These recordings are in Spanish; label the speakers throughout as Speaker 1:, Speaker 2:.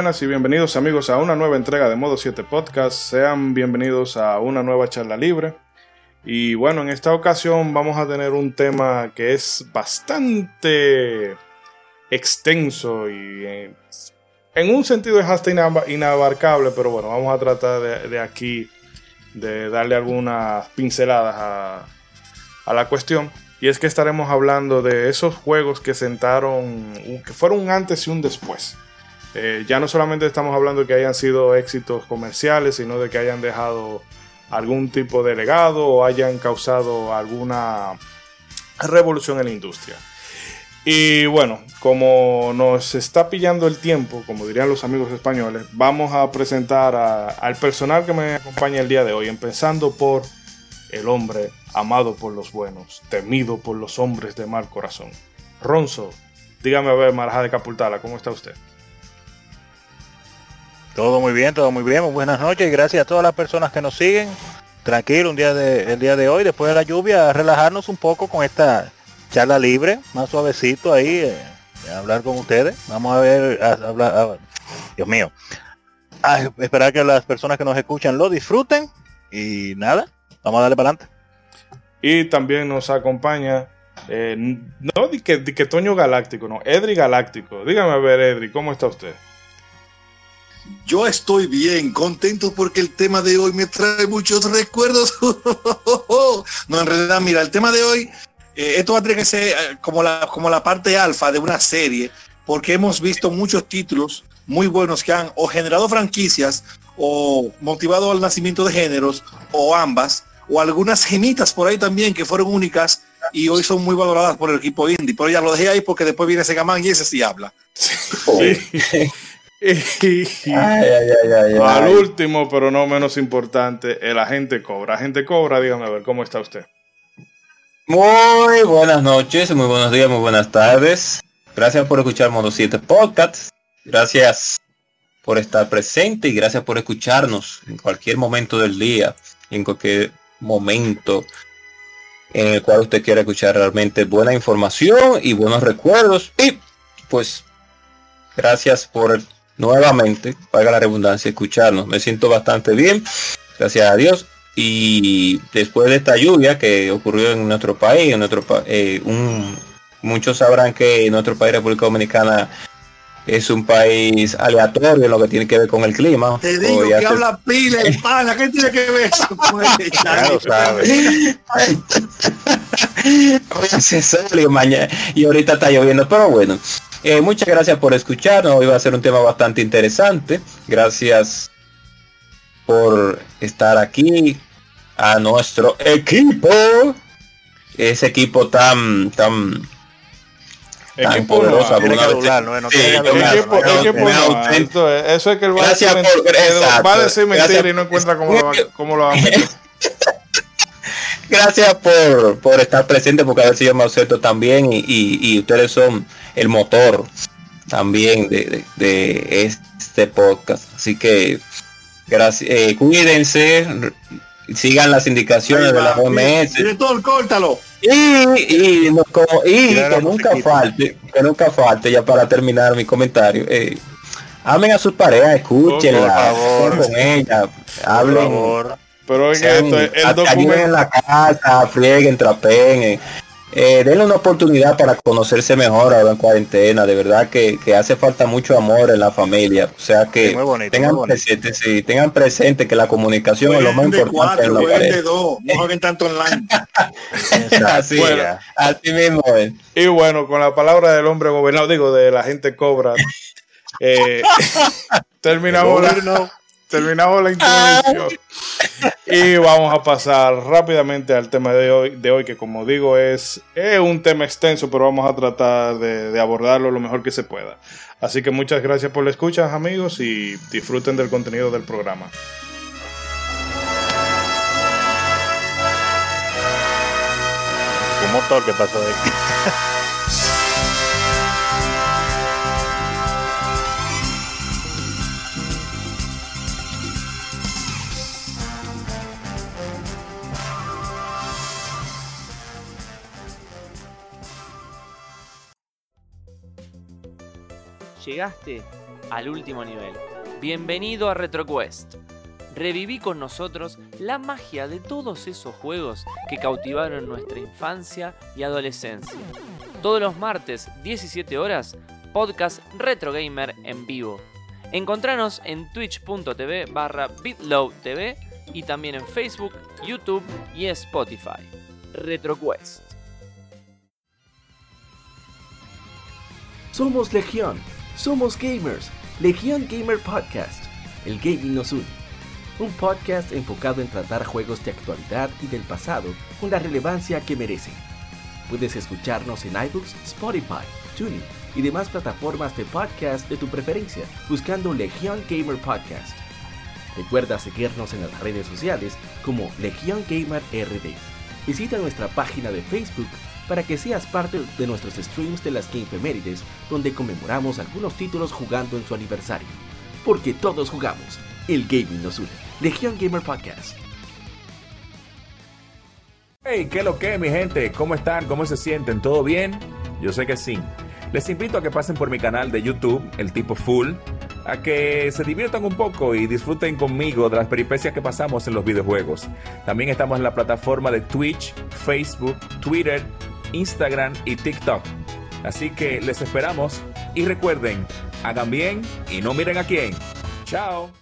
Speaker 1: Buenas y bienvenidos amigos a una nueva entrega de Modo 7 Podcast. Sean bienvenidos a una nueva charla libre. Y bueno, en esta ocasión vamos a tener un tema que es bastante extenso y eh, en un sentido es hasta inabarcable, pero bueno, vamos a tratar de, aquí de darle algunas pinceladas a, a la cuestión. Y es que estaremos hablando de esos juegos que sentaron, que fueron un antes y un después eh, ya no solamente estamos hablando de que hayan sido éxitos comerciales, sino de que hayan dejado algún tipo de legado o hayan causado alguna revolución en la industria. Y bueno, como nos está pillando el tiempo, como dirían los amigos españoles, vamos a presentar al personal que me acompaña el día de hoy, empezando por el hombre amado por los buenos, temido por los hombres de mal corazón. Ronzo, dígame a ver, Maraja de Capultala, ¿cómo está usted?
Speaker 2: Todo muy bien, todo muy bien. buenas noches y gracias a todas las personas que nos siguen. Tranquilo, un día de, el día de hoy, después de la lluvia, relajarnos un poco con esta charla libre, más suavecito ahí, eh, hablar con ustedes. Vamos a ver, a, Dios mío. esperar que las personas que nos escuchan lo disfruten y nada, vamos a darle para adelante.
Speaker 1: Y también nos acompaña, eh, no de que, de que Toño Galáctico, no, Edri Galáctico. Dígame a ver, Edri, ¿cómo está usted?
Speaker 3: Yo estoy bien, contento porque el tema de hoy me trae muchos recuerdos. no, en realidad, mira, el tema de hoy, eh, esto va a tener que ser eh, como la, como la parte alfa de una serie, porque hemos visto muchos títulos muy buenos que han o generado franquicias o motivado al nacimiento de géneros o ambas, o algunas gemitas por ahí también que fueron únicas y hoy son muy valoradas por el equipo indie. Pero ya lo dejé ahí porque después viene ese gamán y ese sí habla.
Speaker 1: Al último, pero no menos importante, el agente Cobra. Agente Cobra, dígame a ver, ¿cómo está usted?
Speaker 4: Muy buenas noches, muy buenos días, muy buenas tardes. Gracias por escuchar Modo 7 Podcast. Gracias por estar presente y gracias por escucharnos en cualquier momento del día, en cualquier momento en el cual usted quiera escuchar realmente buena información y buenos recuerdos. Y pues gracias por nuevamente, paga la redundancia, escucharnos. Me siento bastante bien, gracias a Dios. Y después de esta lluvia que ocurrió en nuestro país, en nuestro eh, un, muchos sabrán que nuestro país, República Dominicana, es un país aleatorio en lo que tiene que ver con el clima.
Speaker 3: Te digo que habla pila y pana, ¿qué tiene que ver eso con el
Speaker 4: Hoy mañana y ahorita está lloviendo, pero bueno. Eh, muchas gracias por escucharnos. Hoy va a ser un tema bastante interesante. Gracias por estar aquí. A nuestro equipo. Ese equipo tan tan
Speaker 1: tan poderoso. Eso es que el va a decir mentira y no encuentra cómo lo, cómo lo va a.
Speaker 4: Gracias por, por estar presente, porque a ver si yo me acepto también y, y, ustedes son el motor también de, de, este podcast. Así que gracias, eh, cuídense, sigan las indicaciones de la OMS.
Speaker 3: Director, córtalo.
Speaker 4: Y, y, como, y que nunca falte, que nunca falte, ya para terminar mi comentario. Eh, amen a sus parejas, escúchenla, con ella, hablen.
Speaker 1: Pero en esto, el
Speaker 4: documento... en la casa, frieguen, trapeen. Eh, denle una oportunidad para conocerse mejor ahora en cuarentena. De verdad que, hace falta mucho amor en la familia. O sea que tengan, presente, sí, tengan presente que la comunicación es lo más importante en la pareja.
Speaker 3: no tanto online.
Speaker 4: así, así mismo
Speaker 1: Y bueno, con la palabra del hombre gobernado, digo, de la gente cobra, eh, terminamos la terminamos la introducción y vamos a pasar rápidamente al tema de hoy, de hoy que como digo es, un tema extenso, pero vamos a tratar de, abordarlo lo mejor que se pueda. Así que muchas gracias por la escucha amigos y disfruten del contenido del programa.
Speaker 2: Un motor que pasó de
Speaker 5: llegaste al último nivel. Bienvenido a RetroQuest. Reviví con nosotros la magia de todos esos juegos que cautivaron nuestra infancia y adolescencia. Todos los martes, 17 horas, podcast Retro Gamer en vivo. Encontranos en twitch.tv barra bitlowtv y también en Facebook, YouTube y Spotify. RetroQuest.
Speaker 6: Somos Legión, somos gamers. Legión Gamer Podcast. El gaming nos une. Un podcast enfocado en tratar juegos de actualidad y del pasado con la relevancia que merecen. Puedes escucharnos en iBooks, Spotify, TuneIn y demás plataformas de podcast de tu preferencia buscando Legión Gamer Podcast. Recuerda seguirnos en las redes sociales como Legión Gamer RD. Visita nuestra página de Facebook para que seas parte de nuestros streams de las Gamefemérides, donde conmemoramos algunos títulos jugando en su aniversario. Porque todos jugamos, el gaming nos une. Legión Gamer Podcast.
Speaker 7: Hey, ¿qué lo que, mi gente? ¿Cómo están? ¿Cómo se sienten? ¿Todo bien? Yo sé que sí. Les invito a que pasen por mi canal de YouTube, El Tipo Full, a que se diviertan un poco y disfruten conmigo de las peripecias que pasamos en los videojuegos. También estamos en la plataforma de Twitch, Facebook, Twitter, Instagram y TikTok. Así que les esperamos y recuerden, hagan bien y no miren a quién. Chao.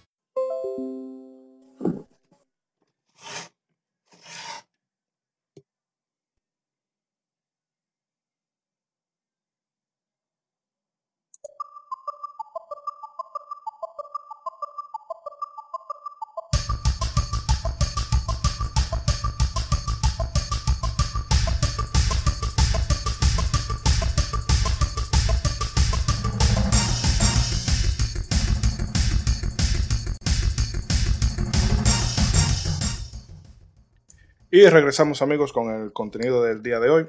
Speaker 1: Y regresamos amigos con el contenido del día de hoy.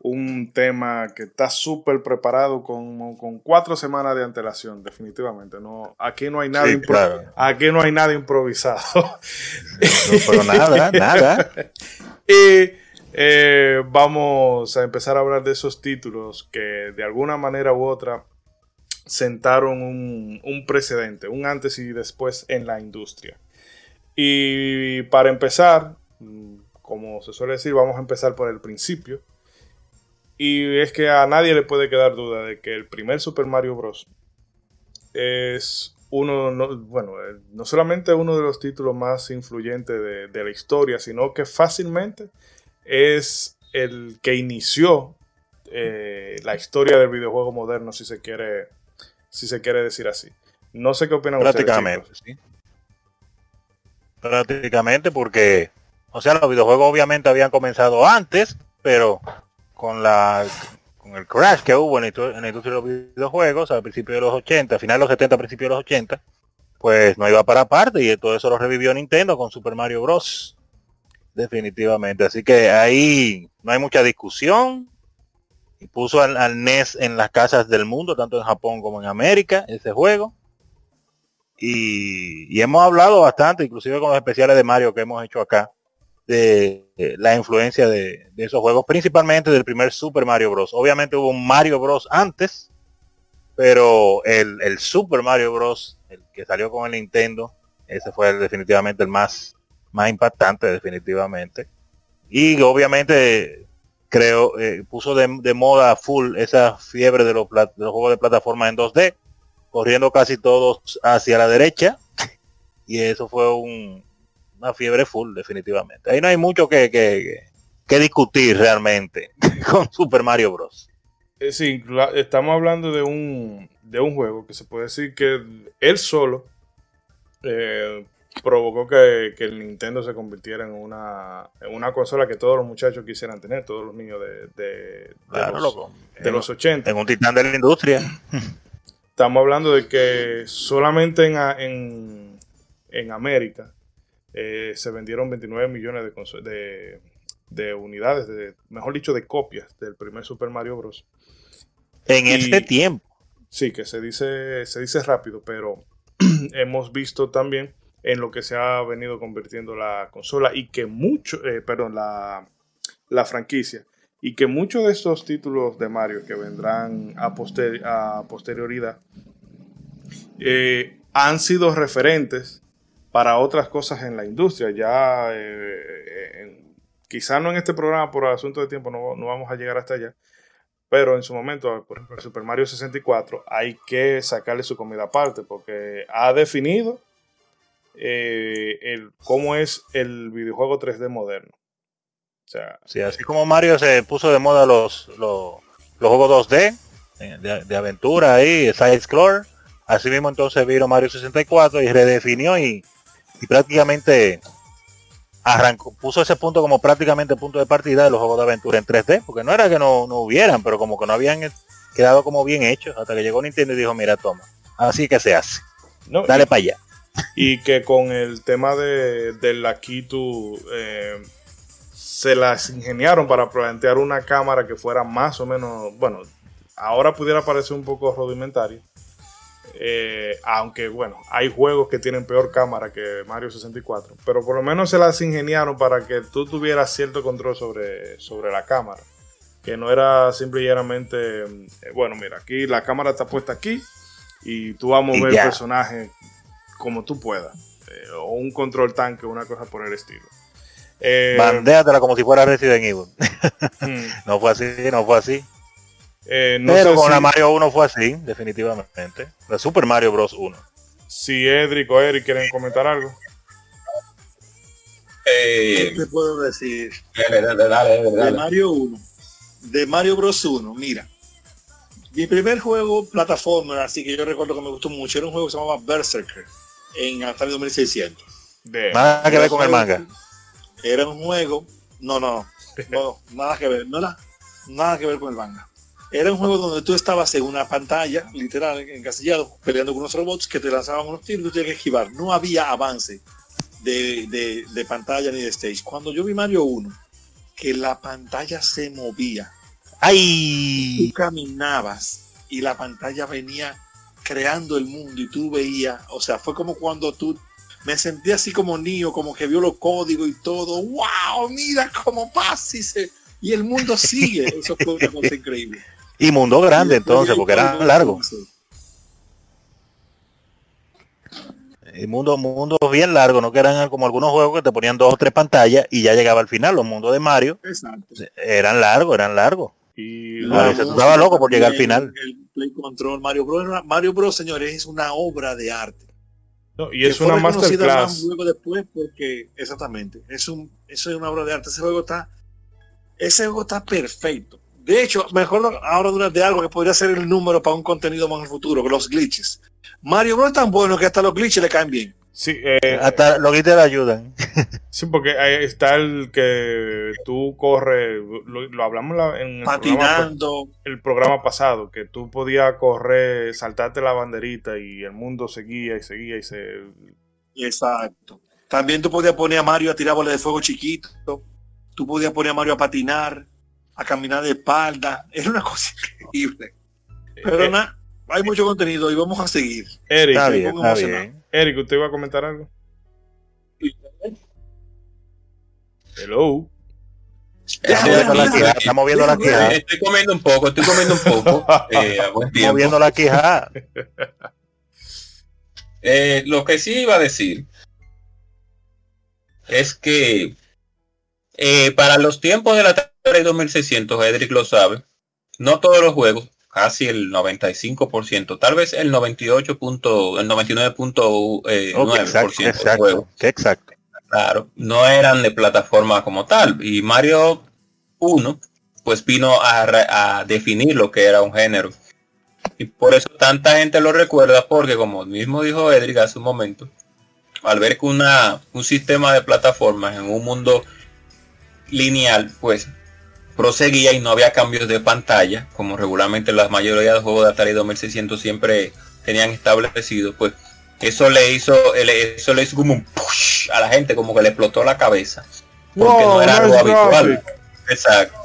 Speaker 1: Un tema que está súper preparado con, con, cuatro semanas de antelación, definitivamente. No, aquí no hay nada,
Speaker 2: Sí, claro.
Speaker 1: aquí no hay nada improvisado.
Speaker 2: No, pero nada, nada.
Speaker 1: y eh, vamos a empezar a hablar de esos títulos que de alguna manera u otra sentaron un, un precedente, un antes y después en la industria. Y para empezar, como se suele decir, vamos a empezar por el principio. Y es que a nadie le puede quedar duda de que el primer Super Mario Bros. es uno, no, bueno, eh, no solamente uno de los títulos más influyentes de, de la historia, sino que fácilmente es el que inició eh, la historia del videojuego moderno, si se quiere, si se quiere decir así. No sé qué opinan ustedes.
Speaker 2: Prácticamente, sí. Prácticamente porque, o sea, los videojuegos obviamente habían comenzado antes, pero con la con el crash que hubo en la, industria- de los videojuegos al principio de los 80, a finales de los 70, a principios de los 80, pues no iba para parte y todo eso lo revivió Nintendo con Super Mario Bros. Definitivamente. Así que ahí no hay mucha discusión. Y puso al, al NES en las casas del mundo, tanto en Japón como en América, ese juego. Y, y hemos hablado bastante, inclusive con los especiales de Mario que hemos hecho acá, de, la influencia de, esos juegos, principalmente del primer Super Mario Bros. Obviamente hubo un Mario Bros. antes, pero el, Super Mario Bros. el que salió con el Nintendo, ese fue definitivamente el más, más impactante, definitivamente. Y obviamente creo, eh, puso de, de moda full esa fiebre de los, de los juegos de plataforma en 2D, corriendo casi todos hacia la derecha. Y eso fue un, una fiebre full, definitivamente. Ahí no hay mucho que, que, que discutir realmente con Super Mario Bros.
Speaker 1: Eh, sí, estamos hablando de un, de un juego que se puede decir que él solo eh, provocó que, que el Nintendo se convirtiera en una, en una consola que todos los muchachos quisieran tener, todos los niños de, de, los,
Speaker 2: loco.
Speaker 1: de
Speaker 2: En-
Speaker 1: los 80.
Speaker 2: en un titán de la industria.
Speaker 1: Estamos hablando de que solamente en, en, en América eh, se vendieron 29 millones de, de, de unidades, de, mejor dicho, de copias del primer Super Mario Bros.
Speaker 2: En
Speaker 1: Y-
Speaker 2: este tiempo.
Speaker 1: Sí, que se dice, se dice rápido, pero hemos visto también en lo que se ha venido convirtiendo la consola y que mucho, eh, perdón, la, la franquicia, y que muchos de estos títulos de Mario que vendrán a, a posterioridad eh, han sido referentes para otras cosas en la industria. Ya, eh, quizá no en este programa por asunto de tiempo, no, no, vamos a llegar hasta allá, pero en su momento, por ejemplo, el Super Mario 64, hay que sacarle su comida aparte porque ha definido eh, cómo es el videojuego 3D moderno.
Speaker 2: O sea, sí, así como Mario se puso de moda los, los, juegos 2D eh, de, aventura ahí, side scroller, así mismo entonces vino Mario 64 y redefinió y, y prácticamente arrancó, puso ese punto como prácticamente punto de partida de los juegos de aventura en 3D, porque no era que no, no hubieran, pero como que no habían quedado como bien hechos, hasta que llegó Nintendo y dijo, mira, toma, así que se hace. Dale para allá.
Speaker 1: Y que con el tema de, la Kitu eh, se las ingeniaron para plantear una cámara que fuera más o menos, bueno, ahora pudiera parecer un poco rudimentario. Eh, aunque bueno, hay juegos que tienen peor cámara que Mario 64, pero por lo menos se las ingeniaron para que tú tuvieras cierto control sobre, sobre la cámara. Que no era simplemente, eh, bueno, mira, aquí la cámara está puesta aquí y tú vas a mover el personaje como tú puedas. Eh, o un control tanque, una cosa por el estilo.
Speaker 2: Eh, como si fuera Resident Evil. Hmm. no fue así, no fue así. Eh, Pero con la Mario 1 fue así, definitivamente. La Super Mario Bros. 1.
Speaker 1: Si Edric o Eric quieren comentar algo.
Speaker 3: Eh, ¿Qué te puedo decir? De Mario 1. De Mario Bros. 1, mira. Mi primer juego plataforma, así que yo recuerdo que me gustó mucho, era un juego que se llamaba Berserker en Atari 2600.
Speaker 2: Nada que ver con el manga.
Speaker 3: Era un juego, no, no, no, nada que ver, no era nada que ver con el manga. Era un juego donde tú estabas en una pantalla, literal, encasillado, peleando con unos robots que te lanzaban unos tiros y tú tenías que esquivar. No había avance de, de, pantalla ni de stage. Cuando yo vi Mario 1, que la pantalla se movía.
Speaker 2: ¡Ay!
Speaker 3: Tú caminabas y la pantalla venía creando el mundo y tú veías, o sea, fue como cuando tú me sentí así como niño, como que vio los códigos y todo. ¡Wow! Mira cómo pasa y, se, y el mundo sigue. Eso fue una cosa increíble.
Speaker 2: Y mundo grande entonces, porque era largo. El mundo, mundo bien largo, no que eran como algunos juegos que te ponían dos o tres pantallas y ya llegaba al final. Los mundos de Mario eran largos, eran largos. Y se estaba loco por llegar al final.
Speaker 3: El, Play Control, Mario Bros. Mario Bros, señores, es una obra de arte.
Speaker 1: y es una masterclass.
Speaker 3: Luego después porque, exactamente, es un, eso es una obra de arte. Ese juego está, ese juego está perfecto. De hecho, mejor ahora de algo que podría ser el número para un contenido más en el futuro, que los glitches. Mario Bros es tan bueno que hasta los glitches le caen bien.
Speaker 1: Sí, eh,
Speaker 2: hasta los glitches le ayudan.
Speaker 1: sí, porque ahí está el que tú corres, lo, hablamos en el programa, el programa, pasado, que tú podías correr, saltarte la banderita y el mundo seguía y seguía y se...
Speaker 3: Exacto. También tú podías poner a Mario a tirar bolas de fuego chiquito, tú podías poner a Mario a patinar, a caminar de espalda, era una cosa increíble. Pero eh, nada, hay mucho contenido y vamos a seguir.
Speaker 1: Eric, Eric, ¿usted iba a comentar algo? Hello.
Speaker 2: Estamos viendo la queja.
Speaker 4: Estoy comiendo un poco, estoy comiendo un poco. eh,
Speaker 2: Estamos viendo la queja.
Speaker 4: Eh, lo que sí iba a decir es que eh, para los tiempos de la Atari 2600, Edric lo sabe, no todos los juegos casi el 95%, tal vez el 98. el 99.9% eh, de juegos.
Speaker 2: Exacto.
Speaker 4: Claro, no eran de plataforma como tal. Y Mario 1, pues vino a, definir lo que era un género. Y por eso tanta gente lo recuerda, porque como mismo dijo Edric hace un momento, al ver que una, un sistema de plataformas en un mundo lineal, pues proseguía y no había cambios de pantalla, como regularmente la mayoría de juegos de Atari 2600 siempre tenían establecido, pues eso le hizo, eso le hizo como un push a la gente, como que le explotó la cabeza. Porque no era algo habitual. Exacto.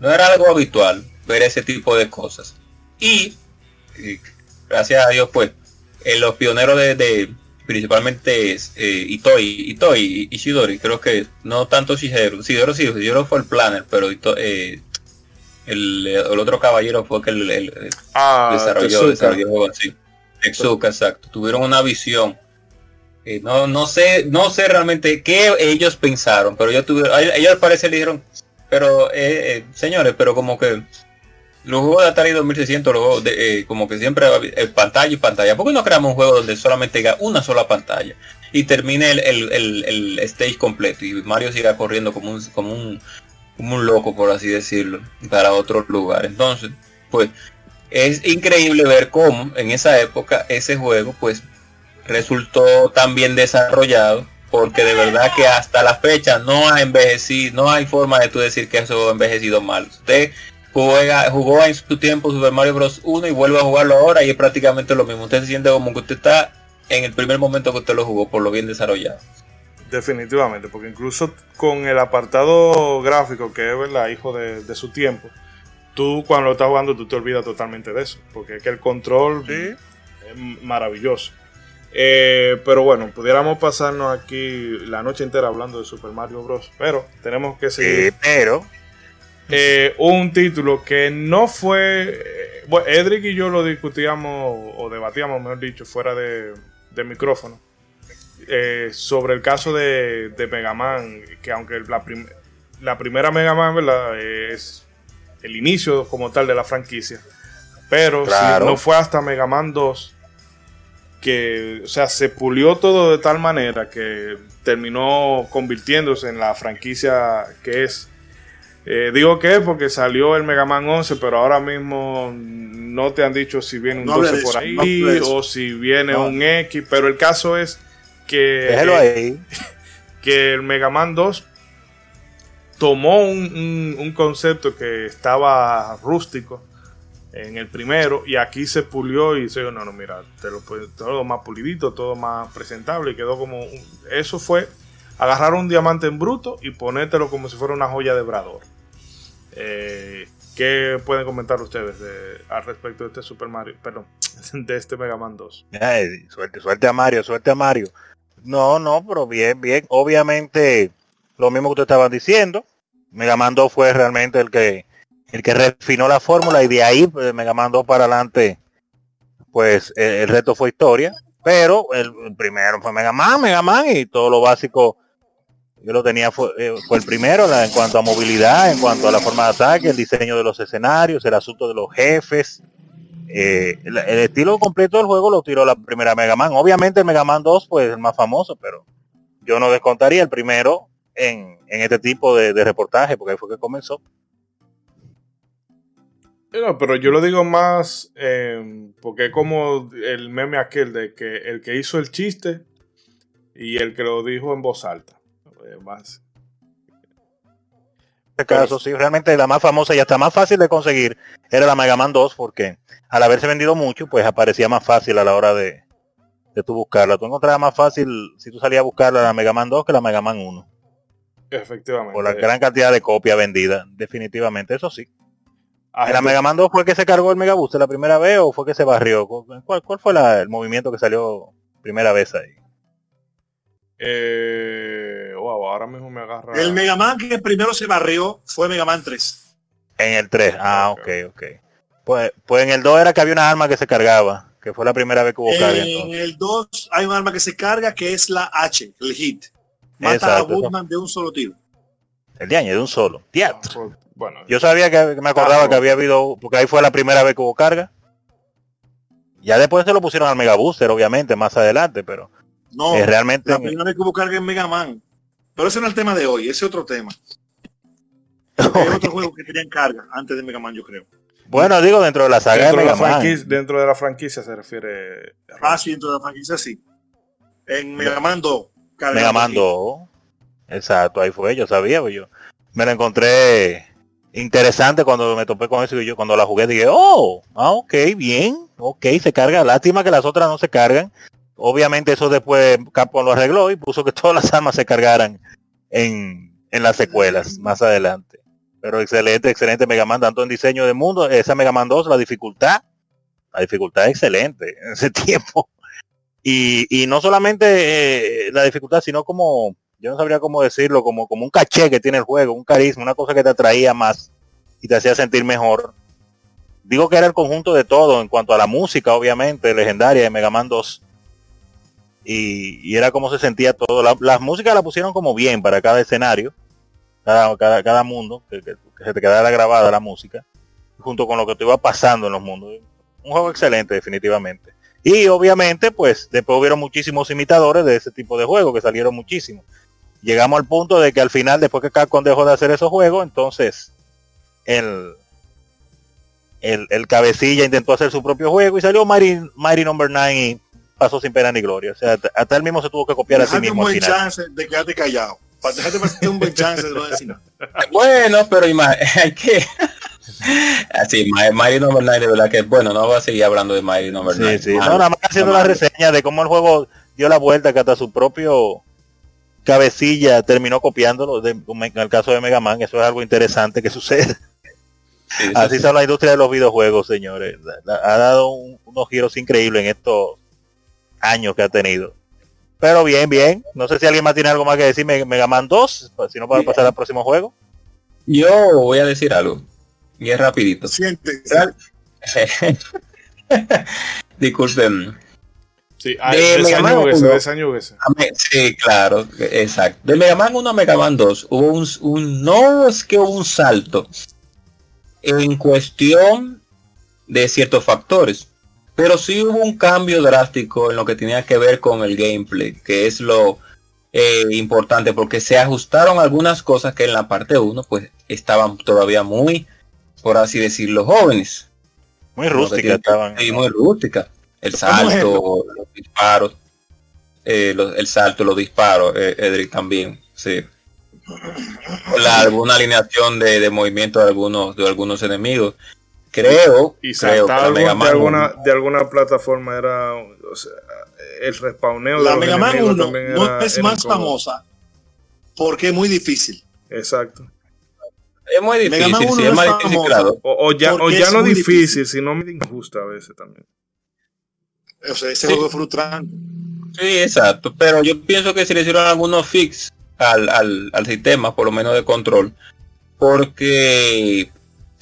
Speaker 4: No era algo habitual ver ese tipo de cosas. Y, gracias a Dios, pues, en los pioneros de, principalmente eh, Itoi, Itoi y Shidori, creo que no tanto Shigeru, Shigeru sí, Shigeru fue el planner, pero eh, El, el otro caballero fue que el, el-
Speaker 1: Ah,
Speaker 4: desarrolló, desarrolló así. Tezuka, exacto. Tuvieron una visión. Eh, no, no sé, no sé realmente qué ellos pensaron, pero ellos tuvieron, ellos al parecer le dijeron, pero eh, eh, señores, pero como que los juegos de Atari 2600, los juegos de, eh, como que siempre eh, pantalla y pantalla. ¿Por qué no creamos un juego donde solamente tenga una sola pantalla y termine el, el- el- el stage completo y Mario siga corriendo como un, como un, como un loco, por así decirlo, para otro lugar? Entonces, pues es increíble ver cómo en esa época ese juego pues resultó tan bien desarrollado porque de verdad que hasta la fecha no ha envejecido, no hay forma de tú decir que eso ha envejecido mal. Usted juega, jugó en su tiempo Super Mario Bros. 1 y vuelve a jugarlo ahora y es prácticamente lo mismo. Usted se siente como que usted está en el primer momento que usted lo jugó por lo bien desarrollado.
Speaker 1: Definitivamente, porque incluso con el apartado gráfico, que es verdad, hijo de, de su tiempo, tú cuando lo estás jugando tú te olvidas totalmente de eso, porque es que el control es maravilloso. Eh, pero bueno, pudiéramos pasarnos aquí la noche entera hablando de Super Mario Bros. Pero tenemos que seguir.
Speaker 2: Sí, pero
Speaker 1: Eh, un título que no fue. eh, Bueno, Edric y yo lo discutíamos o debatíamos, mejor dicho, fuera de, de micrófono. eh, sobre el caso de, de Mega Man, que aunque la, prim- la primera Mega Man ¿verdad? es el inicio como tal de la franquicia, pero
Speaker 2: Claro.
Speaker 1: si no fue hasta Mega Man 2 que, o sea, se pulió todo de tal manera que terminó convirtiéndose en la franquicia que es. Eh, digo que es porque salió el Mega Man 11, pero ahora mismo no te han dicho si viene un
Speaker 3: No hable
Speaker 1: 12
Speaker 3: de
Speaker 1: por ahí
Speaker 3: no
Speaker 1: o si viene
Speaker 3: No.
Speaker 1: un X, pero el caso es que, eh,
Speaker 2: ahí.
Speaker 1: que el Mega Man 2 tomó un, un- un concepto que estaba rústico en el primero y aquí se pulió y se dijo, no, no, mira, te lo, todo más pulidito, todo más presentable y quedó como... un- eso fue agarrar un diamante en bruto y ponértelo como si fuera una joya de Brador. Eh, ¿Qué pueden comentar ustedes de- al respecto de este Super Mario? Perdón, de este Mega Man 2.
Speaker 2: Ay, suerte, suerte a Mario, suerte a Mario. No, no, pero bien, bien. Obviamente, lo mismo que ustedes estaban diciendo. Mega Man 2 fue realmente el que el que refinó la fórmula y de ahí pues, Mega Man 2 para adelante, pues el, el reto fue historia. Pero el, el primero fue Mega Man, Mega Man y todo lo básico yo lo tenía fue, eh, fue el primero en cuanto a movilidad, en cuanto a la forma de ataque, el diseño de los escenarios, el asunto de los jefes, eh, el, estilo completo del juego lo tiró la primera Mega Man. Obviamente el Mega Man 2 pues el más famoso, pero yo no descontaría el primero en, en este tipo de, de reportaje, porque ahí fue que comenzó.
Speaker 1: No, pero yo lo digo más eh, porque es como el meme aquel de que el que hizo el chiste y el que lo dijo en voz alta. Eh, más.
Speaker 2: En este caso, sí, realmente la más famosa y hasta más fácil de conseguir era la Mega Man 2, porque al haberse vendido mucho, pues aparecía más fácil a la hora de, de tú buscarla. Tú encontrabas más fácil si tú salías a buscarla la Mega Man 2 que la Mega Man 1,
Speaker 1: Efectivamente.
Speaker 2: por la gran cantidad de copias vendidas, definitivamente, eso sí.
Speaker 1: Ah,
Speaker 2: ¿En la Mega Man 2 fue que se cargó el Mega Booster la primera vez o fue que se barrió? ¿Cuál, cuál fue la- el movimiento que salió primera vez ahí?
Speaker 1: Eh, wow, ahora mismo me agarra.
Speaker 3: El Mega Man que primero se barrió fue Mega Man 3.
Speaker 2: En el 3. Ah,
Speaker 1: Ok.
Speaker 2: ok, ok. Pues, pues en el 2 era que había una arma que se cargaba, que fue la primera vez que hubo carga.
Speaker 3: En
Speaker 2: entonces.
Speaker 3: el 2 hay un arma que se carga que es la H, el hit. Mata
Speaker 2: Exacto,
Speaker 3: a Woodman de un solo tiro.
Speaker 2: El de año, de un solo. Diatro.
Speaker 1: Pues, Bueno,
Speaker 2: Yo sabía que, que me acordaba
Speaker 1: Ah,
Speaker 2: que había habido, porque ahí fue la primera vez que hubo carga. Ya después se lo pusieron al Mega Booster, obviamente, más adelante, pero
Speaker 3: No,
Speaker 2: eh, realmente
Speaker 3: la primera vez que hubo carga en Mega Man. Pero ese no es el tema de hoy, ese es otro tema. Hay otros juegos que tenían carga antes de Mega Man, yo creo.
Speaker 2: bueno, digo, dentro de la saga
Speaker 1: dentro,
Speaker 2: de
Speaker 1: de la
Speaker 2: Mega Man.
Speaker 1: franquicia, dentro de la franquicia se refiere.
Speaker 3: Ah, sí, dentro de la franquicia sí. En Mega Man 2. carga
Speaker 2: Mega Man
Speaker 3: poquito.
Speaker 2: 2. Exacto, ahí fue, yo sabía, pues yo me lo encontré interesante cuando me topé con eso y yo cuando la jugué dije, oh, ah, ok, bien, ok, se carga, lástima que las otras no se cargan. Obviamente eso después Capcom lo arregló y puso que todas las armas se cargaran en, en las secuelas más adelante. Pero excelente, excelente Mega Man, tanto en diseño de mundo, esa Mega Man 2, la dificultad, la dificultad es excelente en ese tiempo. Y, y no solamente eh, la dificultad, sino como, yo no sabría cómo decirlo, como, como un caché que tiene el juego, un carisma, una cosa que te atraía más y te hacía sentir mejor. Digo que era el conjunto de todo en cuanto a la música, obviamente, legendaria de Mega Man 2. Y, era como se sentía todo. La- las músicas la pusieron como bien para cada escenario, cada, cada, mundo, que, se te quedara grabada la música, junto con lo que te iba pasando en los mundos. Un juego excelente, definitivamente. Y obviamente, pues, después hubieron muchísimos imitadores de ese tipo de juegos, que salieron muchísimos. Llegamos al punto de que al final, después que Capcom dejó de hacer esos juegos, entonces el, el, el cabecilla intentó hacer su propio juego y salió Mighty, Mighty Number 9 y pasó sin pena ni gloria. O sea, hasta- hasta él mismo se tuvo que copiar a sí
Speaker 3: Dejate un
Speaker 2: mismo al
Speaker 3: buen
Speaker 2: final.
Speaker 3: chance de quedarte callado. Para dejarte pasarte un buen chance de no decir nada.
Speaker 4: Bueno, pero hay que... Así, Mighty Number 9 de verdad que bueno, no voy a seguir hablando de Mighty Number 9.
Speaker 2: Sí, sí. No, nada más haciendo la reseña de cómo el juego dio la vuelta que hasta su propio cabecilla terminó copiándolo, de- en el caso de Mega Man, eso es algo interesante que sucede.
Speaker 4: Sí, sí,
Speaker 2: Así
Speaker 4: sí.
Speaker 2: son la industria de los videojuegos, señores. Ha dado un- unos giros increíbles en estos años que ha tenido. Pero bien, bien. No sé si alguien más tiene algo más que decir Me- Mega Man 2, pues, si no para pasar al próximo juego.
Speaker 4: Yo voy a decir algo. Y es rapidito.
Speaker 3: Siente.
Speaker 4: Disculpen.
Speaker 1: Sí,
Speaker 4: De Mega Man
Speaker 1: desañúguese,
Speaker 4: uno.
Speaker 1: desañúguese.
Speaker 4: A me- Sí, claro, exacto. De Mega Man 1 a Mega Man 2 hubo un, un- no es que hubo un salto en cuestión de ciertos factores, pero sí hubo un cambio drástico en lo que tenía que ver con el gameplay, que es lo eh, importante porque se ajustaron algunas cosas que en la parte 1 pues estaban todavía muy, por así decirlo, jóvenes.
Speaker 2: Muy
Speaker 4: Lo que
Speaker 2: rústica
Speaker 4: tiene-
Speaker 2: estaban.
Speaker 4: Sí, muy rústica. El salto, los disparos, eh, los- el salto, los disparos, eh, Edric también, sí. La, alguna alineación de, de movimiento de algunos de algunos enemigos. Creo,
Speaker 1: Y
Speaker 4: creo que
Speaker 1: saltar
Speaker 4: la
Speaker 1: algún-
Speaker 4: Mega
Speaker 1: de,
Speaker 4: Man
Speaker 1: alguna, de alguna plataforma era o sea, el respawneo de
Speaker 3: La
Speaker 1: los
Speaker 3: Mega Man
Speaker 1: enemigos
Speaker 3: 1
Speaker 1: también
Speaker 3: no
Speaker 1: era-
Speaker 3: es más
Speaker 1: incómodo.
Speaker 3: famosa porque es muy difícil.
Speaker 1: Exacto.
Speaker 4: es muy
Speaker 3: Mega Man
Speaker 4: difícil, sí, es más difícil, claro.
Speaker 1: O, o ya, o ya
Speaker 3: es
Speaker 1: no difícil,
Speaker 3: difícil.
Speaker 1: sino medio injusta a veces también.
Speaker 3: O sea, ese
Speaker 4: Sí.
Speaker 3: juego es frustrante.
Speaker 4: Sí, exacto. Pero yo pienso que si le hicieron algunos fix al, al, al sistema, por lo menos de control, porque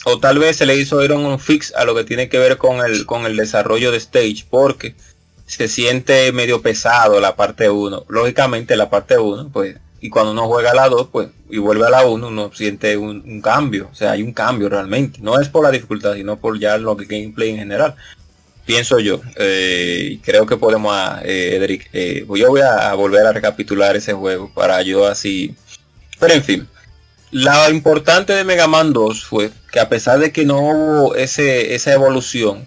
Speaker 4: o tal vez se le hizo ir un fix a lo que tiene que ver con el con el desarrollo de stage, porque se siente medio pesado la parte 1. Lógicamente la parte 1, pues, y cuando uno juega a la 2, pues, y vuelve a la 1, uno siente un, cambio. O sea, hay un cambio realmente. No es por la dificultad, sino por ya lo que gameplay en general pienso yo eh, creo que podemos ah, eh, Edric eh, yo voy a, a volver a recapitular ese juego para yo así pero en fin lo importante de Mega Man 2 fue que a pesar de que no hubo ese esa evolución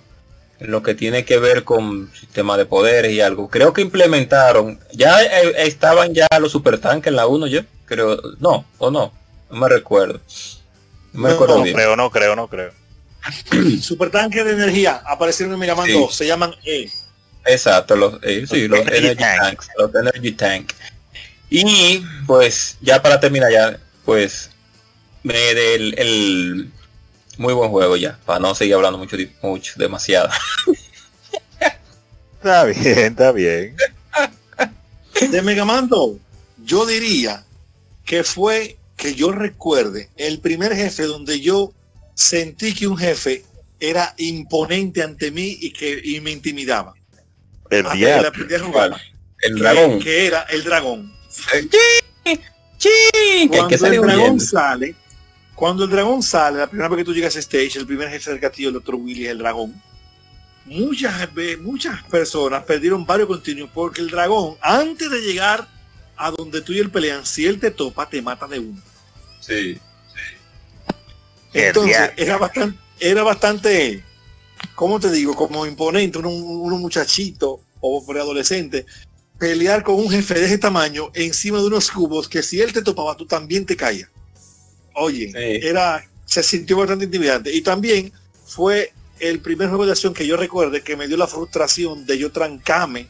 Speaker 4: en lo que tiene que ver con sistema de poderes y algo creo que implementaron ya eh, estaban ya los super tanques en la 1 yo creo no o no no me recuerdo no me
Speaker 3: No,
Speaker 4: recuerdo
Speaker 2: No
Speaker 4: bien
Speaker 2: creo, no creo, no creo.
Speaker 3: Supertanques de energía aparecieron en Mega Man
Speaker 4: Sí.
Speaker 3: 2. Se llaman E.
Speaker 4: Exacto, los, eh, sí, los
Speaker 2: Energy
Speaker 4: Energy
Speaker 2: Tank.
Speaker 4: Tanks, los Energy Tank. Y pues ya para terminar ya, pues me del el muy buen juego ya, para no seguir hablando mucho, mucho demasiado.
Speaker 2: Está bien, está bien.
Speaker 3: De Mega Man 2, yo diría que fue que yo recuerde el primer jefe donde yo sentí que un jefe era imponente ante mí y que y me intimidaba.
Speaker 2: El
Speaker 3: Hasta que
Speaker 2: día.
Speaker 3: le aprendí a jugar.
Speaker 4: ¿Cuál? El
Speaker 3: Que-
Speaker 4: dragón.
Speaker 3: Que era el dragón.
Speaker 4: Sí, que,
Speaker 3: Cuando el dragón
Speaker 4: huyendo.
Speaker 3: sale, cuando el dragón sale, la primera vez que tú llegas a stage, el primer jefe del castillo, el Dr. Willy, es el dragón. Muchas, ve- muchas personas perdieron varios continuos porque el dragón, antes de llegar a donde tú y él pelean, si él te topa, te mata de uno.
Speaker 4: Sí.
Speaker 2: El
Speaker 3: Entonces, era bastante, era bastante, ¿cómo te digo? Como imponente, un, un muchachito o preadolescente, pelear con un jefe de ese tamaño encima de unos cubos que si él te topaba, tú también te caías. Oye,
Speaker 4: Sí.
Speaker 3: era, se sintió bastante intimidante. Y también fue el primer juego de acción que yo recuerde que me dio la frustración de yo trancarme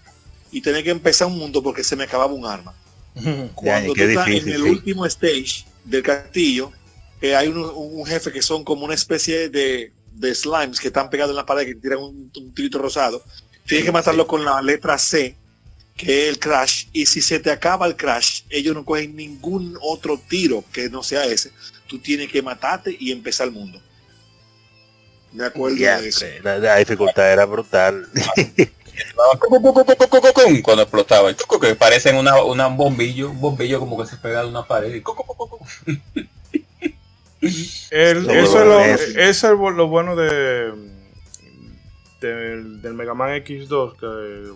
Speaker 3: y tener que empezar un mundo porque se me acababa un arma. Cuando tú estás
Speaker 2: difícil,
Speaker 3: en el
Speaker 2: sí.
Speaker 3: último stage del castillo, eh, hay un, un jefe que son como una especie de, de slimes que están pegados en la pared que tiran un, un tirito rosado. Tienes que matarlo con la letra C, que es el crash. Y si se te acaba el crash, ellos no cogen ningún otro tiro que no sea ese. Tú tienes que matarte y empezar el mundo. Me acuerdo
Speaker 2: Ya,
Speaker 3: de eso.
Speaker 2: la, la dificultad era brutal.
Speaker 4: Cuando explotaba, y que parecen una, una un bombillo, un bombillo como que se pega de una pared. y
Speaker 1: El-
Speaker 2: Lo
Speaker 1: eso, es lo,
Speaker 2: es-
Speaker 1: eso es lo bueno de, del, del Mega Man X2. Que,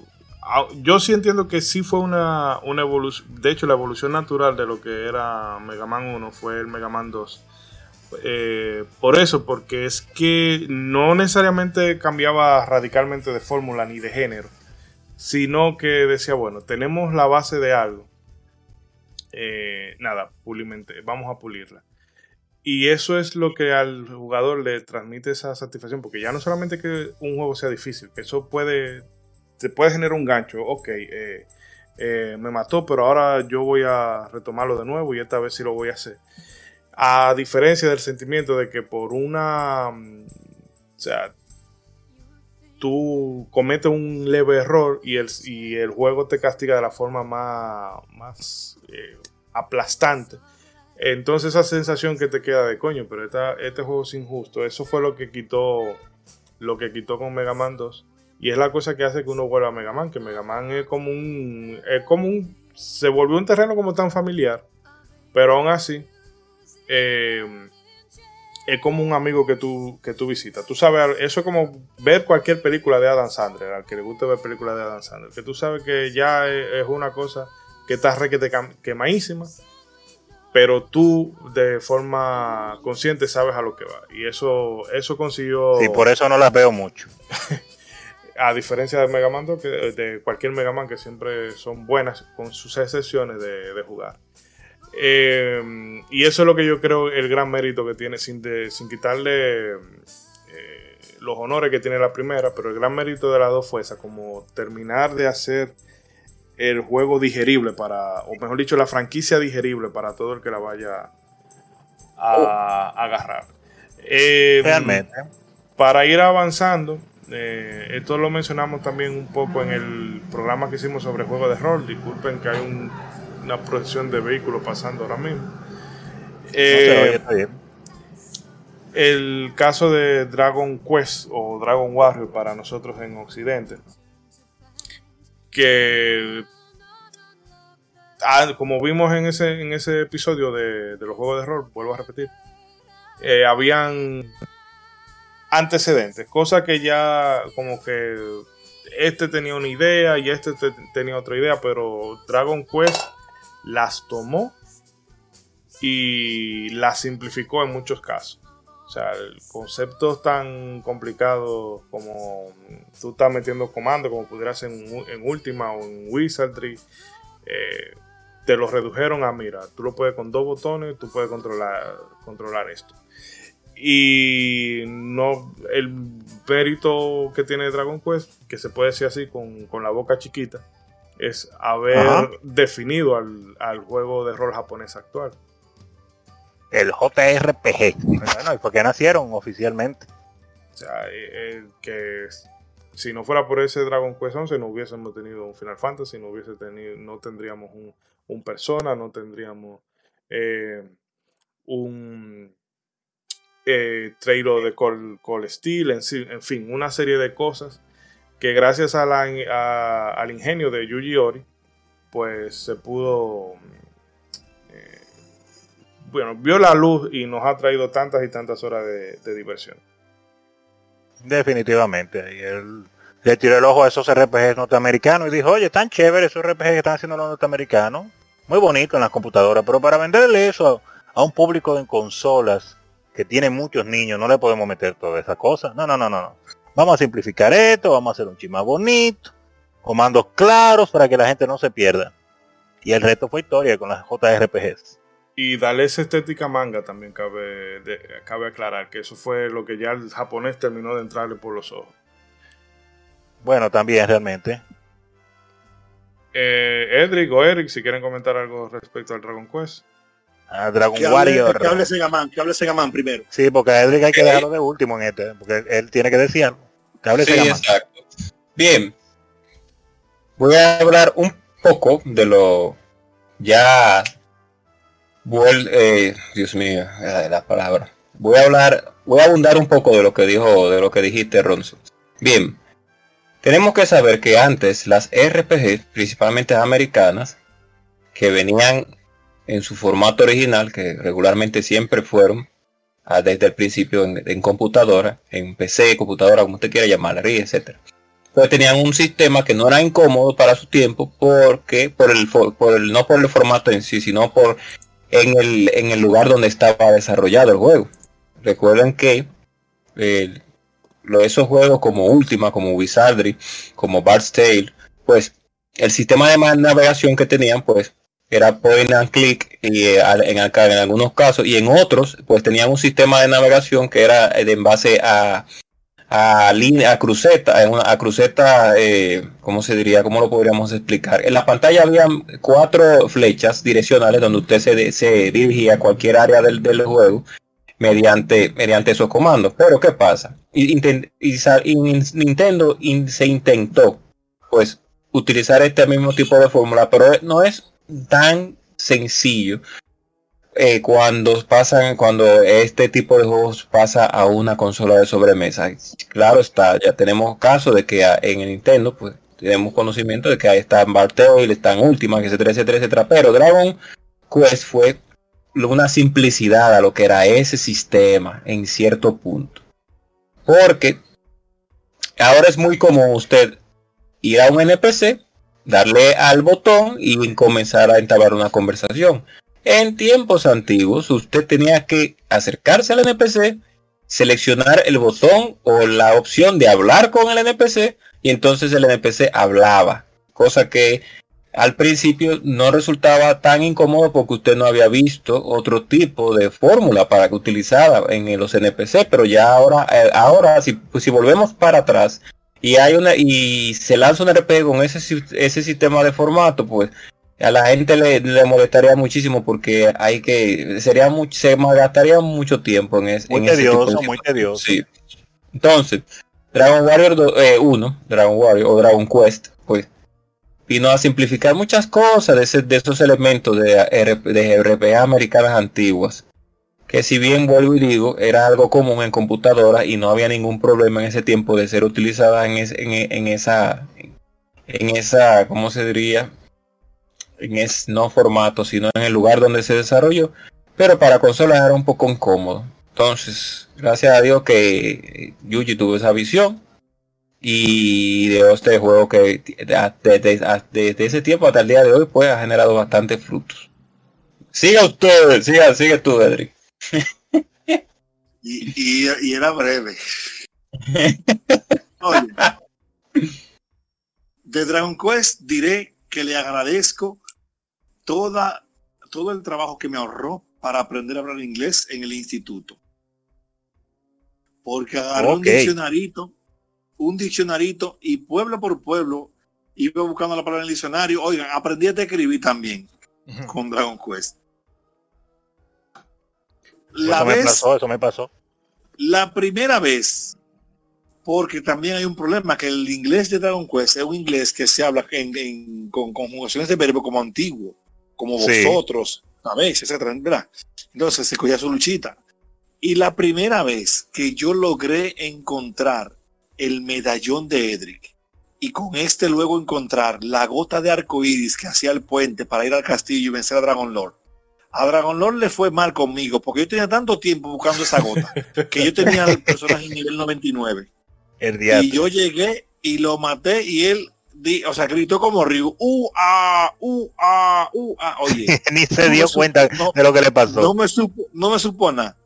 Speaker 1: yo sí entiendo que sí fue una, una evolución. De hecho, la evolución natural de lo que era Mega Man 1 fue el Mega Man 2. Eh, por eso, porque es que no necesariamente cambiaba radicalmente de fórmula ni de género, sino que decía, bueno, tenemos la base de algo. Eh, nada, pulimente, vamos a pulirla. Y eso es lo que al jugador le transmite esa satisfacción, porque ya no solamente que un juego sea difícil, eso puede, te puede generar un gancho, ok, eh, eh, me mató, pero ahora yo voy a retomarlo de nuevo y esta vez sí lo voy a hacer. A diferencia del sentimiento de que por una, mm, o sea, tú cometes un leve error y el, y el juego te castiga de la forma más, más eh, aplastante. Entonces esa sensación que te queda de coño, pero esta- este juego es injusto. Eso fue lo que quitó lo que quitó con Mega Man 2. Y es la cosa que hace que uno vuelva a Mega Man, que Mega Man es como un es como un se volvió un terreno como tan familiar, pero aún así eh, es como un amigo que tú, que tú visitas. Tú sabes, eso es como ver cualquier película de Adam Sandler, al que le guste ver películas de Adam Sandler, que tú sabes que ya es, una cosa que está requete quemadísima, pero tú de forma consciente sabes a lo que va. Y eso, eso consiguió,
Speaker 2: Y por eso no las veo mucho.
Speaker 1: a diferencia de Mega Man 2, que, de cualquier Mega Man que siempre son buenas, con sus excepciones de, de jugar. Eh, y eso es lo que yo creo el gran mérito que tiene, sin, de- sin quitarle eh, los honores que tiene la primera, pero el gran mérito de las dos fue esa, como terminar de hacer el juego digerible para, o mejor dicho, la franquicia digerible para todo el que la vaya a agarrar. Eh,
Speaker 2: Realmente.
Speaker 1: para ir avanzando, eh, esto lo mencionamos también un poco en el programa que hicimos sobre juego de rol. Disculpen que hay un- una procesión de vehículos pasando ahora mismo.
Speaker 2: No
Speaker 1: Eh,
Speaker 2: se oye, está bien.
Speaker 1: el caso de Dragon Quest o Dragon Warrior para nosotros en Occidente, que ah, como vimos en ese, en ese episodio de, de los juegos de rol, vuelvo a repetir, eh, habían antecedentes, cosas que ya como que este tenía una idea y este te- tenía otra idea, pero Dragon Quest las tomó y las simplificó en muchos casos. O sea, el conceptos tan complicados como tú estás metiendo comandos, como pudieras en, en Ultima o en Wizardry, eh, te lo redujeron a, mira, tú lo puedes con dos botones, tú puedes controlar, controlar esto. Y no el mérito que tiene Dragon Quest, que se puede decir así con, con la boca chiquita, es haber
Speaker 2: Ajá.
Speaker 1: definido al, al juego de rol japonés actual.
Speaker 2: El JRPG. Bueno, ¿y por qué nacieron oficialmente?
Speaker 1: O sea, eh, eh, que si no fuera por ese Dragon Quest 11 no hubiésemos tenido un Final Fantasy, no hubiese tenido, no tendríamos un, un Persona, no tendríamos eh, un eh, trailer de Call, Call Steel, en, en fin, una serie de cosas que gracias a la, a- al ingenio de Yuji Ori, pues se pudo, eh, bueno, vio la luz y nos ha traído tantas y tantas horas de- de diversión.
Speaker 2: Definitivamente. Y él le tiró el ojo a esos RPGs norteamericanos y dijo, oye, están chéveres esos RPGs que están haciendo los norteamericanos. Muy bonito en las computadoras, pero para venderle eso a, a un público en consolas que tiene muchos niños, no le podemos meter todas esas cosas. No, no, no, no, no. Vamos a simplificar esto, vamos a hacer un chima bonito, comandos claros para que la gente no se pierda. Y el resto fue historia con las JRPGs.
Speaker 1: Y darle esa estética manga también cabe, de- cabe aclarar que eso fue lo que ya el japonés terminó de entrarle por los ojos.
Speaker 2: Bueno, también realmente.
Speaker 1: Eh, Edric o Eric, si quieren comentar algo respecto al Dragon Quest.
Speaker 2: A Dragon
Speaker 3: Que hable,
Speaker 2: Warrior.
Speaker 3: que hable Segaman, que hable Segaman primero.
Speaker 2: Sí, porque a Edric hay que dejarlo de último en este, porque él, tiene que decir algo. Que hable
Speaker 4: Sí,
Speaker 2: Segaman.
Speaker 4: exacto. Bien. Voy a hablar un poco de lo ya eh, Dios mío, eh, la palabra. voy a hablar, voy a abundar un poco de lo que dijo, de lo que dijiste, Ronzo. Bien, tenemos que saber que antes las RPG, principalmente americanas, que venían en su formato original, que regularmente siempre fueron ah, desde el principio en, computadora, en PC, computadora, como usted quiera llamarla, etcétera. Pues tenían un sistema que no era incómodo para su tiempo porque por el, por el no por el formato en sí, sino por en el, en el lugar donde estaba desarrollado el juego. Recuerden que eh, esos juegos como Ultima, como Wizardry, como Bard's Tale, pues el sistema de navegación que tenían, pues era point and click y eh, en, en, algunos casos y en otros, pues tenían un sistema de navegación que era eh, en base a a línea, a cruceta, a cruceta, eh, ¿cómo se diría? ¿Cómo lo podríamos explicar? En la pantalla había cuatro flechas direccionales donde usted se, se dirigía a cualquier área del, del juego mediante, mediante esos comandos. Pero ¿qué pasa? Y, Nintendo se intentó pues utilizar este mismo tipo de fórmula, pero no es tan sencillo eh, cuando pasan, cuando este tipo de juegos pasa a una consola de sobremesa. Claro está, ya tenemos caso de que en el Nintendo, pues tenemos conocimiento de que ahí están Bartel, están Ultima, etcétera, etcétera, etcétera. Pero Dragon Quest fue una simplicidad a lo que era ese sistema en cierto punto. Porque ahora es muy común usted ir a un NPC, darle al botón y comenzar a entablar una conversación. En tiempos antiguos usted tenía que acercarse al NPC, seleccionar el botón o la opción de hablar con el NPC y entonces el NPC hablaba. Cosa que al principio no resultaba tan incómodo porque usted no había visto otro tipo de fórmula para que utilizara en los NPC, pero ya ahora, eh, ahora pues, si volvemos para atrás y hay una y se lanza un RPG con ese, ese sistema de formato, pues a la gente le, molestaría muchísimo porque hay que sería mucho se gastaría mucho tiempo en, es,
Speaker 2: muy tedioso, muy tedioso.
Speaker 4: Sí. Entonces, Dragon Warrior 1, eh, Dragon Warrior o Dragon Quest, pues vino a simplificar muchas cosas de, de esos elementos de, de RPA americanas antiguas. Que si bien vuelvo y digo, era algo común en computadoras y no había ningún problema en ese tiempo de ser utilizada en, en, en esa, en esa, ¿cómo se diría? en ese no formato, sino en el lugar donde se desarrolló. Pero para consolas era un poco incómodo. Entonces, gracias a Dios que Yuji tuvo esa visión. Y de este juego que desde, ese tiempo hasta el día de hoy pues ha generado bastantes frutos. Siga usted, siga, sigue tú, Edric.
Speaker 3: Y, y, era breve. de Dragon Quest diré que le agradezco toda, todo el trabajo que me ahorró para aprender a hablar inglés en el instituto. Porque agarré un diccionarito, un diccionarito y pueblo por pueblo iba buscando la palabra en el diccionario. Oigan, aprendí a escribir también con Dragon Quest.
Speaker 2: La eso me pasó, eso me pasó.
Speaker 3: La primera vez, porque también hay un problema, que el inglés de Dragon Quest es un inglés que se habla con conjugaciones de verbo como antiguo como vosotros, ¿sabéis? Etcétera, Entonces se cogía su luchita. Y la primera vez que yo logré encontrar el medallón de Edric y con este luego encontrar la gota de arco iris que hacía el puente para ir al castillo y vencer a Dragon Lord. A Dragon Lord le fue mal conmigo porque yo tenía tanto tiempo buscando esa gota que yo tenía el personaje nivel 99.
Speaker 2: El
Speaker 3: y yo llegué y lo maté y él o sea, gritó como Ryu, uh, ah, uh, ah, uh, ah. Oye,
Speaker 2: ni se dio cuenta de lo que le pasó.
Speaker 3: No me supo, no me supo nada.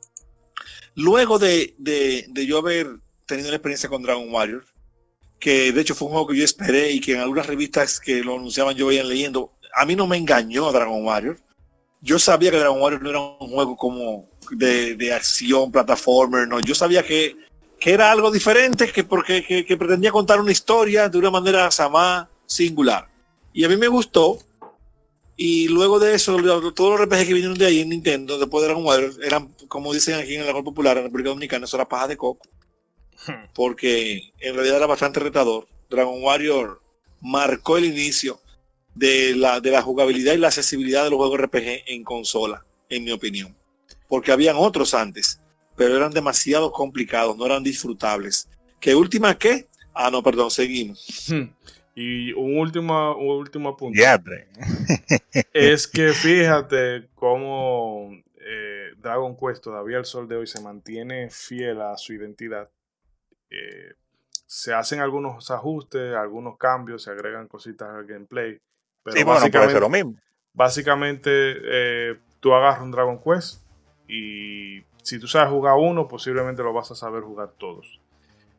Speaker 3: Luego de, de, de, yo haber tenido la experiencia con Dragon Warrior, que de hecho fue un juego que yo esperé y que en algunas revistas que lo anunciaban yo veía leyendo, a mí no me engañó Dragon Warrior. Yo sabía que Dragon Warrior no era un juego como de, de acción, plataformer, no. Yo sabía que que era algo diferente, que porque que, pretendía contar una historia de una manera más singular. Y a mí me gustó. Y luego de eso, todos los RPG que vinieron de ahí en Nintendo, después de Dragon Warrior, eran, como dicen aquí en la Gol Popular, en la República Dominicana, eso era paja de coco. Hmm. Porque en realidad era bastante retador. Dragon Warrior marcó el inicio de la, de la jugabilidad y la accesibilidad de los juegos RPG en consola, en mi opinión. Porque habían otros antes pero eran demasiado complicados, no eran disfrutables. ¿Qué última qué? Ah, no, perdón, seguimos.
Speaker 1: Y un último, un último punto. Es que fíjate cómo eh, Dragon Quest todavía el sol de hoy se mantiene fiel a su identidad. Eh, se hacen algunos ajustes, algunos cambios, se agregan cositas al gameplay. Pero
Speaker 2: Sí, bueno, puede
Speaker 1: básicamente,
Speaker 2: ser lo mismo.
Speaker 1: básicamente eh, tú agarras un Dragon Quest y si tú sabes jugar uno, posiblemente lo vas a saber jugar todos.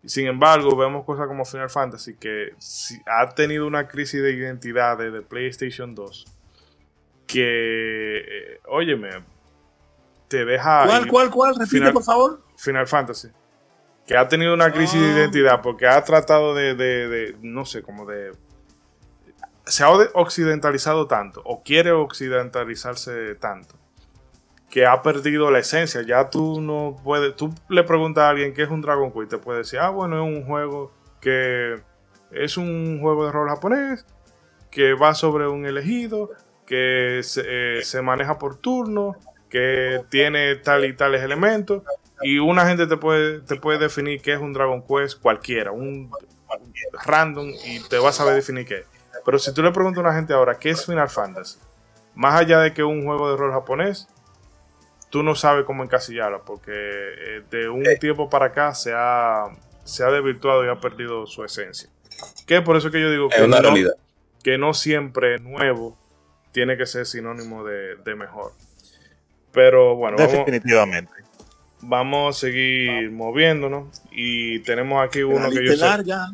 Speaker 1: Y sin embargo, vemos cosas como Final Fantasy que si- ha tenido una crisis de identidad desde PlayStation 2 que, eh, óyeme, te deja...
Speaker 3: ¿Cuál,
Speaker 1: ir-
Speaker 3: cuál, cuál? Repite,
Speaker 1: Final-
Speaker 3: por favor.
Speaker 1: Final Fantasy. Que ha tenido una crisis de
Speaker 3: Ah.
Speaker 1: identidad porque ha tratado de, de- de, no sé, como de... Se ha occidentalizado tanto o quiere occidentalizarse tanto que ha perdido la esencia. Ya tú no puedes... Tú le preguntas a alguien qué es un Dragon Quest te puede decir, ah, bueno, es un juego que es un juego de rol japonés que va sobre un elegido, que se, eh, maneja por turno, que tiene tal y tales elementos. Y una gente te puede, te puede definir qué es un Dragon Quest cualquiera, un random, y te va a saber definir qué. es. Pero si tú le preguntas a una gente ahora qué es Final Fantasy, más allá de que es un juego de rol japonés, tú no sabes cómo encasillarlo, porque eh, de un tiempo para acá se ha, se ha desvirtuado y ha perdido su esencia. Que por eso que yo digo
Speaker 4: Es
Speaker 1: que
Speaker 4: una
Speaker 1: no,
Speaker 4: realidad.
Speaker 1: que no siempre nuevo tiene que ser sinónimo de, de mejor. Pero bueno, vamos,
Speaker 2: Definitivamente.
Speaker 1: vamos a seguir moviéndonos. Y tenemos aquí uno que yo, sé,
Speaker 3: larga.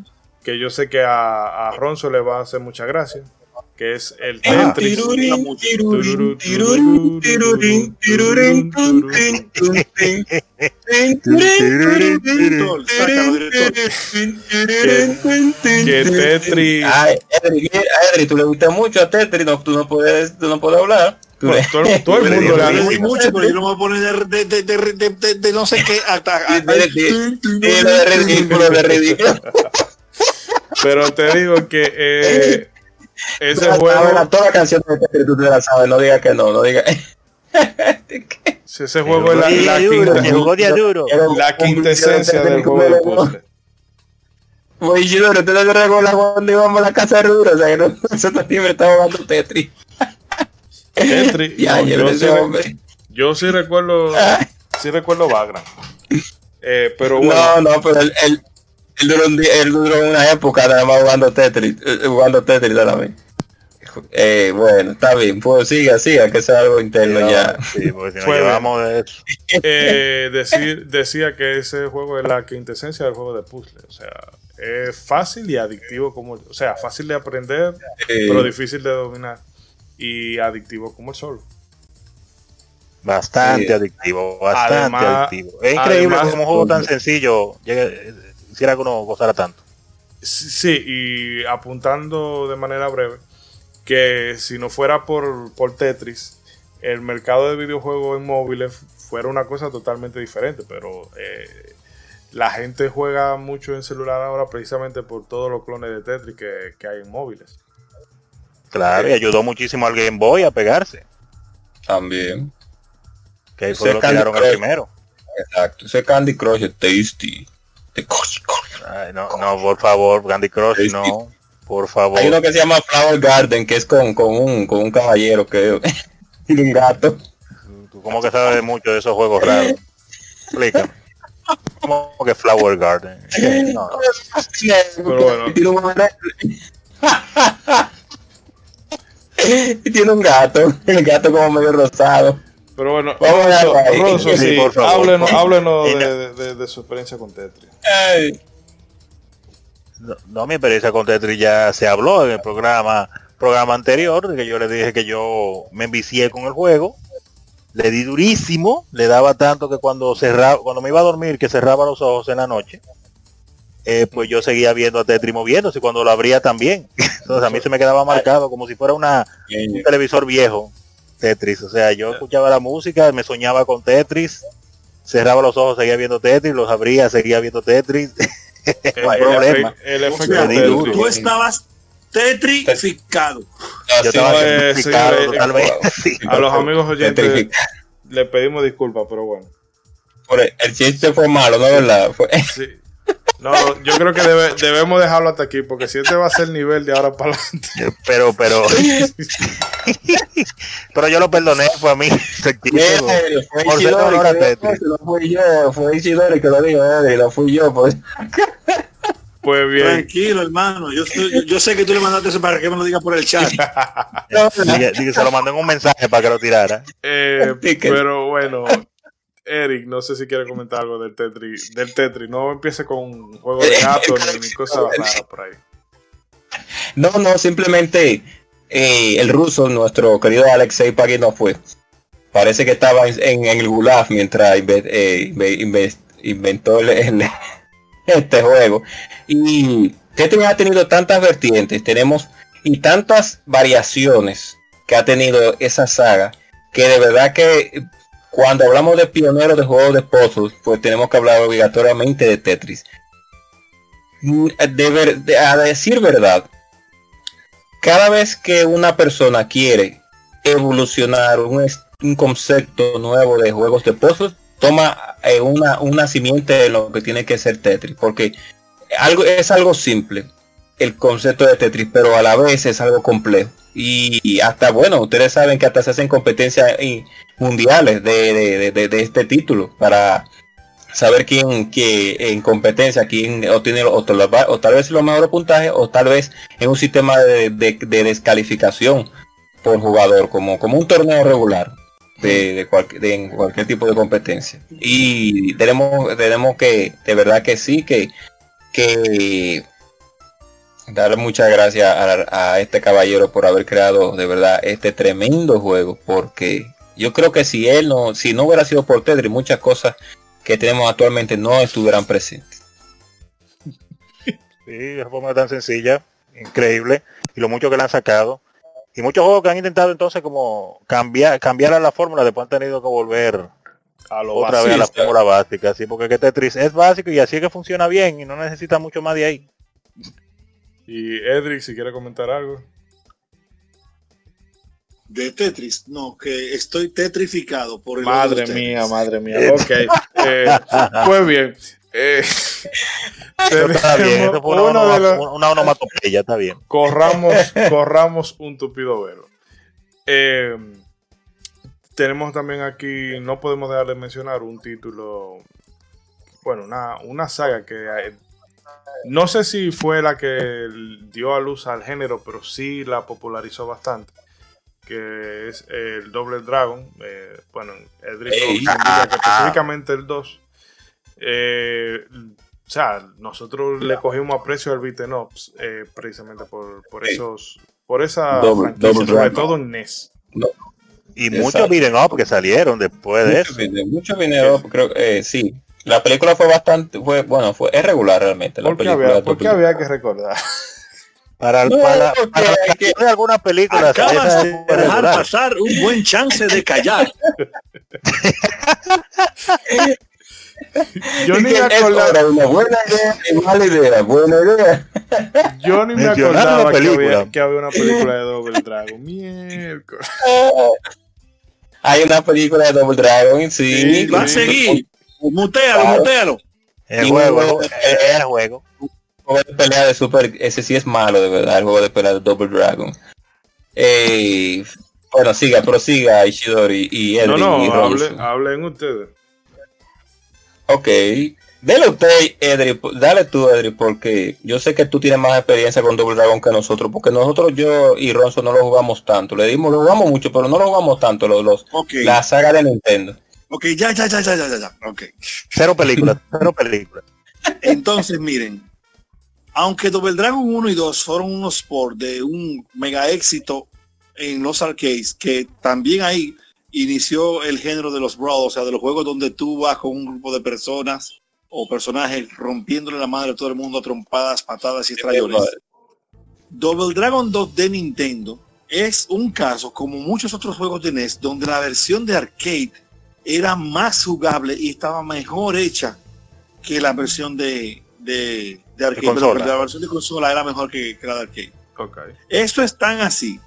Speaker 1: Que yo sé que a, a Ronzo le va a hacer mucha gracia. Que es el
Speaker 4: Ah,
Speaker 1: Tetris. Que Tetris.
Speaker 4: Ay, Edri, Edri, tú le gusta mucho a Tetris, no, tú no puedes, tú no puedes hablar.
Speaker 1: Todo, el- todo el mundo le
Speaker 3: Yo
Speaker 1: ha
Speaker 3: le di
Speaker 1: dicho.
Speaker 3: mucho, pero yo no me voy a poner de, de, de, de, de, de- de no sé qué hasta.
Speaker 4: de ridículo, de ridículo.
Speaker 1: Pero te digo que eh, ese
Speaker 4: la sabes,
Speaker 1: juego.
Speaker 4: la- Toda la canción de Tetris tú te la sabes, no digas que no, no digas.
Speaker 1: Ese juego es la, la
Speaker 2: duro, duro.
Speaker 1: la quintesencia del juego de puzzle.
Speaker 4: Muy chulo, ¿te das recuerdas cuando íbamos a la casa de Rudro? O sea, que no- nosotros siempre estábamos jugando Tetris.
Speaker 1: Tetris,
Speaker 4: Ya,
Speaker 1: no,
Speaker 4: yo
Speaker 1: sí,
Speaker 4: hombre.
Speaker 1: yo sí recuerdo, sí recuerdo Vagrant. Eh, pero bueno,
Speaker 4: No, no, pero él, él, él duró, un día- él duró una época nada más jugando Tetris, eh, jugando Tetris vez. Eh, bueno, está bien, pues siga, siga, que sea algo interno ya.
Speaker 2: Sí, porque si
Speaker 1: Fue
Speaker 2: llevamos de eso.
Speaker 1: eh, decir- decía que ese juego es la quintesencia del juego de puzzle. O sea, es fácil y adictivo como, o sea, fácil de aprender,
Speaker 4: Eh,
Speaker 1: pero difícil de dominar y adictivo como el sol.
Speaker 2: Bastante
Speaker 4: Sí.
Speaker 2: adictivo, bastante
Speaker 1: Además-
Speaker 2: adictivo. Es increíble
Speaker 1: además-
Speaker 2: como un juego tan sencillo llegue, hiciera que uno gozara tanto.
Speaker 1: Sí, y apuntando de manera breve, que si no fuera por, por Tetris, el mercado de videojuegos en móviles fuera una cosa totalmente diferente, pero eh, la gente juega mucho en celular ahora precisamente por todos los clones de Tetris que, que hay en móviles.
Speaker 2: Claro, y ayudó muchísimo al Game Boy a pegarse.
Speaker 4: También,
Speaker 2: Que ahí fue lo tiraron el primero.
Speaker 4: exacto. Ese Candy Crush es tasty. De Crush, Crush.
Speaker 2: Ay, no, no, por favor, Candy Crush, no. Por favor.
Speaker 4: Hay uno que se llama Flower Garden, que es con, con, un, con un caballero que tiene un gato.
Speaker 2: Tú como que sabes mucho de esos juegos raros. Explícame. Como que Flower Garden. No,
Speaker 1: Pero bueno.
Speaker 4: Y y tiene un gato, el gato como medio rosado.
Speaker 1: Pero bueno. Ronzo,
Speaker 2: Sí,
Speaker 1: sí,
Speaker 2: por favor.
Speaker 1: háblenos, háblenos de,
Speaker 2: no-
Speaker 1: de- de- de su experiencia con Tetris.
Speaker 2: No, no, mi experiencia con Tetris ya se habló en el programa programa anterior, de que yo le dije que yo me envicié con el juego. Le di durísimo, le daba tanto que cuando cerraba, cuando me iba a dormir, que cerraba los ojos en la noche, eh, pues yo seguía viendo a Tetris moviéndose y cuando lo abría también. Entonces a mí se me quedaba marcado como si fuera una, un televisor viejo, Tetris. O sea, yo escuchaba la música, me soñaba con Tetris, cerraba los ojos, seguía viendo Tetris, los abría, seguía viendo Tetris. No hay
Speaker 1: el,
Speaker 2: problema.
Speaker 1: efe- el
Speaker 3: O sea, tú estabas tetrificado.
Speaker 2: Yo estaba certificado
Speaker 1: señores,
Speaker 2: totalmente. Sí.
Speaker 1: A los amigos oyentes le pedimos disculpas, pero bueno.
Speaker 4: el, el chiste fue malo, ¿no verdad? Fue-
Speaker 1: Sí. No, yo creo que debe- debemos dejarlo hasta aquí, porque si este va a ser el nivel de ahora para adelante.
Speaker 2: Pero, pero. pero yo lo perdoné, fue a mí. Por ser honor a
Speaker 4: dijo, no fui yo, fue Isidori que lo dijo, eh, no fui yo, pues.
Speaker 1: Pues bien,
Speaker 3: Tranquilo, hermano. Yo, estoy- yo, yo sé que tú le mandaste eso para que me lo diga por el chat.
Speaker 2: Dije- dije, se lo mandó en un mensaje para que lo tirara.
Speaker 1: eh, pero bueno, Eric, no sé si quiere comentar algo del Tetris. Del Tetris, no empiece con un juego de gato ni, ni cosas raras por ahí.
Speaker 4: No, no, simplemente eh, el ruso, nuestro querido Alexei Pagui no fue. Parece que estaba en, en- en el Gulag mientras inve- eh, inve- inve- inventó el- el- este juego. Y Tetris ha tenido tantas vertientes, tenemos y tantas variaciones que ha tenido esa saga, que de verdad que cuando hablamos de pioneros de juegos de puzzles, pues tenemos que hablar obligatoriamente de Tetris. De a decir verdad, cada vez que una persona quiere evolucionar un, concepto nuevo de juegos de puzzles, toma eh, una, un nacimiento de lo que tiene que ser Tetris, porque algo, es algo simple el concepto de Tetris, pero a la vez es algo complejo. Y, y hasta, bueno, ustedes saben que hasta se hacen competencias mundiales de, de- de- este título para saber quién que en competencia quién obtiene o, tal vez- o tal vez los mejores puntajes o tal vez en un sistema de, de- de descalificación por jugador como, como un torneo regular de, de, cualquier, de- en cualquier tipo de competencia. Y tenemos tenemos que de verdad que sí que que darle muchas gracias a, a este caballero por haber creado de verdad este tremendo juego porque yo creo que si él no si no hubiera sido por Tetris muchas cosas que tenemos actualmente no estuvieran presentes
Speaker 2: Sí, de forma tan sencilla, increíble, y lo mucho que le han sacado. Y muchos juegos que han intentado entonces como cambiar cambiar a la fórmula, después han tenido que volver
Speaker 1: A lo
Speaker 2: otra vez a la fórmula básica, sí, porque que Tetris es básico y así es que funciona bien y no necesita mucho más de ahí.
Speaker 1: Y Edric, si quiere comentar algo.
Speaker 3: De Tetris, no, que estoy tetrificado por el
Speaker 1: Madre mía, madre mía. Ok. Eh, pues bien. Eh,
Speaker 2: está bien,
Speaker 1: tenemos
Speaker 2: eso fue una,
Speaker 1: los-
Speaker 2: una onomatopeya, está bien.
Speaker 1: corramos, corramos un tupido velo. Eh, tenemos también aquí, no podemos dejar de mencionar un título, bueno, una, una saga que eh, no sé si fue la que dio a luz al género, pero sí la popularizó bastante, que es el Double Dragon. eh, bueno, Edric nos
Speaker 4: Ey.
Speaker 1: indica que específicamente el 2. eh, o sea, nosotros le cogimos aprecio al beaten ups eh, precisamente por, por esos por esa
Speaker 4: Double-
Speaker 1: sobre
Speaker 4: Dragon.
Speaker 1: todo en NES.
Speaker 2: Y
Speaker 4: Exacto.
Speaker 2: muchos miren up que salieron después de eso.
Speaker 4: dinero, mucho dinero, creo eh, sí la película fue bastante fue bueno fue es regular realmente la
Speaker 1: ¿Por qué,
Speaker 4: película
Speaker 1: había, por qué había que recordar?
Speaker 2: Para,
Speaker 4: No,
Speaker 2: para,
Speaker 4: porque
Speaker 2: para
Speaker 4: hay que-
Speaker 2: de algunas películas
Speaker 3: Acabas de dejar
Speaker 2: regular.
Speaker 3: pasar un buen chance de callar.
Speaker 1: Yo ni me acordaba,
Speaker 4: una buena idea y mala idea buena idea
Speaker 1: yo ni me acordaba que
Speaker 2: película.
Speaker 1: había, que había una película de Double Dragon. Miércoles.
Speaker 4: hay una película de Double Dragon sí,
Speaker 1: Sí,
Speaker 3: Va a seguir. Mutealo,
Speaker 4: Claro.
Speaker 3: mutealo.
Speaker 2: El
Speaker 4: Y
Speaker 2: juego,
Speaker 4: luego-
Speaker 2: el, el juego.
Speaker 4: juego de pelea de Super, ese sí es malo de verdad, el juego de pelea de Double Dragon. Eh, bueno, siga, prosiga Ishidori y
Speaker 1: No,
Speaker 4: Edwin
Speaker 1: no,
Speaker 4: y
Speaker 1: hable,
Speaker 4: Ronzo.
Speaker 1: hablen ustedes.
Speaker 4: Ok. Dele usted, Edri, dale tú, Edri, porque yo sé que tú tienes más experiencia con Double Dragon que nosotros, porque nosotros, yo y Ronzo no lo jugamos tanto. Le dimos, lo jugamos mucho, pero no lo jugamos tanto, los, los,
Speaker 3: Ok.
Speaker 4: la saga de Nintendo.
Speaker 3: Ok, ya, ya, ya, ya, ya, ya, ya. Ok.
Speaker 2: Cero películas, cero películas.
Speaker 3: Entonces, miren, aunque Double Dragon 1 y 2 fueron unos por de un mega éxito en los arcades, que también ahí inició el género de los brawls, o sea, de los juegos donde tú vas con un grupo de personas o personajes rompiéndole la madre a todo el mundo a trompadas, patadas y estrellones. Double Dragon 2 de Nintendo es un caso, como muchos otros juegos de NES, donde la versión de arcade era más jugable y estaba mejor hecha que la versión de, de, de arcade.
Speaker 2: consola.
Speaker 3: Pero la versión de consola era mejor que, que la de arcade.
Speaker 1: Ok.
Speaker 3: Esto es tan así.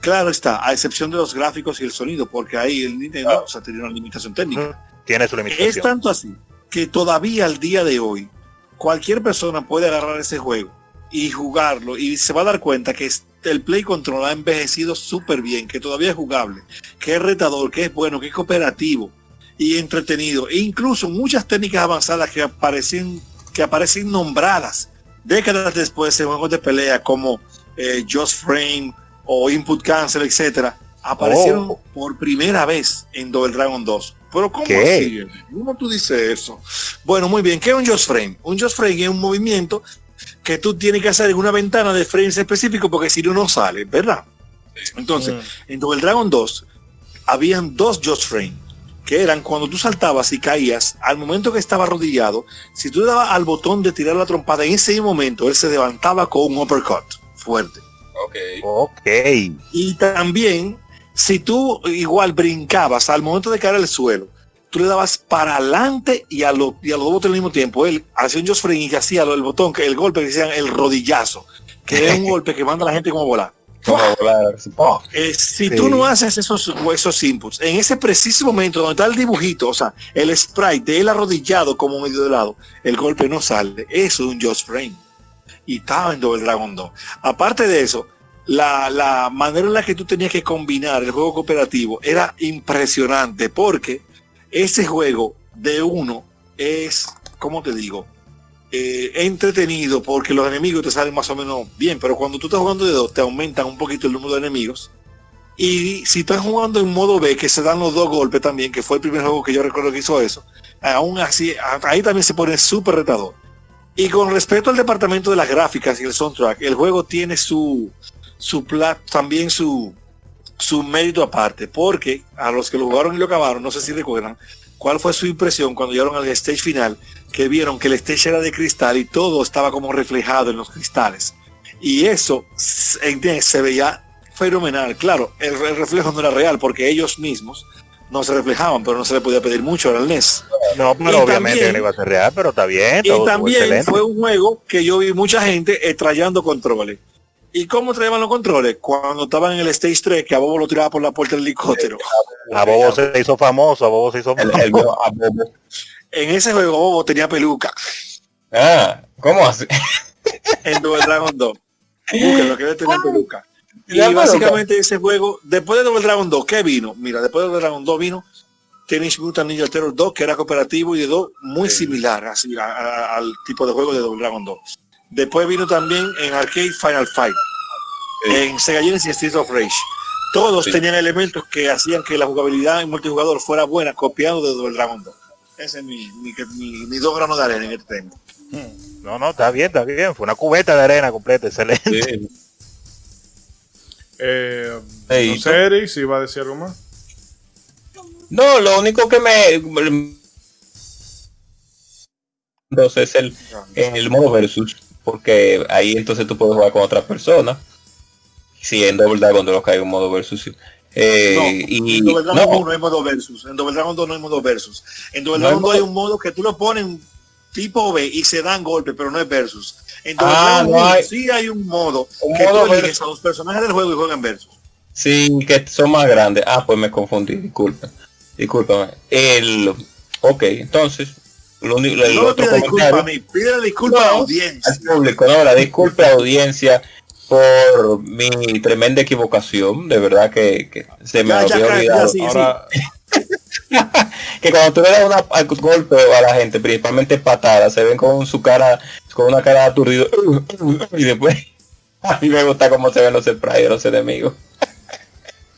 Speaker 3: Claro está, a excepción de los gráficos y el sonido, porque ahí el Nintendo o sea, tenía una limitación técnica.
Speaker 2: tiene su
Speaker 3: Es
Speaker 2: limitación.
Speaker 3: tanto así que todavía al día de hoy cualquier persona puede agarrar ese juego y jugarlo y se va a dar cuenta que es- el Play Control ha envejecido súper bien, que todavía es jugable, que es retador, que es bueno, que es cooperativo y entretenido. E incluso muchas técnicas avanzadas que aparecen, que aparecen nombradas décadas después en juegos de pelea como eh, Just Frame o Input Cancel, etcétera, aparecieron
Speaker 2: Oh.
Speaker 3: por primera vez en Double Dragon 2. Pero ¿cómo
Speaker 2: ¿Qué?
Speaker 3: así? ¿Cómo tú dices eso? Bueno, muy bien. ¿Qué es un Just Frame? Un Just Frame es un movimiento que tú tienes que hacer en una ventana de frames específico porque si no, no sale, ¿verdad? Entonces, en Double Dragon 2 habían dos Just Frame que eran cuando tú saltabas y caías, al momento que estaba arrodillado, si tú le dabas al botón de tirar la trompada, en ese momento él se levantaba con un uppercut fuerte.
Speaker 4: Ok.
Speaker 2: Ok.
Speaker 3: Y también, si tú igual brincabas al momento de caer al suelo, tú le dabas para adelante y a, lo- y a los dos botones al mismo tiempo. Él hacía un just frame y que hacía el botón, que el golpe que decían el rodillazo, que es un golpe que manda a la gente como a volar.
Speaker 4: Como volar.
Speaker 3: Oh, eh, si
Speaker 2: Sí.
Speaker 3: tú no haces esos, esos inputs, en ese preciso momento donde está el dibujito, o sea, el sprite de él arrodillado como medio de lado, el golpe no sale. Eso es un just frame. Y estaba en Double Dragon 2. Aparte de eso, la, la manera en la que tú tenías que combinar el juego cooperativo era impresionante porque ese juego de uno es, ¿cómo te digo? Eh, entretenido porque los enemigos te salen más o menos bien, pero cuando tú estás jugando de dos te aumentan un poquito el número de enemigos. Y si estás jugando en modo B, que se dan los dos golpes también, que fue el primer juego que yo recuerdo que hizo eso, aún así, ahí también se pone súper retador. Y con respecto al departamento de las gráficas y el soundtrack, el juego tiene su, su plat, también su, su mérito aparte, porque a los que lo jugaron y lo acabaron, no sé si recuerdan, cuál fue su impresión cuando llegaron al stage final, que vieron que el stage era de cristal y todo estaba como reflejado en los cristales. Y eso se veía fenomenal. Claro, el, el reflejo no era real porque ellos mismos no se reflejaban, pero no se le podía pedir mucho al NES.
Speaker 2: No, pero
Speaker 3: Y
Speaker 2: obviamente
Speaker 3: también-
Speaker 2: no iba a ser real, pero está bien.
Speaker 3: Y
Speaker 2: todo
Speaker 3: también fue un juego que yo vi mucha gente extrayendo controles. ¿Y cómo traían los controles? Cuando estaban en el Stage 3, que a Bobo lo tiraba por la puerta del helicóptero.
Speaker 2: A Bobo se hizo famoso, a Bobo se hizo famoso.
Speaker 4: el- a Bobo.
Speaker 3: En ese juego Bobo tenía peluca.
Speaker 4: Ah, ¿cómo así?
Speaker 3: En Double Dragon 2. Búsquenlo, que tener peluca. Y
Speaker 4: La peluca.
Speaker 3: básicamente ese juego, después de Double Dragon 2, ¿qué vino? Mira, después de Double Dragon 2 vino Teenage Mutant Ninja Terror 2, que era cooperativo y de 2 muy similar así, a- a- al tipo de juego de Double Dragon 2. Después vino también en Arcade Final Fight,
Speaker 4: Sí.
Speaker 3: en Sega Genesis y Streets of Rage. Todos
Speaker 4: Sí.
Speaker 3: tenían elementos que hacían que la jugabilidad en multijugador fuera buena, copiado de Double Dragon 2. Ese es mi, mi, mi, mi dos granos de arena en este tema.
Speaker 2: No, no, está bien, está bien. Fue una cubeta de arena completa, excelente.
Speaker 4: Sí.
Speaker 1: Eh,
Speaker 4: Ey,
Speaker 1: no
Speaker 4: ¿y
Speaker 1: sé, Eric, si iba a decir algo más.
Speaker 4: No, lo único que me entonces es el, el modo versus, porque ahí entonces tú puedes jugar con otras personas. Si en Double Dragon no lo cae un modo versus. Eh,
Speaker 3: No,
Speaker 4: y
Speaker 3: en Double Dragon
Speaker 4: no,
Speaker 3: 1 hay modo versus. En Double Dragon 2 no hay modo versus. En Double
Speaker 4: No hay
Speaker 3: Dragon 2 hay un modo que tú lo pones tipo B y se dan golpes, pero no es versus. En Double
Speaker 4: Ah,
Speaker 3: Dragon
Speaker 4: no
Speaker 3: 1
Speaker 4: hay-
Speaker 3: sí hay un modo
Speaker 4: Un
Speaker 3: que
Speaker 4: modo
Speaker 3: tú eliges
Speaker 4: versus.
Speaker 3: a los personajes del juego y juegan versus.
Speaker 4: sí, que son más grandes. Ah, pues me confundí, disculpa. Discúlpame. El, ok, entonces, lo único, el
Speaker 3: no
Speaker 4: otro
Speaker 3: pida disculpas a a la audiencia.
Speaker 4: al público, no, la disculpe audiencia por mi tremenda equivocación, de verdad que, que se me
Speaker 3: Ya,
Speaker 4: había olvidado.
Speaker 3: ya, sí.
Speaker 1: Ahora,
Speaker 4: que cuando tú le das una, golpe a la gente, principalmente patadas, se ven con su cara, con una cara aturdida y después a mí me gusta cómo se ven los de los enemigos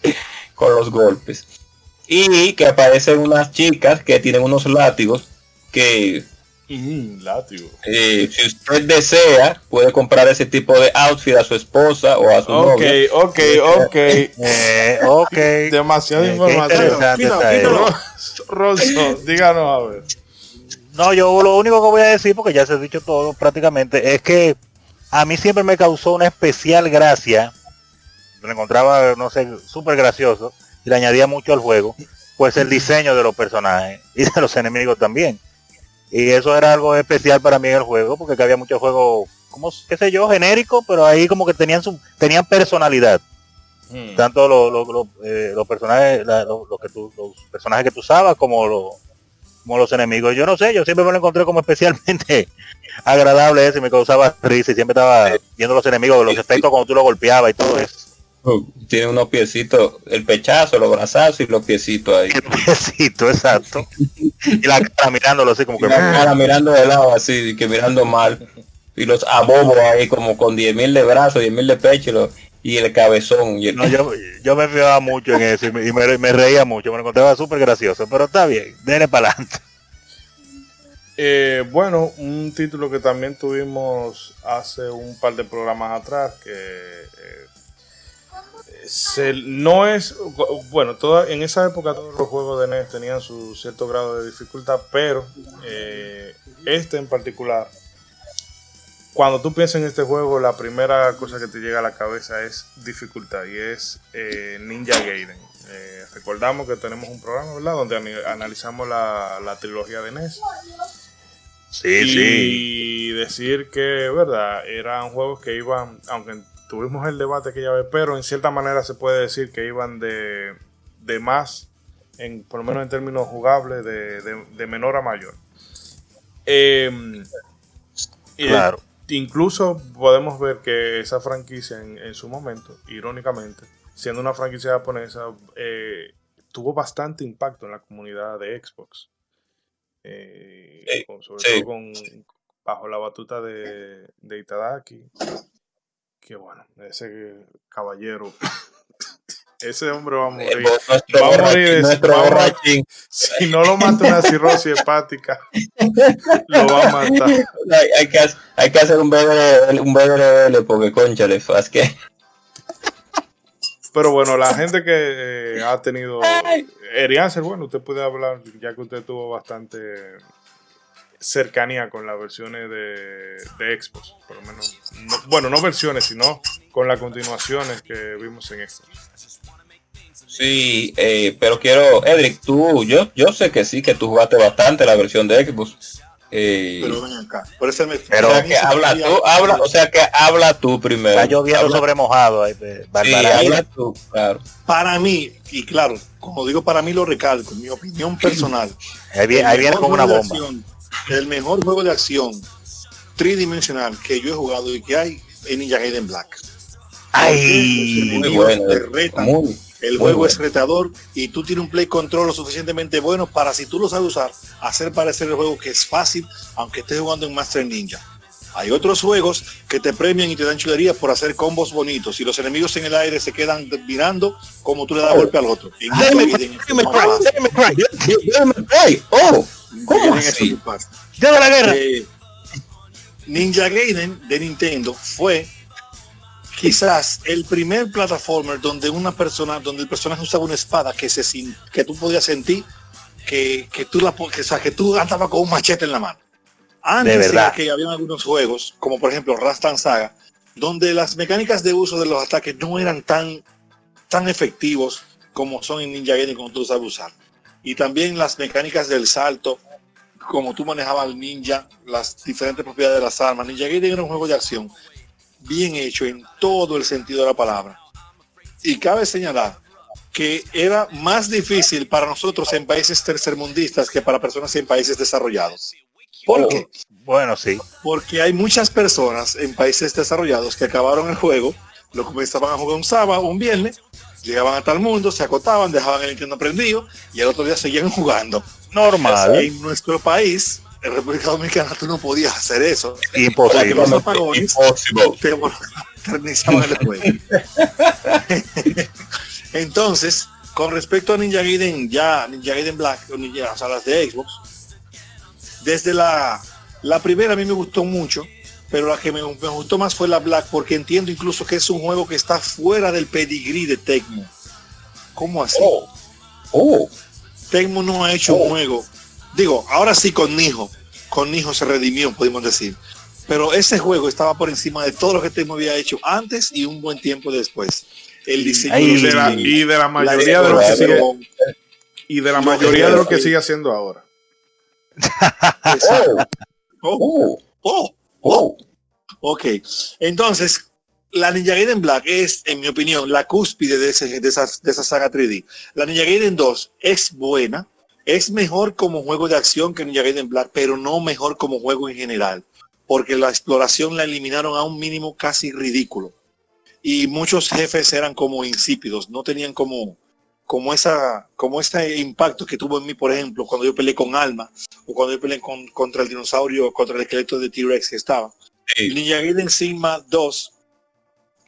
Speaker 4: con los golpes. Y que aparecen unas chicas que tienen unos látigos que
Speaker 1: mm, látigo.
Speaker 4: eh, si usted desea puede comprar ese tipo de outfit a su esposa o a su
Speaker 1: Ok,
Speaker 4: novia.
Speaker 1: ok, ok.
Speaker 2: Eh, ok.
Speaker 1: Demasiada
Speaker 2: Eh,
Speaker 1: información. Rosso, díganos a ver.
Speaker 2: No, yo lo único que voy a decir, porque ya se ha dicho todo prácticamente, es que a mí siempre me causó una especial gracia. Lo encontraba, no sé, súper gracioso y le añadía mucho al juego, pues el diseño de los personajes y de los enemigos también. Y eso era algo especial para mí en el juego, porque que había muchos juegos, como, qué sé yo, genéricos, pero ahí como que tenían su, tenían personalidad. Tanto los, los, los, eh, los personajes, la- los que tú, los personajes que tú usabas como los, como los enemigos. Yo no sé, yo siempre me lo encontré como especialmente agradable ese, me causaba risa y siempre estaba viendo los enemigos, los efectos cuando tú lo golpeabas y todo eso.
Speaker 4: Tiene unos piecitos, el pechazo, los brazazos y los piecitos ahí.
Speaker 2: El piecito, exacto. Y la cara mirándolo así como
Speaker 4: Y
Speaker 2: que...
Speaker 4: la cara mirando de lado así, que mirando mal. Y los abobos ahí como con 10.000 de brazos, 10.000 de pecho y, lo- y el cabezón. Y el-
Speaker 2: No, yo, yo me fijaba mucho en eso y me, y me- me reía mucho, me lo encontraba súper gracioso, pero está bien, denle para adelante.
Speaker 1: Eh, bueno, un título que también tuvimos hace un par de programas atrás, que eh, se- no es, bueno, toda, en esa época todos los juegos de NES tenían su cierto grado de dificultad, pero eh, este en particular, cuando tú piensas en este juego, la primera cosa que te llega a la cabeza es dificultad y es eh, Ninja Gaiden. Eh, recordamos que tenemos un programa, ¿verdad? Donde analizamos la, la trilogía de NES
Speaker 2: Sí,
Speaker 1: y decir que, verdad, eran juegos que iban, aunque tuvimos el debate aquella vez, pero en cierta manera se puede decir que iban de, de más, en, por lo menos en términos jugables, de, de- de menor a mayor. Eh,
Speaker 2: Claro.
Speaker 1: Incluso podemos ver que esa franquicia en, en su momento, irónicamente, siendo una franquicia japonesa, eh, tuvo bastante impacto en la comunidad de Xbox. Eh,
Speaker 4: Sí,
Speaker 1: con- sobre
Speaker 4: sí.
Speaker 1: todo con, bajo la batuta de, de Itadaki. Que bueno, ese caballero, ese hombre va a
Speaker 4: Eh,
Speaker 1: morir.
Speaker 4: nuestro
Speaker 1: Va a morir,
Speaker 4: borrachín.
Speaker 1: Si no lo mata una cirrosis hepática, lo va a matar.
Speaker 4: hay, hay que, hacer- hay que hacer un BDL, un BDL porque conchale, es que
Speaker 1: Pero bueno, la gente que eh, ha tenido Erianser, bueno, usted puede hablar, ya que usted tuvo bastante cercanía con las versiones de, de Xbox, por lo menos. no- bueno, no versiones, sino con las continuaciones que vimos en Xbox.
Speaker 4: Sí, eh, pero quiero, Edric, tú, yo, yo sé que sí, que tú jugaste bastante la versión de Xbox. Eh,
Speaker 3: Pero ven acá. Por eso me,
Speaker 2: Pero
Speaker 4: que
Speaker 3: se
Speaker 4: habla tú, habla, o sea que habla tú primero.
Speaker 2: Está lloviendo sobre mojado ahí,
Speaker 4: Sí, habla tú, claro.
Speaker 3: Para mí, y claro, como digo para mí lo recalco, en mi opinión personal.
Speaker 2: Ahí viene, ahí viene con una bomba.
Speaker 3: El mejor juego de acción tridimensional que yo he jugado y que hay es Ninja Gaiden Black.
Speaker 2: Ay,
Speaker 4: Muy bueno, muy,
Speaker 3: el juego
Speaker 4: bueno.
Speaker 3: es retador y tú tienes un play control lo suficientemente bueno para si tú lo sabes usar, hacer parecer el juego que es fácil, aunque estés jugando en Master Ninja. Hay otros juegos que te premian y te dan chulerías por hacer combos bonitos y los enemigos en el aire se quedan mirando como tú le das golpe al otro. En no
Speaker 4: Cry, Cry. Oh, ¿cómo
Speaker 3: Gaiden eso
Speaker 4: así?
Speaker 3: no pasa.
Speaker 2: ¡Ya de la guerra!
Speaker 3: Eh, Ninja Gaiden de Nintendo fue quizás el primer plataformer donde una persona, donde el personaje usaba una espada que se sin- que tú podías sentir que, que tú la que, o sea, que tú andabas con un machete en la mano. Antes
Speaker 2: De verdad.
Speaker 3: que había algunos juegos, como por ejemplo Rastan Saga, donde las mecánicas de uso de los ataques no eran tan, tan efectivos como son en Ninja Gaiden como tú sabes usar. Y también las mecánicas del salto, como tú manejabas al ninja, las diferentes propiedades de las armas. Ninja Gaiden era un juego de acción bien hecho en todo el sentido de la palabra. Y cabe señalar que era más difícil para nosotros en países tercermundistas que para personas en países desarrollados. ¿Por qué?
Speaker 2: Bueno, sí.
Speaker 3: Porque hay muchas personas en países desarrollados que acabaron el juego, lo comenzaban a jugar un sábado, un viernes, llegaban a tal mundo, se acotaban, dejaban el Nintendo prendido y el otro día seguían jugando.
Speaker 2: Normal.
Speaker 3: En nuestro país, en República Dominicana, tú no podías hacer eso.
Speaker 2: Imposible.
Speaker 3: los apagones te juego. Entonces, con respecto a Ninja Gaiden, ya Ninja Gaiden Black, o Ninja, o sea, las de Xbox, desde la, la primera a mí me gustó mucho, pero la que me, me gustó más fue la Black, porque entiendo incluso que es un juego que está fuera del pedigrí de Tecmo. ¿Cómo así?
Speaker 4: Oh, oh,
Speaker 3: Tecmo no ha hecho un juego. Digo, ahora sí con Nijo. Con Nijo se redimió, podemos decir. Pero ese juego estaba por encima de todo lo que Tecmo había hecho antes y un buen tiempo después. El diseño
Speaker 2: Ay,
Speaker 1: Y de la, y de la
Speaker 3: la
Speaker 1: mayoría de lo que sigue, y de la mayoría de lo que sigue haciendo ahora.
Speaker 3: exacto. Oh,
Speaker 4: oh,
Speaker 3: oh,
Speaker 4: oh.
Speaker 3: ok. Entonces, la Ninja Gaiden Black es, en mi opinión, la cúspide de, ese- de, esa, de esa saga 3D. La Ninja Gaiden 2 es buena, Es mejor como juego de acción que Ninja Gaiden Black, pero no mejor como juego en general, porque la exploración la eliminaron a un mínimo casi ridículo. Y muchos jefes eran como insípidos, no tenían como, como, esa, como ese impacto que tuvo en mí, por ejemplo, cuando yo peleé con Alma, o cuando yo peleé con, contra el dinosaurio, contra el esqueleto de T-Rex que estaba.
Speaker 4: Sí.
Speaker 3: Ninja Gaiden Sigma 2,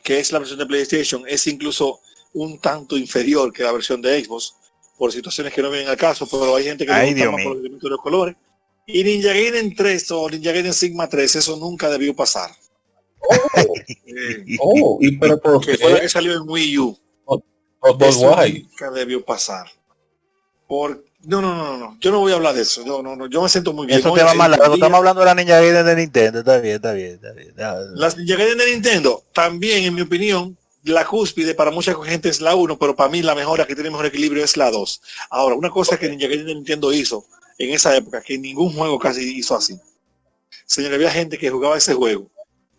Speaker 3: que es la versión de PlayStation, es incluso un tanto inferior que la versión de Xbox, por situaciones que no vienen al caso, pero hay gente que
Speaker 2: Ay,
Speaker 3: le gusta más por los elementos de los colores. Y Ninja Gaiden 3 o Ninja Gaiden Sigma 3, eso nunca debió pasar. Eh,
Speaker 4: Oh, y pero por
Speaker 3: que fue la
Speaker 4: qué?
Speaker 3: que salió en Wii U.
Speaker 4: Por- por
Speaker 3: Eso
Speaker 4: guay.
Speaker 3: nunca debió pasar. Por... No, no, no, no, yo no voy a hablar de eso. No, no, no, yo me siento muy bien.
Speaker 2: Eso te va
Speaker 3: entendía-
Speaker 2: Estamos hablando de la Ninja Gaiden de Nintendo. Está bien, está bien, está bien.
Speaker 3: Las Ninja Gaiden de Nintendo, también en mi opinión, la cúspide para mucha gente es la 1, pero para mí la mejor, la que tiene mejor equilibrio es la 2. Ahora, una cosa que Ninja Gaiden de Nintendo hizo en esa época, que ningún juego casi hizo así. Señor, había gente que jugaba ese juego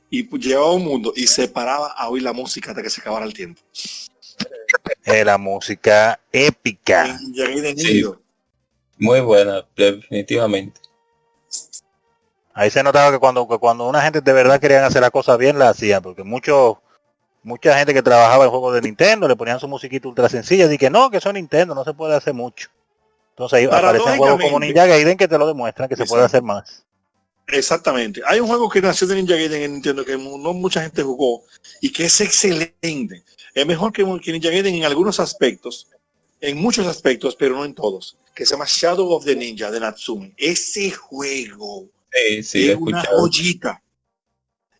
Speaker 3: y pues, llegaba a un mundo y se paraba a oír la música hasta que se acabara el tiempo.
Speaker 2: Eh, la música épica.
Speaker 3: Ninja Gaiden
Speaker 4: Sí. Muy buena, definitivamente.
Speaker 2: Ahí se notaba que cuando, que cuando una gente de verdad querían hacer la cosa bien, la hacían, porque muchos mucha gente que trabajaba en juegos de Nintendo le ponían su musiquita ultra sencilla y que no, que eso es Nintendo, no se puede hacer mucho. Entonces ahí aparecen juegos como. Ninja Gaiden que te lo demuestran que se puede hacer más.
Speaker 3: Exactamente. Hay un juego que nació de Ninja Gaiden en Nintendo que mu- no mucha gente jugó y que es excelente. Es mejor que, que Ninja Gaiden en algunos aspectos, en muchos aspectos, pero no en todos. Que se llama Shadow of the Ninja de Natsume. Ese juego
Speaker 4: Sí, sí,
Speaker 3: es una joyita.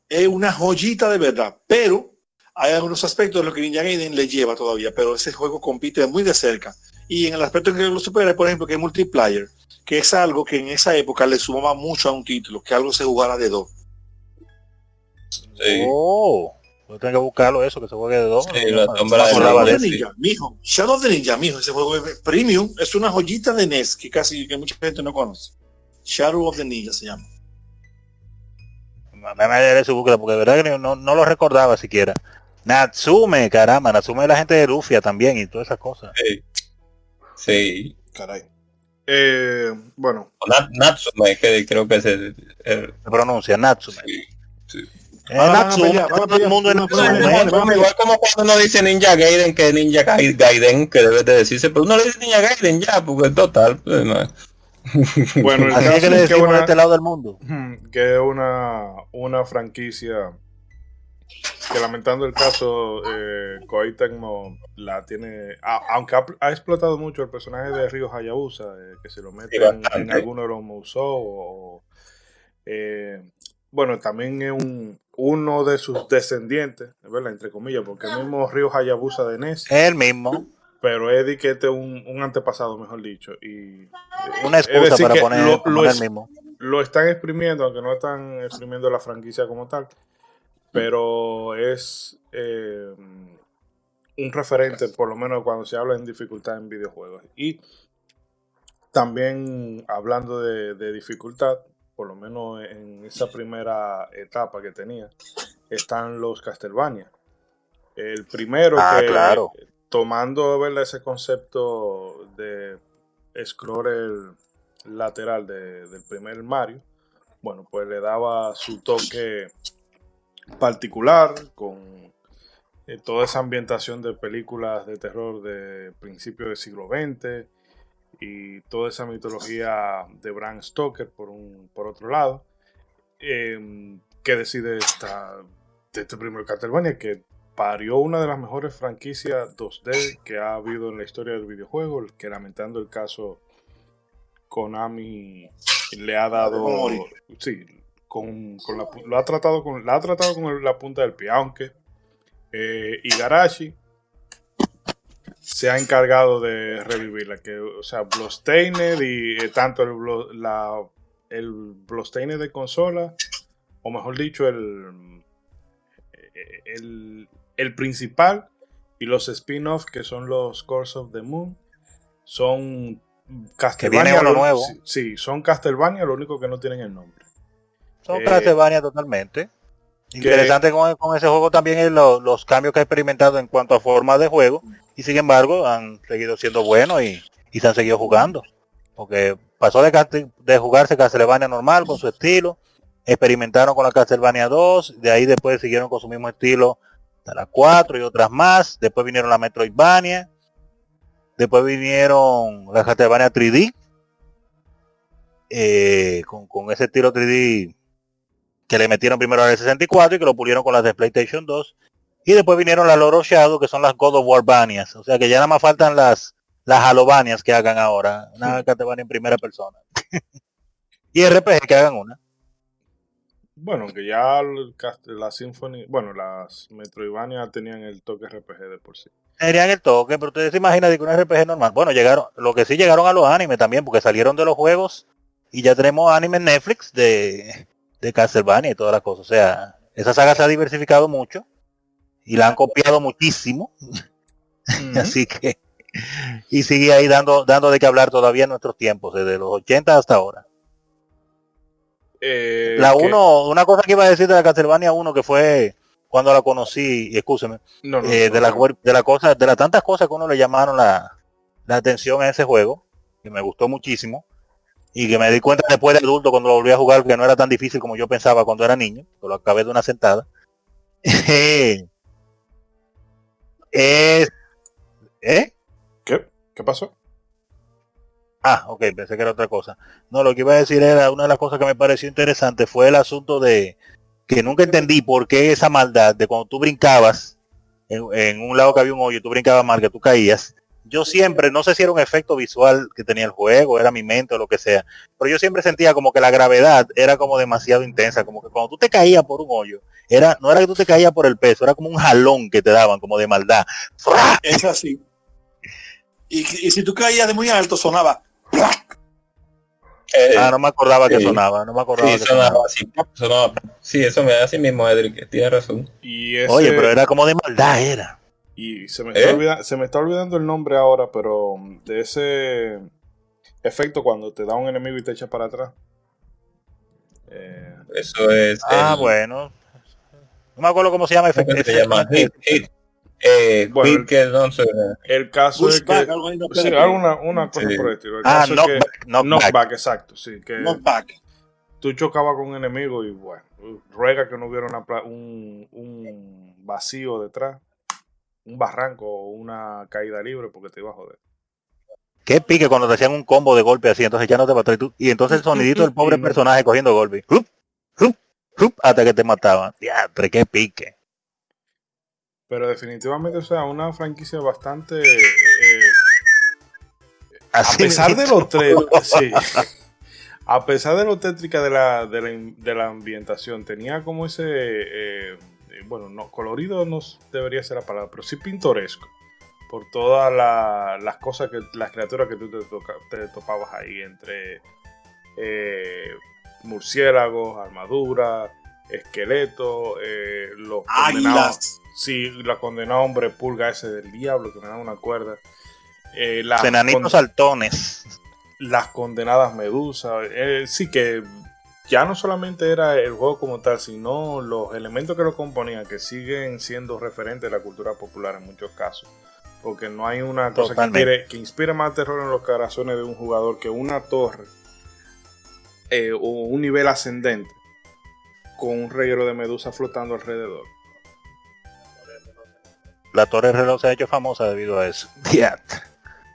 Speaker 3: Es una joyita de verdad. Pero hay algunos aspectos de lo que Ninja Gaiden le lleva todavía, pero ese juego compite muy de cerca. Y en el aspecto en que lo supera, por ejemplo, que es multiplayer, que es algo que en esa época le sumaba mucho a un título, que algo se jugara de dos.
Speaker 4: Sí.
Speaker 2: Oh, yo tengo que buscarlo eso, que se juegue de dos.
Speaker 4: Sí, la de
Speaker 3: Shadow
Speaker 2: de.
Speaker 3: Ninja, mijo. Shadow of the Ninja, mijo. Ese juego es premium. Es una joyita de NES que casi que mucha gente no conoce. Shadow of the Ninja se llama.
Speaker 2: Me me daré su búsqueda porque de verdad que no, no lo recordaba siquiera. Natsume, caramba, Natsume es la gente de Rufia también y todas esas cosas.
Speaker 4: Sí. Sí.
Speaker 1: Caray. Eh, bueno,
Speaker 4: Na- Natsume, que creo que es el, el-
Speaker 2: Se pronuncia Natsume.
Speaker 4: sí, sí.
Speaker 2: Eh,
Speaker 3: Van a pelear, van a
Speaker 2: todo el mundo en.
Speaker 4: Igual como cuando uno dice Ninja Gaiden, que es Ninja Gai- Gaiden, que debe de decirse, pero uno le dice Ninja Gaiden ya, porque en total, pues, no.
Speaker 1: bueno, el
Speaker 2: Así
Speaker 1: caso
Speaker 2: es que le
Speaker 1: que
Speaker 2: decimos de
Speaker 1: una,
Speaker 2: este lado del mundo.
Speaker 1: Que es una, una franquicia que lamentando el caso, eh, Koei Tecmo la tiene, a- aunque ha, ha explotado mucho el personaje de Ryo Hayabusa, eh, que se lo meten en,
Speaker 4: bastante.
Speaker 1: alguno de los Musou, o, eh, bueno, también es un, uno de sus descendientes, ¿verdad? entre comillas, porque el mismo Ryo Hayabusa de NES,
Speaker 2: El mismo.
Speaker 1: pero Eddie que este es un, un antepasado, mejor dicho, y
Speaker 2: Una excusa para poner,
Speaker 1: lo- es-
Speaker 2: el mismo.
Speaker 1: lo están exprimiendo, aunque no están exprimiendo la franquicia como tal, pero es eh, un referente, por lo menos cuando se habla en dificultad en videojuegos. Y también hablando de, de dificultad, por lo menos en esa primera etapa que tenía, están los Castlevania. El primero
Speaker 2: Ah,
Speaker 1: que,
Speaker 2: claro.
Speaker 1: tomando ¿verdad? ese concepto de scroller lateral de- del primer Mario, bueno, pues le daba su toque particular con eh, toda esa ambientación de películas de terror de principios del siglo XX y toda esa mitología de Bram Stoker por un por otro lado eh, que decide esta, de este primer Castlevania que parió una de las mejores franquicias 2D que ha habido en la historia del videojuego que lamentando el caso Konami le ha dado sí con, con la, lo ha tratado con la ha tratado con la punta del pie aunque eh, Igarashi se ha encargado de revivirla que o sea Bloodstained y eh, tanto el, Blo- la, el de consola o mejor dicho el eh, el, el principal y los spin-offs que son los Course of the Moon son Castlevania
Speaker 2: viene uno
Speaker 1: lo-
Speaker 2: nuevo.
Speaker 1: sí, sí, son Castlevania lo único que no tienen el nombre
Speaker 2: Son
Speaker 1: Eh,
Speaker 2: Castlevania totalmente. Interesante con, ese juego también es lo- los cambios que ha experimentado en cuanto a forma de juego y sin embargo han seguido siendo buenos y, y se han seguido jugando. porque pasó de jugarse Castlevania normal con su estilo, experimentaron con la Castlevania 2, de ahí después siguieron con su mismo estilo hasta la 4 y otras más, después vinieron la Metroidvania, después vinieron la Castlevania 3D, eh, con, con ese estilo 3D que le metieron primero al 64 y que lo pulieron con las de PlayStation 2, y después vinieron las Loro Shadow, que son las God of War Banias, o sea que ya nada más faltan las las Halobanias que hagan ahora, una Castlevania en primera persona. y RPG que hagan una.
Speaker 1: Bueno, que ya el la Symphony, bueno, las Metroidvania tenían el toque RPG de por sí.
Speaker 2: Serían el toque, pero ustedes se imaginan de que un RPG normal. Bueno, llegaron, lo que sí llegaron a los animes también, porque salieron de los juegos y ya tenemos anime en Netflix de, de Castlevania y todas las cosas. O sea, esa saga se ha diversificado mucho y la han copiado muchísimo. Así que, y sigue ahí dando, dando de qué hablar todavía en nuestros tiempos, desde los 80 hasta ahora.
Speaker 1: Eh,
Speaker 2: La
Speaker 1: que-
Speaker 2: 1, una cosa que iba a decir de la Castlevania 1 que fue cuando la conocí, y escúcheme,
Speaker 1: no, no,
Speaker 2: eh,
Speaker 1: no,
Speaker 2: de la de la cosa, de las tantas cosas que uno le llamaron la, la atención a ese juego, que me gustó muchísimo, y que me di cuenta después de adulto cuando lo volví a jugar que no era tan difícil como yo pensaba cuando era niño, que lo acabé de una sentada. es ¿Eh?
Speaker 1: ¿Qué? ¿Qué pasó?
Speaker 2: Ah, ok, pensé que era otra cosa. No, lo que iba a decir era una de las cosas que me pareció interesante fue el asunto de que nunca entendí por qué esa maldad de cuando tú brincabas en, en un lado que había un hoyo y tú brincabas mal, que tú caías. Yo siempre, no sé si era un efecto visual que tenía el juego, era mi mente o lo que sea, pero yo siempre sentía como que la gravedad era como demasiado intensa, como que cuando tú te caías por un hoyo, era, no era que tú te caías por el peso, era como un jalón que te daban, como de maldad. ¡Fra!
Speaker 3: Es así. Y, y si tú caías de muy alto, sonaba.
Speaker 4: Eh,
Speaker 2: Ah, no me acordaba que
Speaker 4: sí.
Speaker 2: sonaba, no me acordaba
Speaker 4: sí,
Speaker 2: que sonaba.
Speaker 4: sonaba así. sonaba- sí, eso me hace mismo, Edric, tiene razón.
Speaker 1: Y ese,
Speaker 2: Oye, pero era como de maldad, era.
Speaker 1: Y se me,
Speaker 4: ¿Eh?
Speaker 1: está se me está olvidando el nombre ahora, pero mm, de ese efecto cuando te da un enemigo y te echa para atrás. Eh,
Speaker 4: Eso es.
Speaker 2: Ah,
Speaker 4: el-
Speaker 2: bueno. No me acuerdo cómo se llama.
Speaker 4: ¿cómo
Speaker 2: efect-
Speaker 4: se llama? Hit, hit. Eh,
Speaker 1: Bueno,
Speaker 4: no
Speaker 1: el caso es que...
Speaker 3: Algo
Speaker 1: Sí, alguna una cosa
Speaker 4: Sí.
Speaker 1: por el estilo. El
Speaker 2: Ah,
Speaker 1: caso es que-
Speaker 2: knockback, knockback.
Speaker 1: knockback, exacto, sí. Que
Speaker 3: Knockback.
Speaker 1: tú chocabas con un enemigo y bueno, ruega que no hubiera una un, un vacío detrás, un barranco o una caída libre porque te iba a joder.
Speaker 2: Qué pique cuando te hacían un combo de golpe así, entonces ya no te mató. Y, tú- y entonces el sonidito del pobre personaje cogiendo golpe. Rup, rup, rup, hasta que te mataban. Diatre, qué pique.
Speaker 1: Pero definitivamente, o sea, una franquicia bastante... eh, eh, a pesar de
Speaker 2: mismo.
Speaker 1: lo tres, sí. A pesar de lo tétrica de la, de la, de la ambientación, tenía como ese, eh, eh, bueno, no, colorido no debería ser la palabra, pero sí pintoresco. Por todas la- las cosas que, las criaturas que tú te, toca- te topabas ahí, entre eh, murciélagos, armadura, esqueletos, eh, los condenados.
Speaker 3: Águilas.
Speaker 1: Sí, la condenada hombre pulga ese del diablo que me da una cuerda. Eh, las
Speaker 2: saltones.
Speaker 1: las condenadas medusas. Eh, sí que ya no solamente era el juego como tal, sino los elementos que lo componían, que siguen siendo referentes de la cultura popular en muchos casos. Porque no hay una cosa que inspire, que inspire más terror en los corazones de un jugador que una torre eh, o un nivel ascendente con un reguero de medusa flotando alrededor.
Speaker 2: La Torre del Reloj se ha hecho famosa debido a eso. Diatre.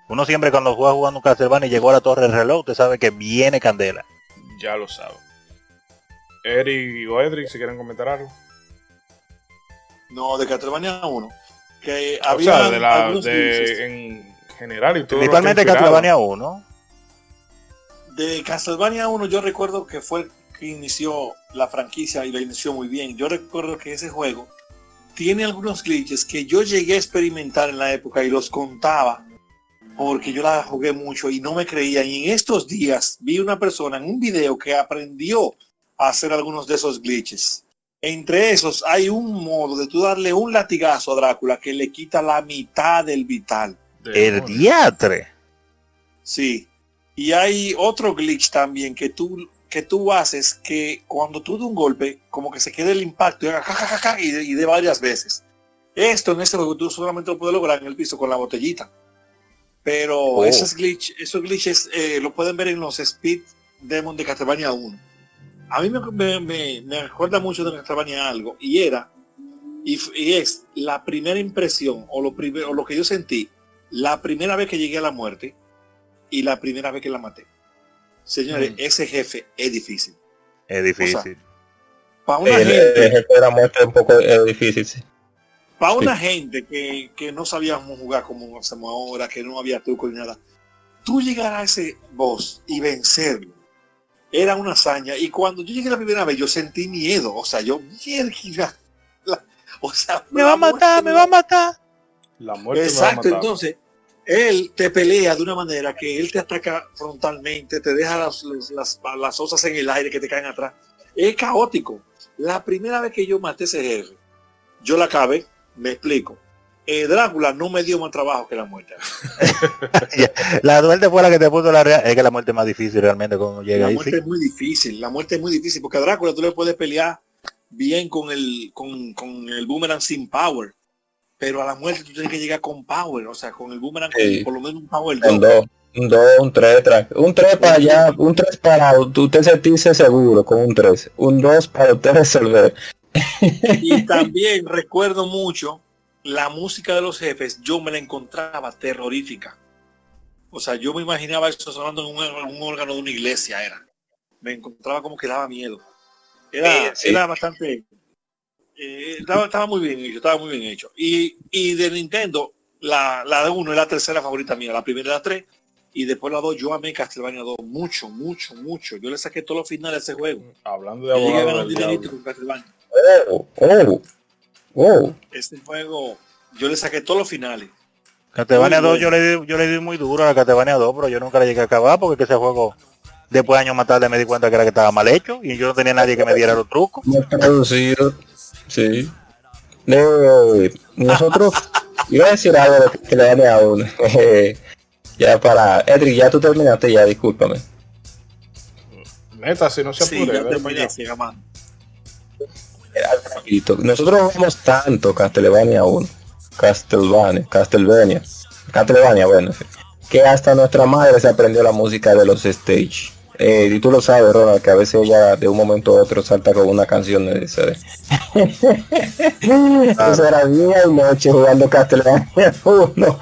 Speaker 2: Uno siempre cuando juega jugando un Castlevania y llegó a la Torre del Reloj, usted sabe que viene candela.
Speaker 1: Ya lo saben. Eric o Edric, si quieren comentar algo.
Speaker 3: No, de Castlevania 1. Que
Speaker 1: O
Speaker 3: había
Speaker 1: sea, de la,
Speaker 3: algunos glitches.
Speaker 1: de, en general y todo.
Speaker 2: Principalmente
Speaker 1: inspirado.
Speaker 2: Castlevania 1.
Speaker 3: De Castlevania 1 yo recuerdo que fue el que inició la franquicia y la inició muy bien. Yo recuerdo que ese juego tiene algunos glitches que yo llegué a experimentar en la época y los contaba porque yo la jugué mucho y no me creían. Y en estos días vi una persona en un video que aprendió a hacer algunos de esos glitches. Entre esos hay un modo de tú darle un latigazo a Drácula que le quita la mitad del vital.
Speaker 1: De-
Speaker 2: El diatre.
Speaker 3: Sí. Y hay otro glitch también que tú que tú haces que cuando tú das un golpe, como que se quede el impacto y, haga ja, ja, ja, ja, y, de, y de varias veces. Esto en este juego tú solamente lo puedes lograr en el piso con la botellita. Pero
Speaker 2: Oh.
Speaker 3: esos, glitch, esos glitches eh, lo pueden ver en los Speed Demon de Castlevania 1. A mí me, me, me, me recuerda mucho de Castlevania algo, y era, y, es la primera impresión, o lo, primer- o lo que yo sentí, la primera vez que llegué a la muerte, y la primera vez que la maté. Señores,
Speaker 1: Mm.
Speaker 3: ese jefe es difícil.
Speaker 2: Es difícil.
Speaker 3: Para una gente,
Speaker 4: el jefe de la muerte es un poco difícil, sí.
Speaker 3: para una gente que, que no sabíamos jugar como hacemos ahora, que no había truco ni nada, tú llegar a ese boss y vencerlo, era una hazaña. Y cuando yo llegué la primera vez, yo sentí miedo. O sea, yo, mierda. La- o sea,
Speaker 2: Me va a matar, me va a matar.
Speaker 1: La muerte me va a
Speaker 3: Exacto,
Speaker 1: matar.
Speaker 3: entonces él te pelea de una manera que él te ataca frontalmente, te deja las, las, las, las osas en el aire que te caen atrás. Es caótico. La primera vez que yo maté ese jefe, yo la acabé, me explico. Eh, Drácula no me dio más trabajo que la muerte.
Speaker 2: La muerte fue la que te puso la real. Es que la muerte es más difícil realmente cuando llega
Speaker 3: La
Speaker 2: ahí.
Speaker 3: muerte
Speaker 2: sí.
Speaker 3: es muy difícil, la muerte es muy difícil, porque a Drácula tú le puedes pelear bien con el, con, con el boomerang sin power. Pero a la muerte tú tienes que llegar con power, o sea, con el boomerang con por lo menos un power
Speaker 4: Un
Speaker 3: 2.
Speaker 4: 2, un 2, un 3, un 3 para allá, un 3 para usted sentirse seguro con un 3, un 2 para usted resolver.
Speaker 3: Y también recuerdo mucho la música de los jefes, yo me la encontraba terrorífica. O sea, yo me imaginaba eso sonando en un, en un órgano de una iglesia, era. Me encontraba como que daba miedo. Era,
Speaker 4: sí.
Speaker 3: era bastante... eh, estaba, estaba muy bien hecho, estaba muy bien hecho. Y, y de Nintendo, la, la de uno es la tercera favorita mía, la primera y la 3. Y después la 2, yo amé Castlevania 2 mucho, mucho, mucho. Yo le saqué todos los finales a ese juego.
Speaker 1: Hablando de
Speaker 3: Yo llegué a
Speaker 1: abogado
Speaker 3: ganar dinerito con Castlevania.
Speaker 4: Oh, oh, oh.
Speaker 3: Este juego, yo le saqué todos los finales.
Speaker 2: Castlevania
Speaker 3: Muy
Speaker 2: 2 yo le, di, yo le di muy duro a la Castlevania 2, pero yo nunca le llegué a acabar porque que ese juego, después de años más tarde me di cuenta que era que estaba mal hecho y yo no tenía nadie que me diera los trucos.
Speaker 4: Mal traducido, sí. Eh, nosotros, iba a decir algo de que le gane a uno. eh, ya para, Edric, ya tú terminaste ya, discúlpame.
Speaker 1: Neta, si no se
Speaker 3: Sí,
Speaker 1: apure,
Speaker 3: ya
Speaker 1: para
Speaker 3: terminé,
Speaker 4: Nosotros jugamos tanto Castlevania 1, Castlevania, Castlevania, Castlevania, bueno, en fin, que hasta nuestra madre se aprendió la música de los stage. Eh, y tú lo sabes, Ronald, que a veces ella de un momento a otro salta con una canción de ese. Eso era día y noche jugando Castlevania 1.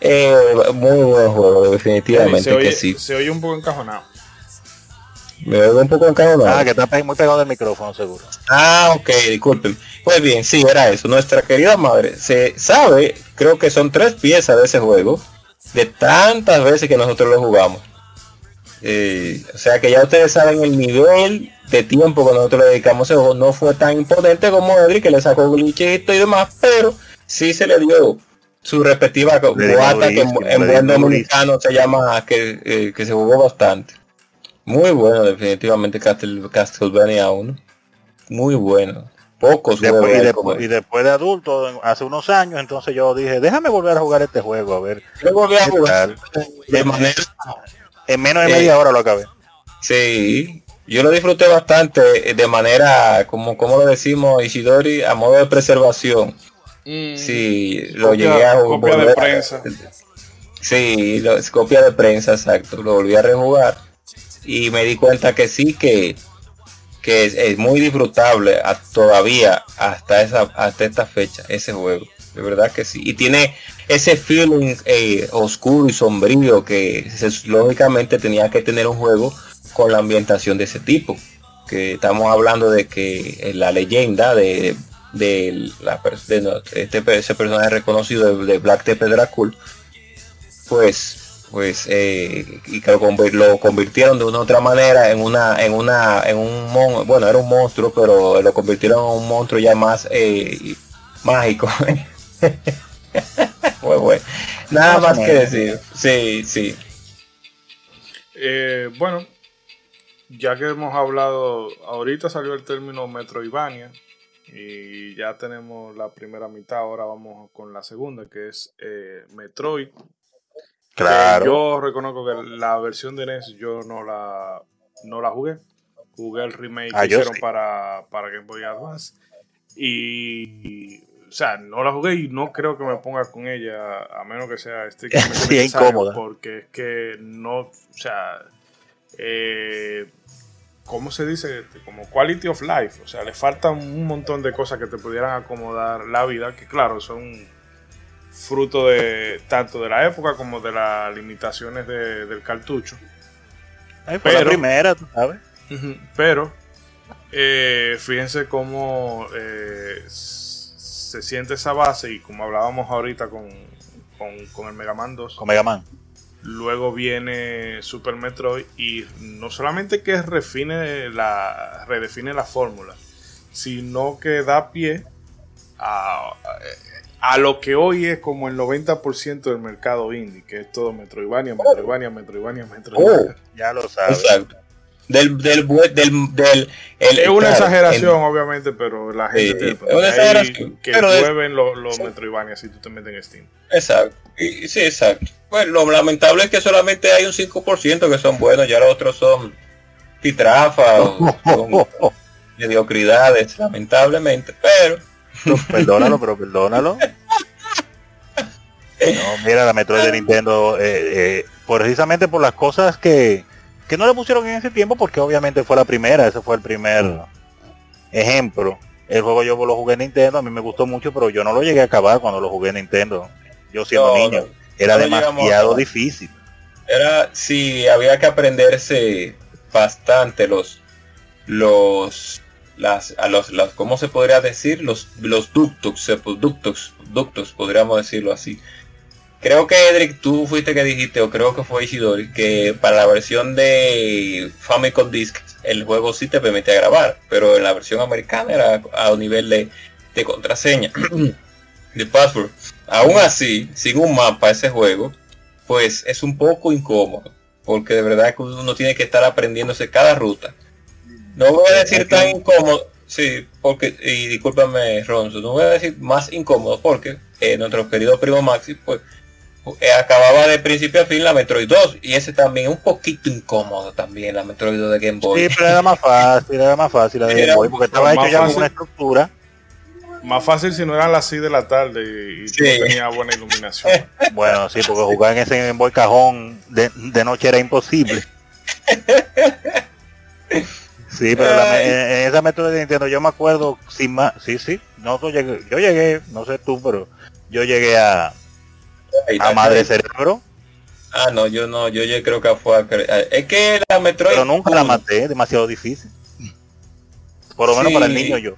Speaker 4: Eh, muy buen juego, definitivamente
Speaker 1: se, oye,
Speaker 4: que sí.
Speaker 1: se oye un poco encajonado.
Speaker 4: Me veo un poco encajonado.
Speaker 2: Ah, que está muy pegado del micrófono seguro.
Speaker 4: Ah, ok, disculpen. Pues bien, sí, era eso. Nuestra querida madre se sabe, creo que son tres piezas de ese juego, de tantas veces que nosotros lo jugamos. Eh, o sea que ya ustedes saben el nivel de tiempo que nosotros le dedicamos a ese juego. No fue tan imponente como Edric, que le sacó glitchito y demás, pero sí se le dio su respectiva guata, que en, buen dominicano se llama, que, eh, que se jugó bastante. Muy bueno, definitivamente Castle, Castlevania 1. Muy bueno. Pocos
Speaker 2: Después,
Speaker 4: juegos
Speaker 2: y, después,
Speaker 4: como-
Speaker 2: y después de adulto, hace unos años, entonces yo dije, déjame volver a jugar este juego, a ver.
Speaker 4: Yo volví a jugar de manera
Speaker 2: En menos de
Speaker 4: Eh,
Speaker 2: media hora lo acabé.
Speaker 4: Sí, yo lo disfruté bastante eh, de manera, como, como lo decimos, Ishidori, a modo de preservación. Sí, lo
Speaker 1: Copia-
Speaker 4: llegué a
Speaker 1: copia de
Speaker 4: volver
Speaker 1: prensa.
Speaker 4: Sí, lo, es copia de prensa, exacto. Lo volví a rejugar y me di cuenta que sí que, que es, muy disfrutable a- todavía hasta esa hasta esta fecha ese juego. De verdad que sí. Y tiene ese feeling eh, oscuro y sombrío que lógicamente tenía que tener un juego con la ambientación de ese tipo. Que estamos hablando de que eh, la leyenda de, de, la, de este, ese personaje reconocido de, de Black Tepes Dracul pues pues eh, y que lo, convirtieron de una u otra manera en una en una en un mon- bueno era un monstruo pero lo convirtieron en un monstruo ya más eh, mágico bueno. nada
Speaker 2: Más
Speaker 4: que decir sí sí
Speaker 1: Eh, bueno, ya que hemos hablado, ahorita salió el término Metroidvania y ya tenemos la primera mitad, ahora vamos con la segunda, que es eh, Metroid.
Speaker 2: Claro.
Speaker 1: Yo reconozco que la versión de NES yo no la, no la jugué. Jugué el remake
Speaker 2: Ah,
Speaker 1: que hicieron
Speaker 2: sí.
Speaker 1: para, para Game Boy Advance. Y o sea, no la jugué y no creo que me ponga con ella, a menos que sea estrictamente
Speaker 2: Sí, incómoda.
Speaker 1: Porque es que no, o sea, eh, ¿cómo se dice? Como quality of life. O sea, le faltan un montón de cosas que te pudieran acomodar la vida, que claro, son fruto de tanto de la época como de las limitaciones de- del cartucho.
Speaker 2: Ahí fue la
Speaker 1: Pero-
Speaker 2: primera, tú sabes.
Speaker 1: Pero eh, fíjense cómo eh, se siente esa base y como hablábamos ahorita con, con, con el Mega Man 2,
Speaker 2: Con Mega Man.
Speaker 1: luego viene Super Metroid y no solamente que refine la, redefine la fórmula, sino que da pie a, a lo que hoy es como el 90% del mercado indie, que es todo Metroidvania, Metroidvania, Metroidvania, Metroidvania.
Speaker 2: Ya lo sabes.
Speaker 4: Exacto. Del, del, del, del, el-
Speaker 1: Es una
Speaker 4: claro,
Speaker 1: exageración, obviamente, pero la gente
Speaker 4: Sí,
Speaker 1: tiene
Speaker 4: es una
Speaker 1: ahí
Speaker 4: exageración,
Speaker 1: que
Speaker 4: pero es-
Speaker 1: llueven los, los Metroidvania si tú te metes en Steam.
Speaker 4: Exacto. Y, sí, exacto. Pues lo lamentable es que solamente hay un 5% que son buenos, ya los otros son titrafas o son mediocridades, lamentablemente, pero
Speaker 2: No, perdónalo, pero perdónalo. No, mira, la Metroid de Nintendo, eh, eh, precisamente por las cosas que, que no le pusieron en ese tiempo, porque obviamente fue la primera, ese fue el primer ejemplo. El juego yo lo jugué en Nintendo, a mí me gustó mucho, pero yo no lo llegué a acabar cuando lo jugué en Nintendo. Yo siendo
Speaker 4: No,
Speaker 2: niño,
Speaker 4: no,
Speaker 2: era
Speaker 4: a
Speaker 2: demasiado difícil.
Speaker 4: era sí había que aprenderse bastante los los las a los las cómo se podría decir los los ductos se- ductos ductos podríamos decirlo así. Creo que Edric tú fuiste que dijiste o creo que fue Ishidori que para la versión de Famicom Disk el juego sí te permitía grabar pero en la versión americana era a un nivel de, de contraseña de password. Aún así sin un mapa ese juego pues es un poco incómodo, porque de verdad que uno tiene que estar aprendiéndose cada ruta. No voy a decir tan incómodo, sí, porque, y discúlpame Ronzo, no voy a decir más incómodo, porque eh, nuestro querido primo Maxi, pues, eh, acababa de principio a fin la Metroid 2, y ese también un poquito incómodo también, la Metroid 2 de Game Boy.
Speaker 2: Sí, pero era más fácil, era más fácil la de
Speaker 4: Era
Speaker 2: Game Boy, porque estaba hecho ya con una estructura.
Speaker 1: Más fácil si no eran las 6 de la tarde y,
Speaker 4: Sí.
Speaker 1: no tenías buena iluminación.
Speaker 2: Bueno, sí, porque jugar en ese Game Boy cajón de, de noche era imposible. Sí, pero la- en, en esa método de Nintendo yo me acuerdo sin más, sí, sí, nosotros llegué, yo llegué, no sé tú, pero yo llegué a, a. Madre Cerebro,
Speaker 4: Ah, no, yo no, yo creo que fue a Es que la Metroid...
Speaker 2: pero nunca la maté, demasiado difícil. Por lo menos para el niño yo.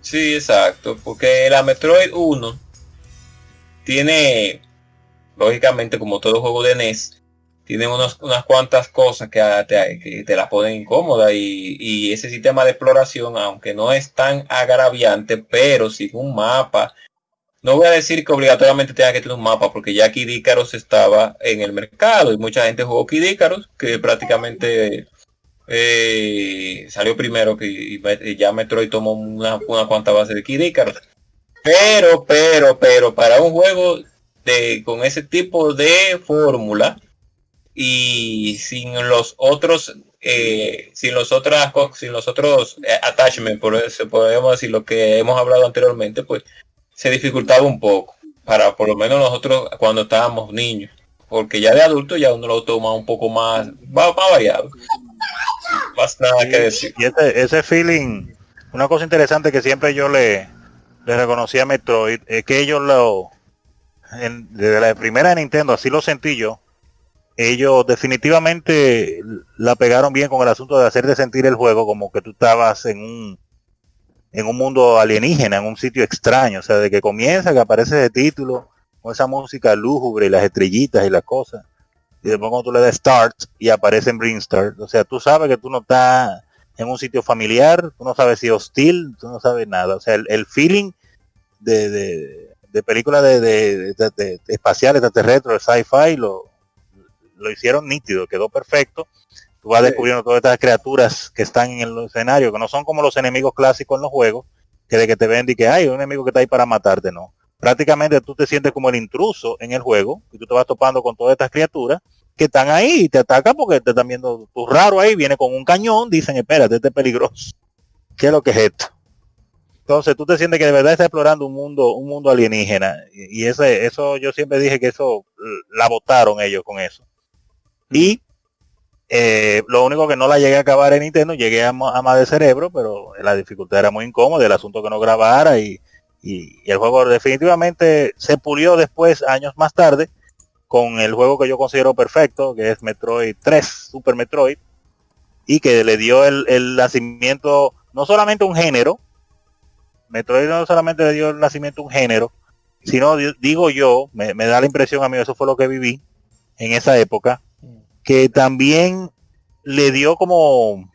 Speaker 4: Sí, exacto, porque la Metroid 1 tiene, lógicamente, como todo juego de NES, tiene unos- unas cuantas cosas que a- te, que te la ponen incómoda y, y ese sistema de exploración, aunque no es tan agraviante, pero sin un mapa, no voy a decir que obligatoriamente tenga que tener un mapa, porque ya Kid Icarus estaba en el mercado y mucha gente jugó Kid Icarus, que prácticamente eh, salió primero que y y ya Metroid tomó una, una cuanta base de Kid Icarus. Pero, pero, pero, para un juego de con ese tipo de fórmula y sin los otros eh, sin los otras sin los otros eh, attachments por eso podemos decir lo que hemos hablado anteriormente pues se dificultaba un poco para por lo menos nosotros cuando estábamos niños porque ya de adulto ya uno lo toma un poco más más, más variado. Más nada que decir.
Speaker 2: Y ese, ese feeling, una cosa interesante que siempre yo le, le reconocí a Metroid, es que ellos lo, en- desde la primera de Nintendo, así lo sentí yo, ellos definitivamente la pegaron bien con el asunto de hacerte sentir el juego como que tú estabas en un en un mundo alienígena, en un sitio extraño, o sea, de que comienza, que aparece ese título, con esa música lúgubre y las estrellitas y las cosas, y después cuando tú le das start y aparece en o sea, tú sabes que tú no estás en un sitio familiar, tú no sabes si hostil, tú no sabes nada, o sea, el, el feeling de, de, de película de, de, de, espacial, extraterrestre, sci-fi, lo, lo hicieron nítido, quedó perfecto. Tú vas
Speaker 4: Sí.
Speaker 2: descubriendo todas estas criaturas que están en el escenario, que no son como los enemigos clásicos en los juegos, que de que te ven y que hay un enemigo que está ahí para matarte, no. Prácticamente tú te sientes como el intruso en el juego y tú te vas topando con todas estas criaturas que están ahí y te atacan porque te están viendo tú raro ahí, viene con un cañón, dicen, espérate, este es peligroso. ¿Qué es lo que es esto? Entonces tú te sientes que de verdad estás explorando un mundo, un mundo alienígena. Y, ese, eso yo siempre dije que eso la votaron ellos con eso. Y eh, lo único que no la llegué a acabar en Nintendo, llegué a, a más de cerebro, pero la dificultad era muy incómoda, el asunto que no grabara y, y- y el juego definitivamente se pulió después, años más tarde, con el juego que yo considero perfecto, que es Metroid 3, Super Metroid, y que le dio el, el nacimiento, no solamente un género, Metroid no solamente le dio el nacimiento a un género, sino di- digo yo, me, me da la impresión a mí, eso fue lo que viví en esa época, que también le dio como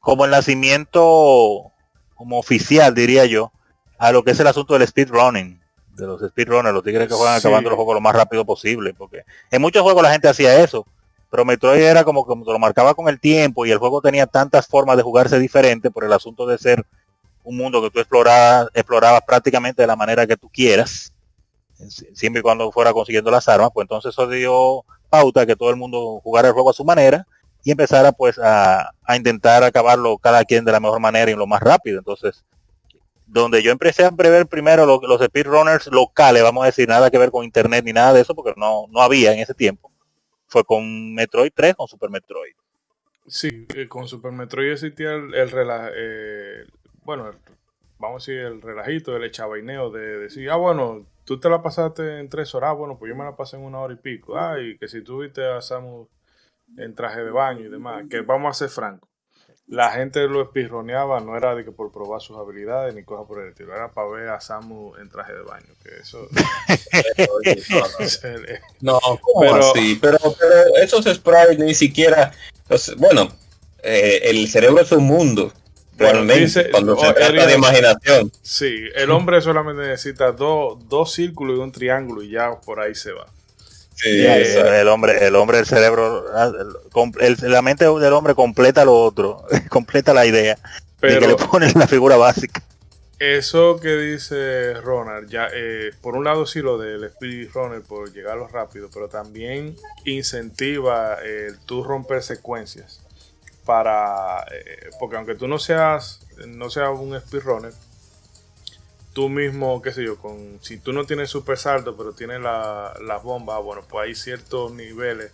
Speaker 2: como el nacimiento como oficial diría yo a lo que es el asunto del speedrunning de los speedrunners los tigres que juegan
Speaker 1: Sí.
Speaker 2: acabando los juegos lo más rápido posible porque en muchos juegos la gente hacía eso pero Metroid era como que lo marcaba con el tiempo y el juego tenía tantas formas de jugarse diferente por el asunto de ser un mundo que tú explorabas, explorabas prácticamente de la manera que tú quieras si- siempre y cuando fuera consiguiendo las armas pues entonces eso dio pauta que todo el mundo jugara el juego a su manera y empezara pues a, intentar acabarlo cada quien de la mejor manera y lo más rápido. Entonces, donde yo empecé a prever primero lo- los speedrunners locales, vamos a decir, nada que ver con internet ni nada de eso, porque no, no había en ese tiempo, fue con Metroid 3, con Super Metroid.
Speaker 1: Sí, eh, con Super Metroid existía el, el eh, bueno, vamos a decir el relajito, el echabaineo de decir, ah, bueno, tú te la pasaste en tres horas, ah, bueno, pues yo me la pasé en una hora y pico, ah, y que si tú viste a Samus en traje de baño y demás, que vamos a ser francos, la gente lo espirroneaba, no era de que por probar sus habilidades ni cosas por el estilo, era para ver a Samus en traje de baño, que eso...
Speaker 4: No, ¿cómo
Speaker 1: Pero-
Speaker 4: así? Pero, pero esos sprites ni siquiera, los- bueno, eh, el cerebro es un mundo,
Speaker 1: Bueno, dice-
Speaker 4: cuando se trata
Speaker 1: Elías-
Speaker 4: de imaginación.
Speaker 1: Sí, el hombre solamente necesita dos dos círculos y un triángulo y ya por ahí se va.
Speaker 4: Sí,
Speaker 1: Eh,
Speaker 2: el hombre, el hombre, el cerebro, ah, el- com- el- la mente del hombre completa lo otro, completa la idea, que
Speaker 1: Pero
Speaker 2: le ponen la figura básica.
Speaker 1: eso que dice Ronald, ya eh, por un lado sí lo del speedrunner por llegarlo rápido, pero también incentiva el tú romper secuencias para eh, porque aunque tú no seas no seas un speedrunner tú mismo, qué sé yo, con si tú no tienes super salto, pero tienes la- las bombas, bueno, pues hay ciertos niveles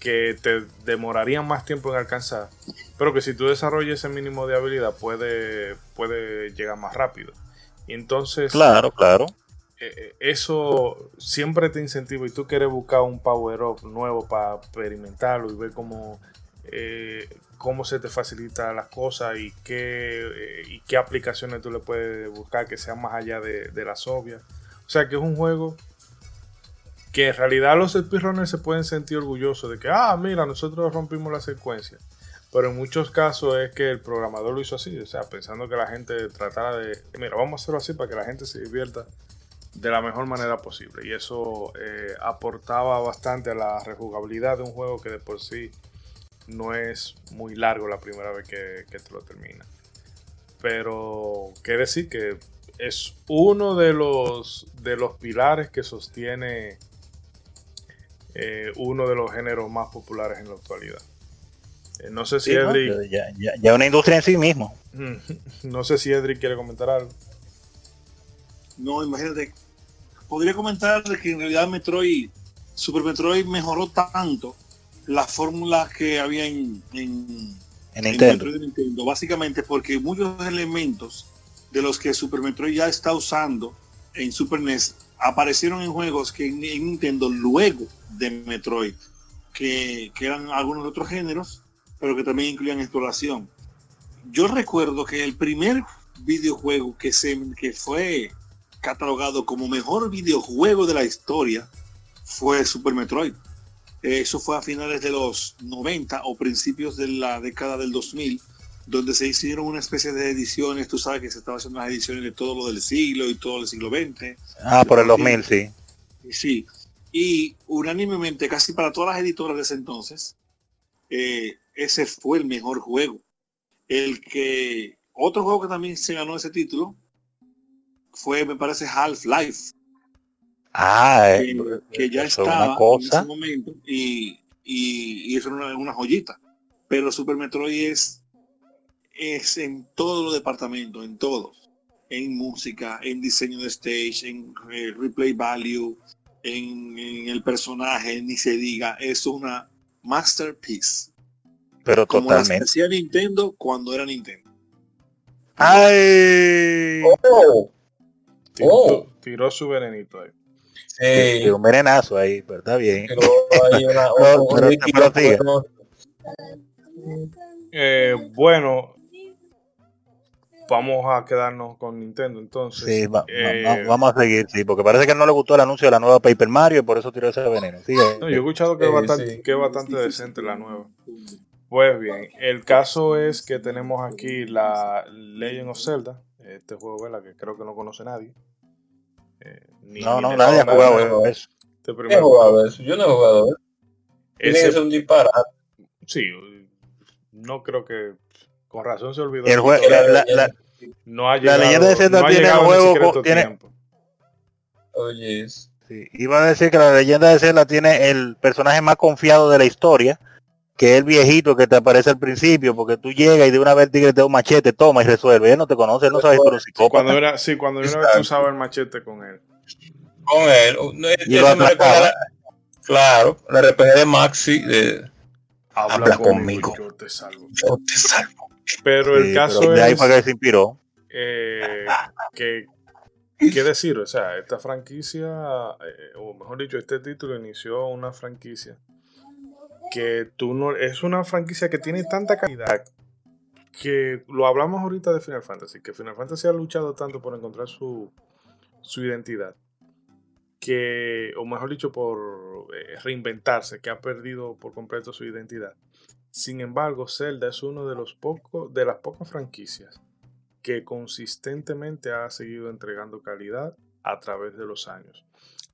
Speaker 1: que te demorarían más tiempo en alcanzar, pero que si tú desarrollas ese mínimo de habilidad puede, puede llegar más rápido. Y entonces
Speaker 2: Claro, claro.
Speaker 1: eh, eh, eso siempre te incentiva y tú quieres buscar un power up nuevo para experimentarlo y ver cómo, eh, cómo se te facilita las cosas y qué, eh, y qué aplicaciones tú le puedes buscar que sean más allá de, de las. O sea que es un juego que en realidad los speedrunners se pueden sentir orgullosos de que, ah, mira, nosotros rompimos la secuencia. Pero en muchos casos es que el programador lo hizo así, o sea, pensando que la gente tratara de, mira, vamos a hacerlo así para que la gente se divierta de la mejor manera posible. Y eso eh, aportaba bastante a la rejugabilidad de un juego que de por sí no es muy largo la primera vez que, que te lo termina. Pero, ¿qué decir? Que es uno de los, de los pilares que sostiene eh, uno de los géneros más populares en la actualidad. Eh, no sé si
Speaker 2: Sí, ¿no?
Speaker 1: Edric,
Speaker 2: ya, ya, ya una industria en sí mismo.
Speaker 1: no sé si Edric quiere comentar algo.
Speaker 3: No, imagínate. Podría comentar que en realidad Metroid, Super Metroid mejoró tanto las fórmulas que había en, en,
Speaker 2: En
Speaker 3: en
Speaker 2: Nintendo.
Speaker 3: Nintendo. Básicamente porque muchos elementos de los que Super Metroid ya está usando en Super NES aparecieron en juegos que en, en Nintendo luego de Metroid, que, que eran algunos otros géneros, pero que también incluían exploración. Yo recuerdo que el primer videojuego que, se, que fue catalogado como mejor videojuego de la historia fue Super Metroid. Eh, Eso fue a finales de los 90 o principios de la década del 2000, donde se hicieron una especie de ediciones, tú sabes que se estaban haciendo las ediciones de todo lo del siglo y todo el siglo XX.
Speaker 2: Ah, por el 2000, sí.
Speaker 3: Sí, y unánimemente, casi para todas las editoras de ese entonces, eh, ese fue el mejor juego. El que, otro juego que también se ganó ese título fue, me parece, Half-Life
Speaker 2: Ah,
Speaker 3: que,
Speaker 2: eh,
Speaker 3: que ya estaba
Speaker 2: una cosa.
Speaker 3: en ese momento y, y, y eso era una, una joyita. Pero Super Metroid es es en todos los departamentos, en todos. En música, en diseño de stage, en eh, replay value, en, en el personaje, ni se diga. Es una masterpiece.
Speaker 2: Pero
Speaker 3: Como la
Speaker 2: totalmente.
Speaker 3: hacía Nintendo cuando era Nintendo.
Speaker 2: ¡Ay!
Speaker 4: Oh,
Speaker 1: Tiró,
Speaker 4: Oh.
Speaker 1: tiró su venenito ahí.
Speaker 4: Sí,
Speaker 2: un venenazo ahí, pero está bien.
Speaker 4: pero hay una-
Speaker 2: Pero-
Speaker 4: un
Speaker 2: pero-
Speaker 4: líquido
Speaker 2: pero sigue.
Speaker 4: bueno.
Speaker 1: Eh, bueno, vamos a quedarnos con Nintendo entonces.
Speaker 2: Sí, va-
Speaker 1: Eh,
Speaker 2: va- vamos a seguir, sí, porque parece que no le gustó el anuncio de la nueva Paper Mario y por eso tiró ese veneno. Sigue.
Speaker 1: no, yo he escuchado que es
Speaker 4: Eh,
Speaker 1: bastante,
Speaker 4: sí.
Speaker 1: que es bastante decente la nueva. Pues bien, el caso es que tenemos aquí la Legend of Zelda, este juego ¿verdad? que creo que no conoce nadie. Eh, ni-
Speaker 2: no, no, nadie ha jugado eso.
Speaker 1: Este
Speaker 4: Yo no he
Speaker 1: primer
Speaker 4: jugado
Speaker 1: juego.
Speaker 4: eso, yo no he jugado eso. Tiene que
Speaker 1: Ese-
Speaker 4: ser un disparate.
Speaker 1: sí, no creo que con razón se olvidó.
Speaker 2: El jue-
Speaker 1: que
Speaker 2: la, la- la-
Speaker 1: no ha
Speaker 2: la
Speaker 1: llegado,
Speaker 2: leyenda de Zelda
Speaker 1: no
Speaker 2: tiene el juego tiene-.
Speaker 4: Oye,
Speaker 2: sí, iba a decir que la leyenda de Zelda tiene el personaje más confiado de la historia, que es el viejito que te aparece al principio, porque tú llegas y de una vez el tigre te da un machete, toma y resuelve. Él no te conoce, él no sabe un psicópata.
Speaker 1: Cuando era, sí, cuando una vez tú usabas el machete con él.
Speaker 4: con él. no,
Speaker 2: Y
Speaker 4: eso
Speaker 2: lo
Speaker 4: me
Speaker 2: atracaba.
Speaker 4: recuerda- Claro, la RPG de Maxi de
Speaker 1: Habla,
Speaker 2: Habla
Speaker 1: conmigo,
Speaker 2: conmigo.
Speaker 1: yo te salvo.
Speaker 4: Yo te salvo.
Speaker 1: Pero
Speaker 2: Sí,
Speaker 1: el caso
Speaker 2: pero de ahí
Speaker 1: es
Speaker 2: para que se inspiró.
Speaker 1: eh, que, ¿qué decir? O sea, esta franquicia, eh, o mejor dicho, este título inició una franquicia que tú no, es una franquicia que tiene tanta calidad que lo hablamos ahorita de Final Fantasy, que Final Fantasy ha luchado tanto por encontrar su, su identidad, que, o mejor dicho, por eh, reinventarse, que ha perdido por completo su identidad. Sin embargo, Zelda es uno de los pocos, de las pocas franquicias que consistentemente ha seguido entregando calidad a través de los años.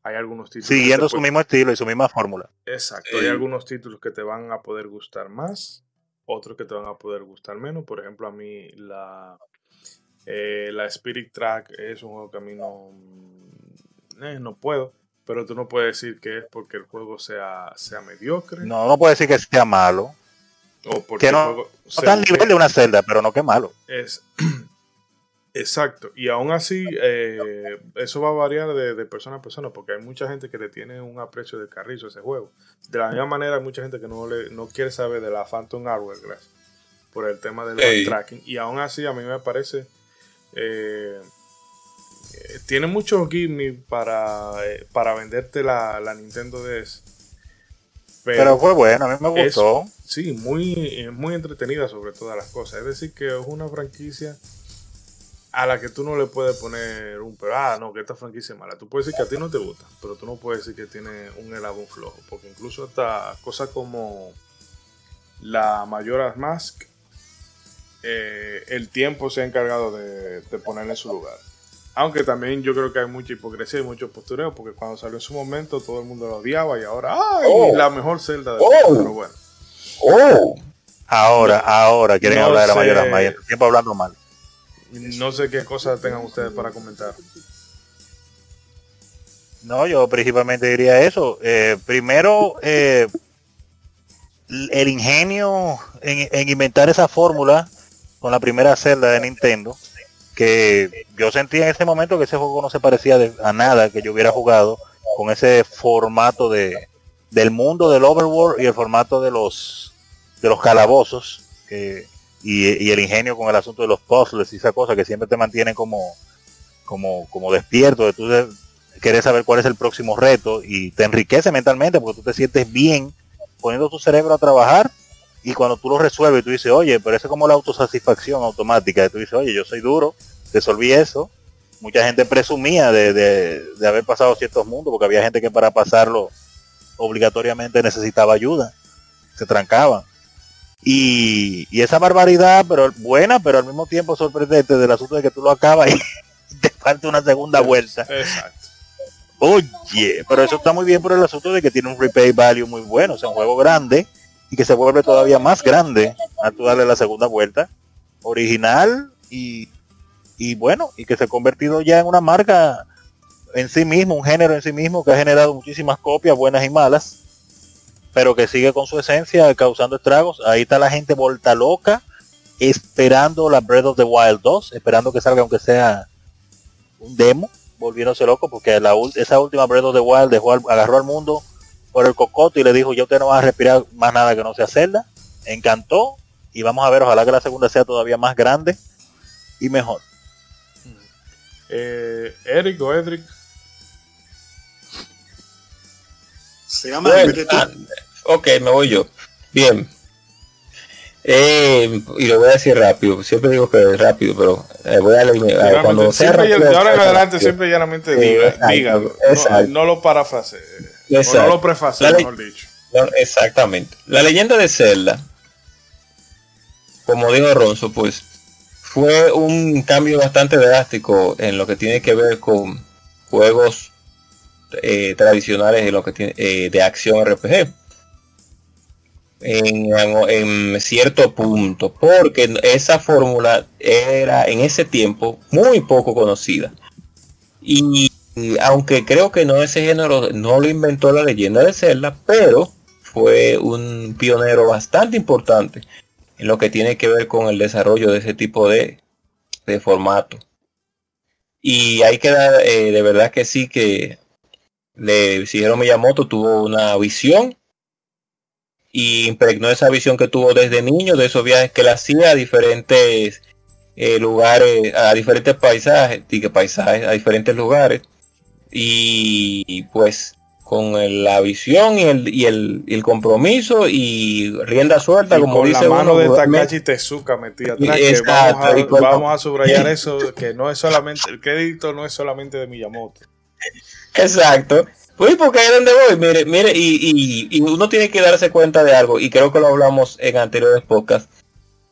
Speaker 1: Hay algunos títulos.
Speaker 2: Siguiendo su
Speaker 1: pueden-
Speaker 2: mismo estilo y su misma fórmula.
Speaker 1: Exacto. Hay algunos títulos que te van a poder gustar más, otros que te van a poder gustar menos. Por ejemplo, a mí la, eh, la Spirit Track es un juego que a mí no, eh, no puedo. Pero tú no puedes decir que es porque el juego sea, sea mediocre
Speaker 2: No, no puede decir que sea malo.
Speaker 1: o porque
Speaker 2: que no-
Speaker 1: el juego
Speaker 2: No
Speaker 1: sea
Speaker 2: está al nivel de una celda, pero no que malo.
Speaker 1: Es exacto. Y aún así, eh, eso va a variar de, de persona a persona, porque hay mucha gente que le tiene un aprecio de carrizo a ese juego. De la misma manera, hay mucha gente que no, le, no quiere saber de la Phantom Hourglass por el tema del
Speaker 4: Ey.
Speaker 1: tracking. Y aún así, a mí me parece. eh, eh, tiene muchos gimmicks para, eh, para venderte la, la Nintendo DS.
Speaker 2: Pero fue bueno, a mí me
Speaker 1: es-
Speaker 2: gustó.
Speaker 1: Sí, muy, es muy entretenida sobre todas las cosas. Es decir, que es una franquicia a la que tú no le puedes poner un pero, ah, no, que esta franquicia es mala. Tú puedes decir que a ti no te gusta, pero tú no puedes decir que tiene un eslabón flojo. Porque incluso hasta cosas como la Majora's Mask, eh, el tiempo se ha encargado de, de ponerle en su lugar. Aunque también yo creo que hay mucha hipocresía y mucho postureo, porque cuando salió en su momento todo el mundo lo odiaba y ahora, ¡ay!
Speaker 4: Oh.
Speaker 1: La mejor celda de
Speaker 4: Oh.
Speaker 1: Pero bueno.
Speaker 4: Oh,
Speaker 2: Ahora, ahora quieren
Speaker 1: no
Speaker 2: hablar de la
Speaker 1: sé.
Speaker 2: mayor Maya. Tiempo hablando mal.
Speaker 1: No sé qué cosas tengan ustedes para comentar.
Speaker 2: No, yo principalmente diría eso. Eh, primero, eh, el ingenio en, en inventar esa fórmula con la primera celda de Nintendo, que yo sentía en ese momento que ese juego no se parecía a nada que yo hubiera jugado con ese formato de del mundo del overworld y el formato de los de los calabozos que- y, y el ingenio con el asunto de los puzzles y esa cosa que siempre te mantienen como como como despierto de tú de- querer saber cuál es el próximo reto y te enriquece mentalmente porque tú te sientes bien poniendo tu cerebro a trabajar y cuando tú lo resuelves tú dices, oye, pero eso es como la autosatisfacción automática, tú dices, oye, yo soy duro, resolví eso. Mucha gente presumía de, de- de haber pasado ciertos mundos porque había gente que para pasarlo obligatoriamente necesitaba ayuda, se trancaban. Y, y esa barbaridad, pero buena, pero al mismo tiempo sorprendente del asunto de que tú lo acabas y te falta una segunda vuelta.
Speaker 1: Exacto.
Speaker 2: Oye, pero eso está muy bien por el asunto de que tiene un repay value muy bueno, o sea, un juego grande y que se vuelve todavía más grande al tú darle la segunda vuelta, original y, y bueno, y que se ha convertido ya en una marca en sí mismo, un género en sí mismo que ha generado muchísimas copias buenas y malas, pero que sigue con su esencia causando estragos. Ahí está la gente volta loca esperando la Breath of the Wild 2, esperando que salga aunque sea un demo, volviéndose loco porque esa última Breath of the Wild dejó agarró al mundo por el cocote y le dijo, yo usted no va a respirar más nada que no sea Zelda. Encantó y vamos a ver, ojalá que la segunda sea todavía más grande y mejor.
Speaker 1: Eh, Eric o Edric.
Speaker 3: Se llama...
Speaker 4: Ah, ok, me voy yo. Bien. Eh, y lo voy a decir rápido, siempre digo que es rápido, pero eh, voy a leer cuando
Speaker 1: sea rápido, de ahora en adelante siempre llanamente diga, diga no, no, lo parafrase, no lo prefase, mejor dicho.
Speaker 4: exactamente. La leyenda de Zelda, como dijo Ronzo, pues fue un cambio bastante drástico en lo que tiene que ver con juegos eh, tradicionales de lo que tiene eh, de acción RPG en, cierto punto, porque esa fórmula era en ese tiempo muy poco conocida. Y, aunque creo que no ese género no lo inventó la leyenda de Zelda, pero fue un pionero bastante importante en lo que tiene que ver con el desarrollo de ese tipo de, de formato. Y hay que dar, eh, de verdad que sí que le Shigeru Miyamoto tuvo una visión y impregnó esa visión que tuvo desde niño de esos viajes que él hacía a diferentes eh, lugares, a diferentes paisajes, y que paisajes, a diferentes lugares. Y, pues con la visión y el, y el, y el compromiso y rienda suelta, como
Speaker 1: con
Speaker 4: dice
Speaker 1: la mano de Takashi Tezuka metida atrás. vamos, a, vamos a subrayar eso, que no es solamente, el crédito no es solamente de Miyamoto.
Speaker 4: Exacto. Uy, porque es donde voy, mire, mire, y, uno tiene que darse cuenta de algo, y creo que lo hablamos en anteriores podcasts,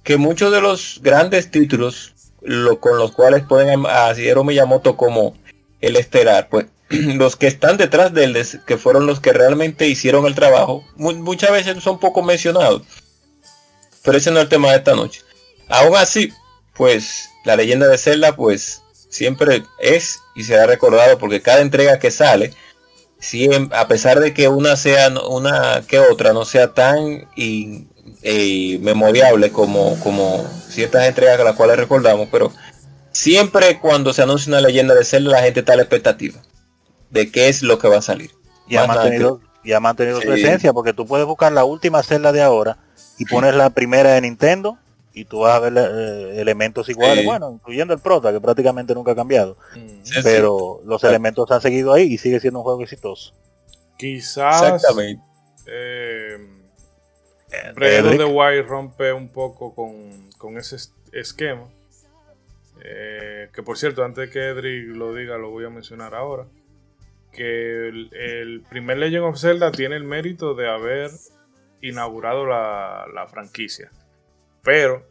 Speaker 4: que muchos de los grandes títulos lo, con los cuales pueden a Miyamoto como el estelar, pues los que están detrás de él, que fueron los que realmente hicieron el trabajo, muchas veces son poco mencionados. Pero ese no es el tema de esta noche. Aún así, pues la leyenda de Zelda, pues siempre es y será recordado porque cada entrega que sale, a pesar de que una sea una que otra no sea tan eh, memorable como, como ciertas entregas a las cuales recordamos, pero siempre cuando se anuncia una leyenda de Zelda la gente está a la expectativa de qué es lo que va a salir.
Speaker 2: Y ha mantenido, y ha mantenido su esencia, porque tú puedes buscar la última celda de ahora y pones la primera de Nintendo y tú vas a ver eh, elementos iguales, bueno, incluyendo el prota, que prácticamente nunca ha cambiado. Mm. pero los elementos han seguido ahí y sigue siendo un juego exitoso.
Speaker 1: Quizás Exactamente. Eh, Breath of the Wild rompe un poco con, ese esquema. Eh, que por cierto, antes de que Edric lo diga, lo voy a mencionar ahora. Que el, el, primer Legend of Zelda tiene el mérito de haber inaugurado la, la franquicia. Pero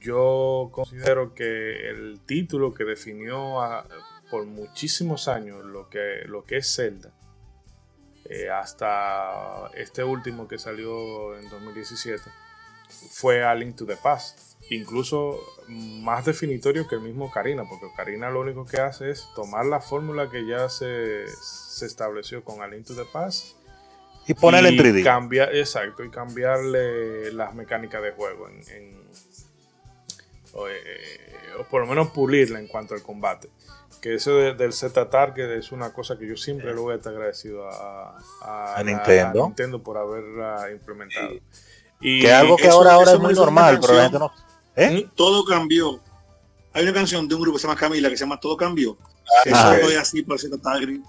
Speaker 1: yo considero que el título que definió por muchísimos años lo que, lo que es Zelda, eh, hasta este último que salió en 2017, fue A Link to the Past. Incluso más definitorio que el mismo Karina, porque Karina lo único que hace es tomar la fórmula que ya se, estableció con A Link to the Past
Speaker 2: y ponerle en 3D.
Speaker 1: Cambiar, exacto, y cambiarle las mecánicas de juego. En, eh, o, por lo menos pulirla en cuanto al combate. Que eso del Z Target es una cosa que yo siempre le voy a estar agradecido a,
Speaker 2: Nintendo?
Speaker 1: por haberla implementado.
Speaker 2: Y que algo que ahora, ahora es muy normal, pero la gente no.
Speaker 3: ¿eh? Todo cambió. Hay una canción de un grupo que se llama Camila que se llama Todo Cambió así por Z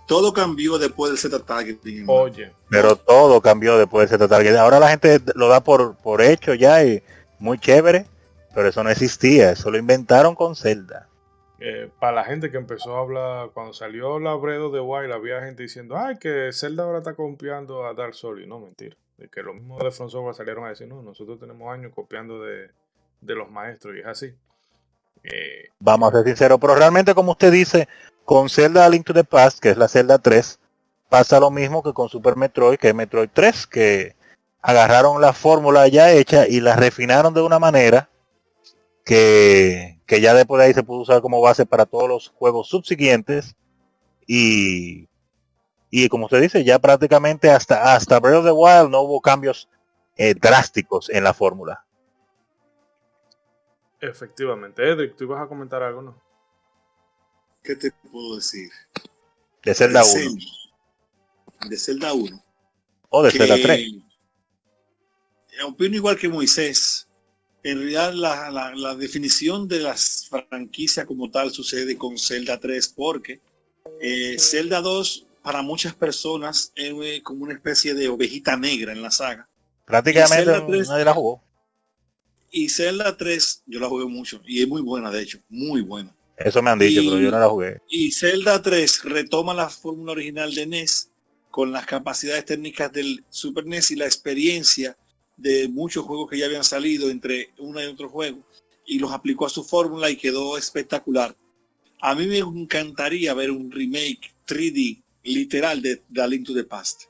Speaker 3: Todo cambió después del Z targeting.
Speaker 1: Oye.
Speaker 2: Pero todo cambió después del Z targeting. Ahora la gente lo da por, por hecho ya y muy chévere. Pero eso no existía. Eso lo inventaron con Zelda.
Speaker 1: Eh, para la gente que empezó a hablar, cuando salió la Bredo de Wild, había gente diciendo, ay, que Zelda ahora está copiando a Dark Souls. Y no, mentira. De que lo mismo de Front salieron a decir, no, nosotros tenemos años copiando de, de los maestros. Y es así.
Speaker 2: Eh, Vamos a ser sinceros, pero realmente como usted dice, con Zelda Link to the Past, que es la Zelda 3, pasa lo mismo que con Super Metroid, que es Metroid 3, que agarraron la fórmula ya hecha y la refinaron de una manera que, que ya después de ahí se pudo usar como base para todos los juegos subsiguientes y, y como usted dice, ya prácticamente hasta, hasta Breath of the Wild no hubo cambios eh, drásticos en la fórmula.
Speaker 1: Efectivamente. Edric, tú ibas a comentar algo, ¿no?
Speaker 3: ¿Qué te puedo decir?
Speaker 2: De Zelda
Speaker 3: De
Speaker 2: 1
Speaker 3: Zelda. De Zelda 1.
Speaker 2: o de Zelda 3.
Speaker 3: eh, Opino igual que Moisés. En realidad la, la- la definición de las franquicias como tal sucede con Zelda 3 porque eh, Zelda 2 para muchas personas es eh, como una especie de ovejita negra en la saga.
Speaker 2: Prácticamente
Speaker 3: Zelda 3.
Speaker 2: nadie la jugó.
Speaker 3: Y Zelda 3 yo la jugué mucho y es muy buena de hecho, muy buena.
Speaker 2: Eso me han dicho,
Speaker 3: Y-
Speaker 2: pero yo no la jugué.
Speaker 3: Y Zelda 3 retoma la fórmula original de NES con las capacidades técnicas del Super NES y la experiencia de muchos juegos que ya habían salido entre una y otro juego y los aplicó a su fórmula y quedó espectacular. A mí me encantaría ver un remake 3D literal de The Link to the Past.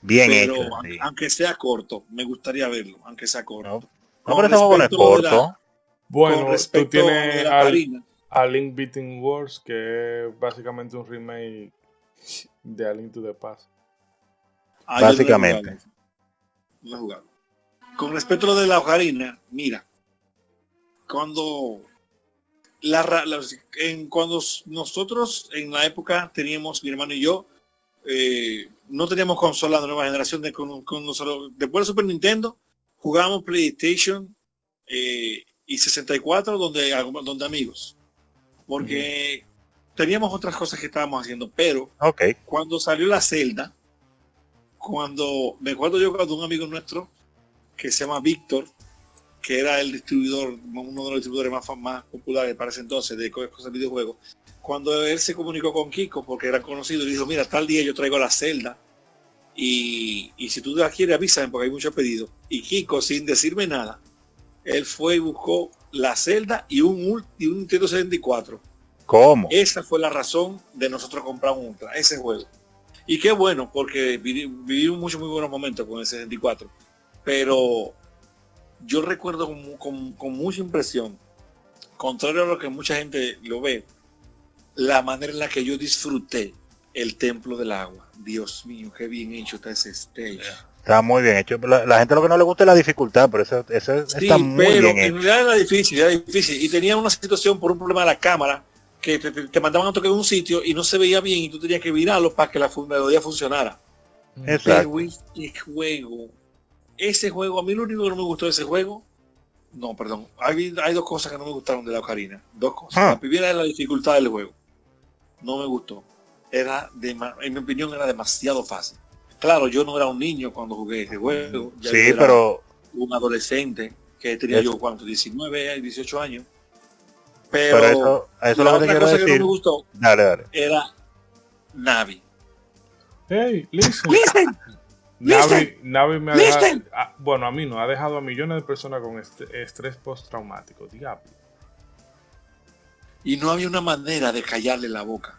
Speaker 2: Bien
Speaker 3: pero
Speaker 2: hecho.
Speaker 3: aun-
Speaker 2: sí.
Speaker 3: aunque sea corto, me gustaría verlo, aunque sea corto.
Speaker 2: No, no, pero ese juego no es
Speaker 3: respecto de la-
Speaker 2: corto.
Speaker 1: Bueno, tú
Speaker 3: respecto
Speaker 1: tienes
Speaker 3: de la
Speaker 1: al, a Link Beating Wars, que es básicamente un remake de A Link to the Past.
Speaker 3: Ah,
Speaker 2: Básicamente.
Speaker 3: No he jugado. Con respecto a lo de la ocarina, mira, cuando la, la- en, cuando nosotros en la época teníamos, mi hermano y yo, eh, no teníamos consola de nueva generación de con, con nosotros. Después de Super Nintendo, jugábamos PlayStation eh, y 64 donde, donde amigos. Porque teníamos otras cosas que estábamos haciendo, pero
Speaker 2: Ok.
Speaker 3: cuando salió la celda, cuando me acuerdo yo cuando un amigo nuestro que se llama Víctor, que era el distribuidor, uno de los distribuidores más, más populares para ese entonces de co- cosas de videojuegos, cuando él se comunicó con Kiko, porque era conocido, y dijo, mira, tal día yo traigo la celda y, y si tú la quieres avísame porque hay muchos pedidos. Y Kiko, sin decirme nada, él fue y buscó la celda y un, y un Nintendo 64.
Speaker 2: ¿Cómo?
Speaker 3: Esa fue la razón de nosotros comprar un Ultra, ese juego. Y qué bueno, porque vivi- vivimos muchos muy buenos momentos con el 64. Pero yo recuerdo con, con- con mucha impresión, contrario a lo que mucha gente lo ve, la manera en la que yo disfruté el Templo del Agua. Dios mío, qué bien hecho está ese stage.
Speaker 2: Está muy bien hecho. La, la gente lo que no le gusta es la dificultad, pero eso, eso
Speaker 3: Sí,
Speaker 2: está muy
Speaker 3: pero
Speaker 2: bien
Speaker 3: en realidad era difícil, era difícil. Y tenía una situación por un problema de la cámara, que te, te- te mandaban a tocar en un sitio y no se veía bien y tú tenías que virarlo para que la melodía funcionara.
Speaker 2: Exacto.
Speaker 3: Pero este juego, ese juego, a mí lo único que no me gustó de ese juego, no, perdón, hay, hay dos cosas que no me gustaron de la Ocarina. Dos cosas.
Speaker 2: Ah.
Speaker 3: La primera es la dificultad del juego. No me gustó. Era, dema- en mi opinión, era demasiado fácil. Claro, yo no era un niño cuando jugué ese juego. ya
Speaker 2: Sí,
Speaker 3: era
Speaker 2: pero
Speaker 3: un adolescente que tenía yo, ¿cuánto? 19, 18 años. Pero,
Speaker 2: pero eso, eso es
Speaker 3: la
Speaker 2: lo que
Speaker 3: otra
Speaker 2: quiero
Speaker 3: cosa que no me gustó
Speaker 2: Dale, dale.
Speaker 3: era Navi.
Speaker 1: Hey, listen.
Speaker 3: Listen,
Speaker 1: Navi, Navi me ha dejado, ah, bueno, a mí no, ha dejado a millones de personas con este- estrés postraumático, diablo.
Speaker 3: y no había una manera de callarle la boca.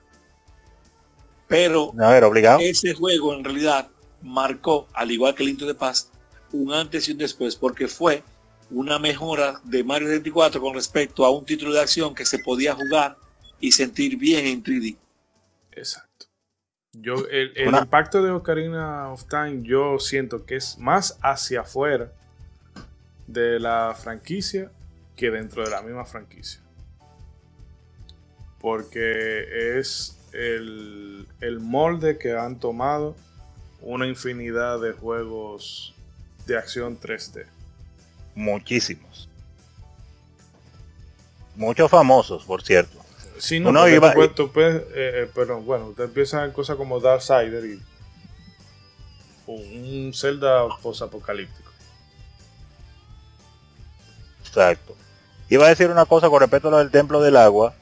Speaker 3: Pero
Speaker 2: A ver, obligado.
Speaker 3: ese juego en realidad marcó, al igual que el Into de Paz, un antes y un después, porque fue una mejora de Mario 64 con respecto a un título de acción que se podía jugar y sentir bien en 3D.
Speaker 1: Exacto. Yo, el, el
Speaker 2: Una-
Speaker 1: impacto de Ocarina of Time, yo siento que es más hacia afuera de la franquicia que dentro de la misma franquicia. Porque es el, el molde que han tomado una infinidad de juegos de acción 3D.
Speaker 2: Muchísimos. Muchos famosos, por cierto.
Speaker 1: Sí, no, porque
Speaker 2: iba-
Speaker 1: tú puedes, eh, eh, pero bueno, usted empieza en cosas como Darksider y un Zelda posapocalíptico.
Speaker 2: Exacto. Iba a decir una cosa con respecto a lo del templo del agua,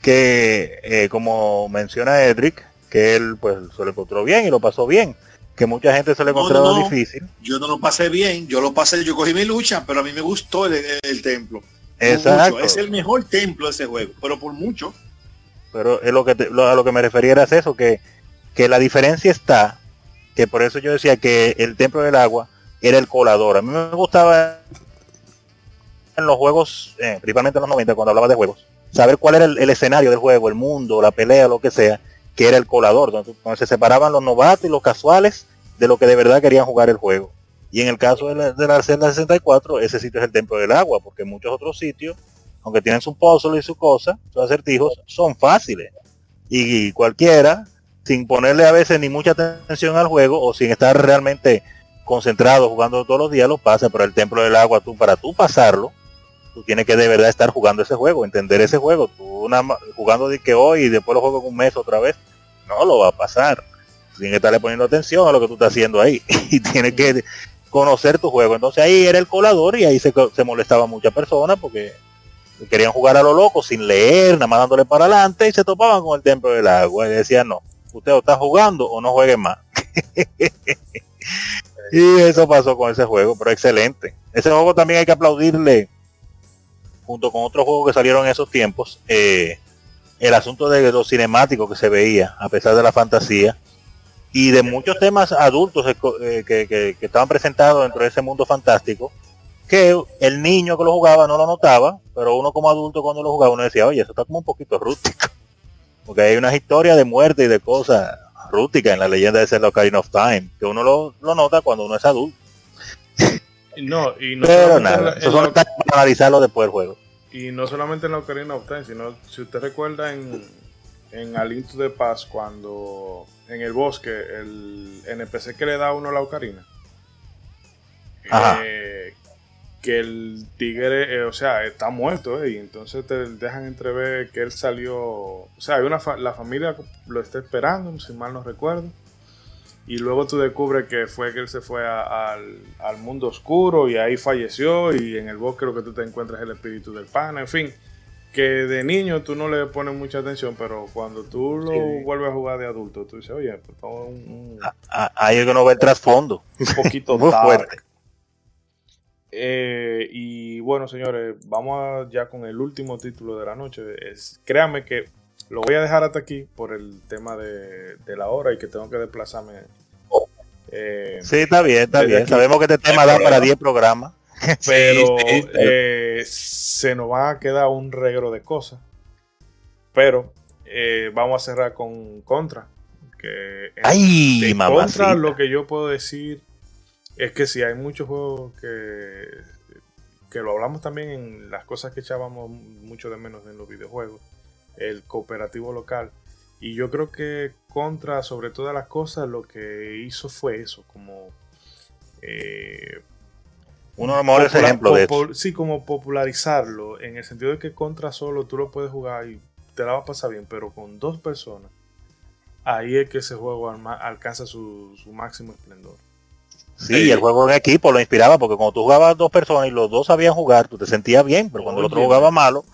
Speaker 2: que eh, como menciona Edric, que él pues se lo encontró bien y lo pasó bien, que mucha gente se le
Speaker 3: No, no,
Speaker 2: encontraba
Speaker 3: no.
Speaker 2: difícil.
Speaker 3: Yo no lo pasé bien, yo lo pasé, yo cogí mi lucha, pero a mí me gustó el, el- el templo.
Speaker 2: Exacto.
Speaker 3: mucho. Es el mejor templo de ese juego, pero por mucho.
Speaker 2: Pero es lo que te- lo- a lo que me refería era eso, que, que la diferencia está, que por eso yo decía que el templo del agua era el colador. A mí me gustaba en los juegos, eh, principalmente en los 90, cuando hablaba de juegos, saber cuál era el, el escenario del juego, el mundo, la pelea, lo que sea, que era el colador, donde, donde se separaban los novatos y los casuales de lo que de verdad querían jugar el juego. Y en el caso de la, de la Zelda 64, ese sitio es el templo del agua, porque muchos otros sitios aunque tienen su puzzle y su cosa, sus acertijos, son fáciles. Y cualquiera, sin ponerle a veces ni mucha atención al juego o sin estar realmente concentrado jugando todos los días, lo pasa, pero el templo del agua, tú para tú pasarlo, tú tienes que de verdad estar jugando ese juego, entender ese juego. Tú jugando de que hoy y después lo juego un mes otra vez, no lo va a pasar. Tienes que estarle poniendo atención a lo que tú estás haciendo ahí y tienes que conocer tu juego. Entonces ahí era el colador y ahí se, se molestaba muchas personas porque querían jugar a lo loco sin leer, nada más dándole para adelante y se topaban con el templo del agua y decían no, usted o está jugando o no juegue más. y eso pasó con ese juego, pero excelente. Ese juego también hay que aplaudirle junto con otros juegos que salieron en esos tiempos, eh, el asunto de lo cinemático que se veía, a pesar de la fantasía, y de muchos temas adultos eh, que, estaban presentados dentro de ese mundo fantástico, que el niño que lo jugaba no lo notaba, pero uno como adulto cuando lo jugaba uno decía, oye, eso está como un poquito rústico. Porque hay unas historias de muerte y de cosas rústicas en la leyenda de Zelda Ocarina of Time, que uno lo, lo nota cuando uno es adulto.
Speaker 1: No, y no
Speaker 2: pero nada, eso solo está para analizarlo después del juego.
Speaker 1: Y no solamente en la Ocarina of Time, sino si usted recuerda en, en Alinto de Paz, cuando en el bosque el NPC que le da a uno la Ocarina, eh, que el tigre, eh, o sea, está muerto, eh, y entonces te dejan entrever que él salió, o sea, hay una la familia lo está esperando, si mal no recuerdo y luego tú descubres que fue que él se fue al, mundo oscuro y ahí falleció y en el bosque lo que tú te encuentras es el espíritu del pan, en fin, que de niño tú no le pones mucha atención, pero cuando tú lo vuelves a jugar de adulto, tú dices, oye, favor, un,
Speaker 2: ah, Hay que no ver trasfondo.
Speaker 1: Un poquito Muy fuerte. Eh, y bueno, señores, vamos ya con el último título de la noche. Es, créanme que lo voy a dejar hasta aquí por el tema de, la hora y que tengo que desplazarme.
Speaker 2: Eh, sí, está bien, está bien. Sabemos que este tema da para 10 programas.
Speaker 1: Pero eh, se nos va a quedar un regro de cosas. Pero eh, vamos a cerrar con Contra. Que
Speaker 2: Ay,
Speaker 1: Contra lo que yo puedo decir es que si hay muchos juegos que, que lo hablamos también en las cosas que echábamos mucho de menos en los videojuegos el cooperativo local. Y yo creo que contra, sobre todas las cosas, lo que hizo fue eso, como...
Speaker 2: Eh, Uno de los mejores ejemplos de.
Speaker 1: Sí, como popularizarlo, en el sentido de que contra solo tú lo puedes jugar y te la va a pasar bien, pero con dos personas, ahí es que ese juego alcanza su, máximo esplendor.
Speaker 2: Sí, el juego en equipo lo inspiraba porque cuando tú jugabas dos personas y los dos sabían jugar, tú te sentías bien, pero cuando el otro jugaba malo,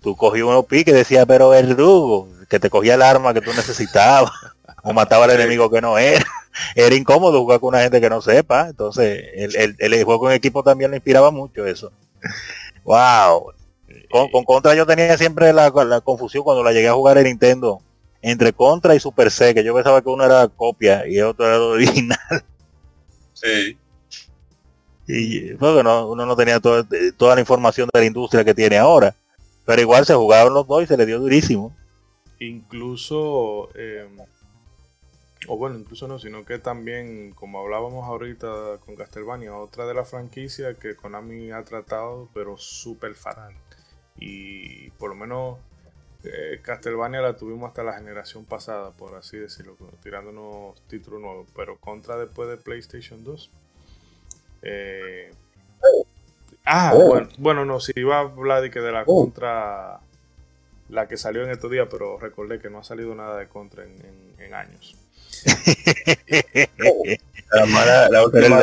Speaker 2: tú cogías uno pique y decías, pero verdugo, que te cogía el arma que tú necesitabas, o mataba al enemigo que no era. Era incómodo jugar con una gente que no sepa. Entonces, el, el, juego en equipo también le inspiraba mucho eso. wow. Con, Contra yo tenía siempre la, confusión cuando la llegué a jugar en Nintendo entre Contra y Super C, que yo pensaba que uno era copia y el otro era el original.
Speaker 3: Sí.
Speaker 2: Y porque no, uno no tenía toda la información de la industria que tiene ahora. Pero igual se jugaron los dos y se le dio durísimo.
Speaker 1: Incluso, em, o bueno, incluso no, sino que también, como hablábamos ahorita con Castlevania, otra de las franquicias que Konami ha tratado, pero súper faral. Y por lo menos eh, Castlevania la tuvimos hasta la generación pasada, por así decirlo, tirándonos títulos nuevos, pero contra después de PlayStation 2. Eh, Ah, oh. bueno, no, si iba a hablar de que de la oh. contra, la que salió en estos días, pero recordé que no ha salido nada de contra en, años.
Speaker 4: La, la, última,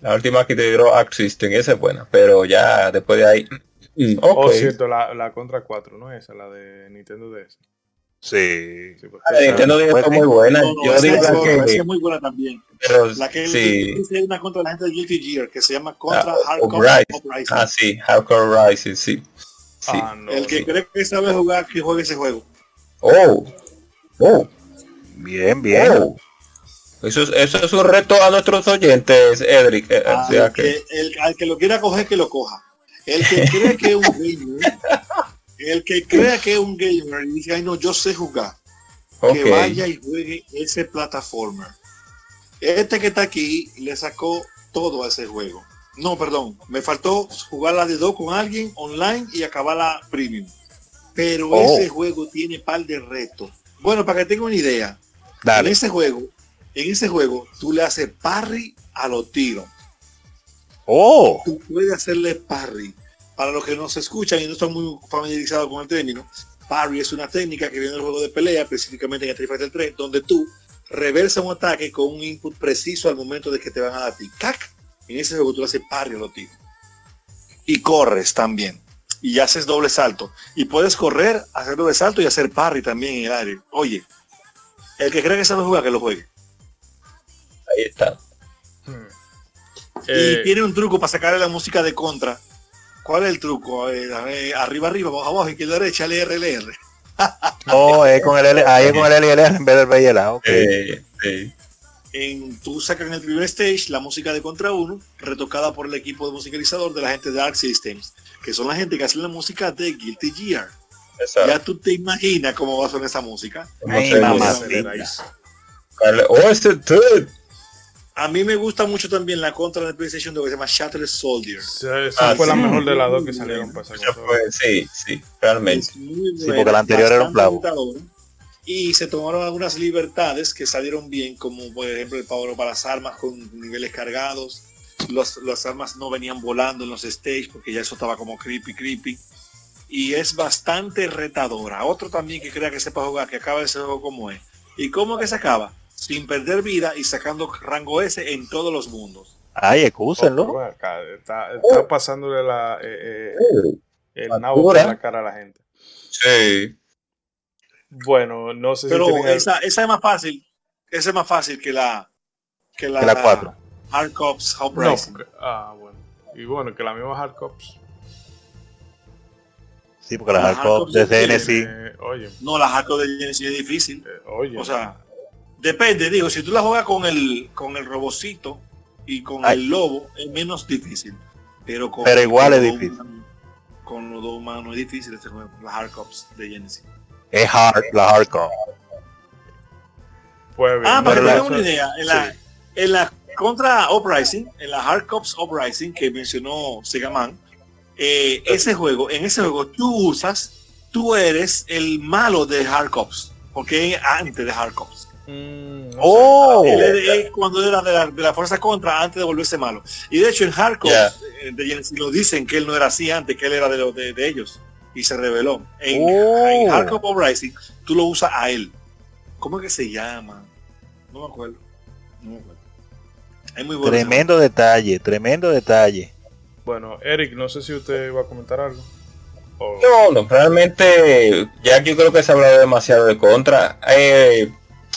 Speaker 4: la última que te dio Axisten, esa es buena, pero ya después de ahí.
Speaker 1: Mm, oh, cierto, la, la contra 4, ¿no? Esa, la de Nintendo DS.
Speaker 2: Sí. sí
Speaker 4: pues, la Nintendo DS es muy buena. Yo digo
Speaker 3: que es muy buena también. Pero, la que sí. es una contra la gente de Guilty Gear que se llama Contra ah, Hardcore Uprising.
Speaker 4: Ah, sí, Hardcore Rising, sí. sí.
Speaker 3: Ah, no, el que cree que sabe jugar, que juegue ese juego.
Speaker 4: Oh, oh.
Speaker 2: Bien, bien. Oh.
Speaker 4: Eso, es, eso es un reto a nuestros oyentes, Edric.
Speaker 3: Eh, el que, el, al que lo quiera coger, que lo coja. El que cree que es un gamer, el que crea que es un gamer y dice, ay no, yo sé jugar, que vaya y juegue ese plataforma. Este que está aquí le sacó todo a ese juego. No, perdón. Me faltó jugar la de dos con alguien online y acabar la premium. Pero
Speaker 2: Oh.
Speaker 3: ese juego tiene par de retos. Bueno, para que tenga una idea. En ese juego, en ese juego, tú le haces parry a los tiros.
Speaker 2: Oh,
Speaker 3: Tú puedes hacerle parry. Para los que no se escuchan y no están muy familiarizados con el término, parry es una técnica que viene del juego de pelea, específicamente en Street Fighter 3, donde tú reversas un ataque con un input preciso al momento de que te van a dar a ti. ¡Cac! En ese juego tú le haces parry a los tiros. Y corres también. Y haces doble salto. Y puedes correr, hacer doble salto y hacer parry también en el aire. Oye, el que cree que sabe jugar, que lo juegue.
Speaker 4: Ahí está.
Speaker 1: Eh,
Speaker 3: y tiene un truco para sacarle la música de contra. ¿Cuál es el truco? Eh, eh, arriba, arriba, abajo, abajo, izquierda, derecha, LR, LR.
Speaker 2: oh, es con el L, ahí es con el L y el R en vez del B y el A.
Speaker 4: Eh, sí.
Speaker 3: En, tú sacas en el primer stage la música de contra uno, retocada por el equipo de musicalizador de la gente de Arc Systems, que son la gente que hace la música de Guilty Gear.
Speaker 4: Exacto.
Speaker 3: Ya tú te imaginas cómo va a sonar esa música.
Speaker 2: Ay,
Speaker 4: Oh, este dude.
Speaker 3: A mí me gusta mucho también la contra de PlayStation 2 que se llama Shattered Soldier.
Speaker 1: Esa, esa
Speaker 4: Ah,
Speaker 1: fue la mejor de las dos que salieron para esa
Speaker 4: fue- Sí, sí, realmente.
Speaker 3: Es muy
Speaker 2: Sí, porque la anterior era un clavo.
Speaker 3: Y se tomaron algunas libertades que salieron bien, como por ejemplo el power para las armas con niveles cargados. Los, las armas no venían volando en los stage porque ya eso estaba como creepy, creepy. Y es bastante retadora. Otro también que crea que sepa jugar, que acaba ese juego como es. ¿Y cómo que se acaba? Sin perder vida y sacando rango S en todos los mundos.
Speaker 2: Ay,
Speaker 1: Oh,
Speaker 2: excúsenlo.
Speaker 1: acá, está, está pasándole la, eh, eh, el
Speaker 4: Factura.
Speaker 1: nabo por la cara a la gente.
Speaker 4: Sí.
Speaker 1: Bueno, no sé
Speaker 3: Pero
Speaker 1: si el-
Speaker 3: esa, esa es más fácil. Esa es más fácil que la que la,
Speaker 2: Que la cuatro.
Speaker 3: Hard Cops
Speaker 1: No,
Speaker 3: Uprising.
Speaker 1: porque- ah, bueno. Y bueno, que la misma Hard Cops.
Speaker 2: Sí, porque las
Speaker 3: Las
Speaker 2: hardcore
Speaker 3: hardcore
Speaker 2: de.
Speaker 1: Eh, oye,
Speaker 3: No, la hardcore de Genesis es difícil.
Speaker 1: eh, oye.
Speaker 3: O sea, depende, digo, si tú la juegas con el con el robocito y con
Speaker 2: Ay.
Speaker 3: el lobo, es menos difícil. Pero con
Speaker 2: Pero igual
Speaker 3: con
Speaker 2: es
Speaker 3: los dos
Speaker 2: difícil.
Speaker 3: humanos- Con los dos humanos es difícil este juego, las hard cops de Genesis.
Speaker 2: Es hard, la hardcore.
Speaker 1: pues bien.
Speaker 3: Ah, para que
Speaker 2: la-
Speaker 3: tengan una idea, en la,
Speaker 1: Sí.
Speaker 3: en la contra Uprising, en la Hard Cops Uprising que mencionó Segaman, eh, ese juego, en ese juego tú usas, tú eres el malo de Hard Cops, porque es antes de Hard Cops.
Speaker 1: Mm, no
Speaker 2: Oh,
Speaker 3: Él es- es cuando era de la, de la fuerza contra antes de volverse malo. Y de hecho en Hard Cops
Speaker 4: Ya.
Speaker 3: eh, de lo dicen que él no era así antes, que él era de, lo- de, de ellos. Y se reveló. En,
Speaker 2: Oh.
Speaker 3: en Hard Cops Uprising tú lo usas a él. ¿Cómo es que se llama? No me acuerdo. No me acuerdo. Es muy bueno. ese
Speaker 2: tremendo detalle, tremendo detalle.
Speaker 1: Bueno, Eric, no sé si usted iba a comentar algo. O-
Speaker 4: No, no, realmente ya que yo creo que se ha hablado demasiado de contra. Eh,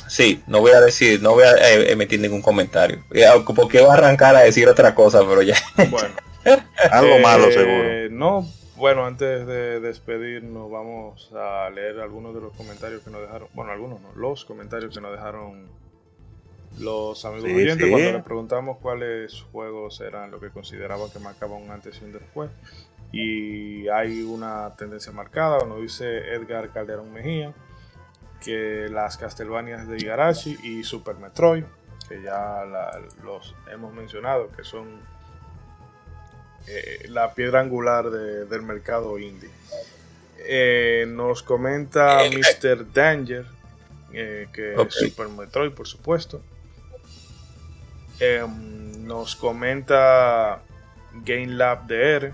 Speaker 4: sí, no voy a decir, no voy a eh, emitir ningún comentario. Ya, Porque voy a arrancar a decir otra cosa, pero ya.
Speaker 1: Bueno.
Speaker 2: Algo
Speaker 1: Eh,
Speaker 2: malo seguro.
Speaker 1: No, bueno, antes de despedirnos vamos a leer algunos de los comentarios que nos dejaron, bueno, algunos no, los comentarios que nos dejaron los amigos
Speaker 2: Sí,
Speaker 1: oyentes
Speaker 2: sí.
Speaker 1: cuando les preguntamos cuáles juegos eran lo que consideraban que marcaban un antes y un después. Y hay una tendencia marcada, nos dice Edgar Calderón Mejía, que las Castlevanias de Igarashi y Super Metroid, que ya la- los hemos mencionado, que son eh, la piedra angular de- del mercado indie. Eh, nos comenta Mr. Danger, eh, que es Super Metroid, por supuesto. Em, nos comenta Game Lab DR,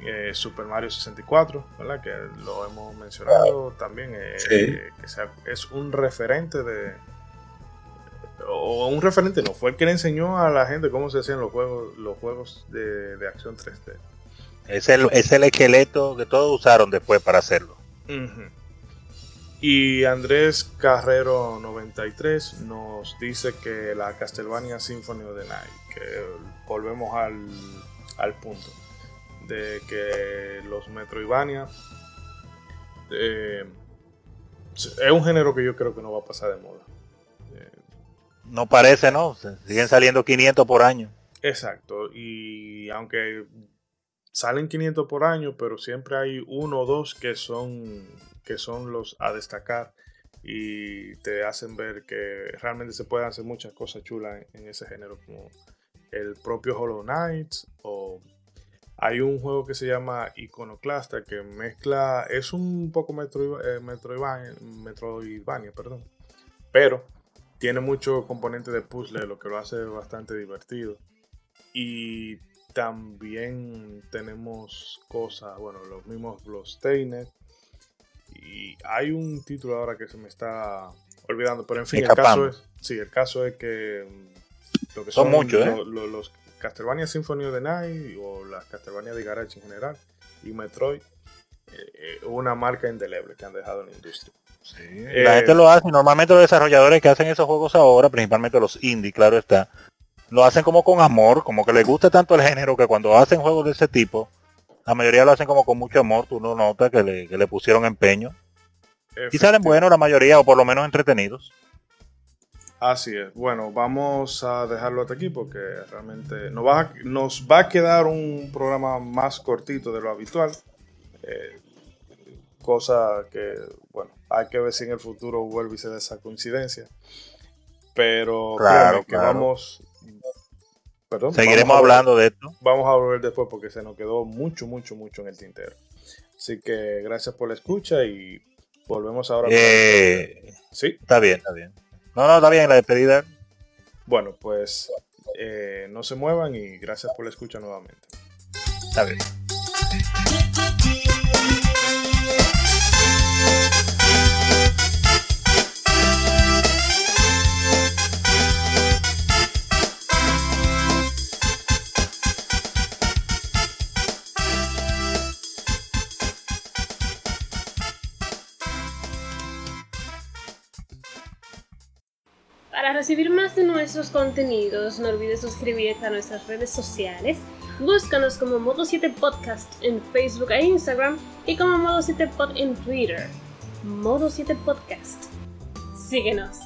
Speaker 1: eh, Super Mario 64, ¿verdad? que lo hemos mencionado también, eh,
Speaker 4: Sí.
Speaker 1: que sea- es un referente de, o un referente no, fue el que le enseñó a la gente cómo se hacían los juegos, los juegos de, de acción 3D.
Speaker 2: Es el, es el esqueleto que todos usaron después para hacerlo.
Speaker 1: Y Andrés Carrero 93 nos dice que la Castlevania Symphony of the Night, que volvemos al, al punto de que los Metroidvania eh, es un género que yo creo que no va a pasar de moda. Eh,
Speaker 2: No parece, ¿no? Se- Siguen saliendo 500 por año.
Speaker 1: Exacto, y aunque salen 500 por año, pero siempre hay uno o dos que son, que son los a destacar y te hacen ver que realmente se pueden hacer muchas cosas chulas en, ese género, como el propio Hollow Knight o hay un juego que se llama Iconoclasta que mezcla, es un poco Metroid, eh, Metroidvania, perdón, pero tiene mucho componente de puzzle, lo que lo hace bastante divertido. Y también tenemos cosas, bueno, los mismos Bloodstained. Y hay un título ahora que se me está olvidando, pero en fin, el caso es, sí, el caso es que
Speaker 2: lo que son, muchos, ¿eh?
Speaker 1: los Castlevania Symphony of the Night o las Castlevania de Garage en general y Metroid, eh, eh, una marca indeleble que han dejado en la industria.
Speaker 2: la gente lo hace, normalmente los desarrolladores que hacen esos juegos ahora, principalmente los indie, claro está, lo hacen como con amor, como que les gusta tanto el género que cuando hacen juegos de ese tipo, la mayoría lo hacen como con mucho amor, tú no notas que le, que le pusieron empeño. Y salen buenos la mayoría, o por lo menos entretenidos.
Speaker 1: Así es. Bueno, vamos a dejarlo hasta aquí porque realmente nos va, a, nos va a quedar un programa más cortito de lo habitual. Eh, cosa que, bueno, hay que ver si en el futuro vuelve y se da esa coincidencia. Pero
Speaker 2: claro,
Speaker 1: que vamos,
Speaker 2: Perdón, Seguiremos hablando de esto.
Speaker 1: Vamos a volver después porque se nos quedó mucho, mucho, mucho en el tintero. Así que gracias por la escucha y volvemos ahora.
Speaker 2: Eh, sí. Está bien, está bien. No, no, está bien la despedida.
Speaker 1: Bueno, pues eh, no se muevan y gracias por la escucha nuevamente.
Speaker 2: Está bien.
Speaker 8: Recibir más de nuestros contenidos, no olvides suscribirte a nuestras redes sociales. Búscanos como Modo 7 Podcast en Facebook e Instagram y como Modo 7 Pod en Twitter. Modo 7 Podcast. Síguenos.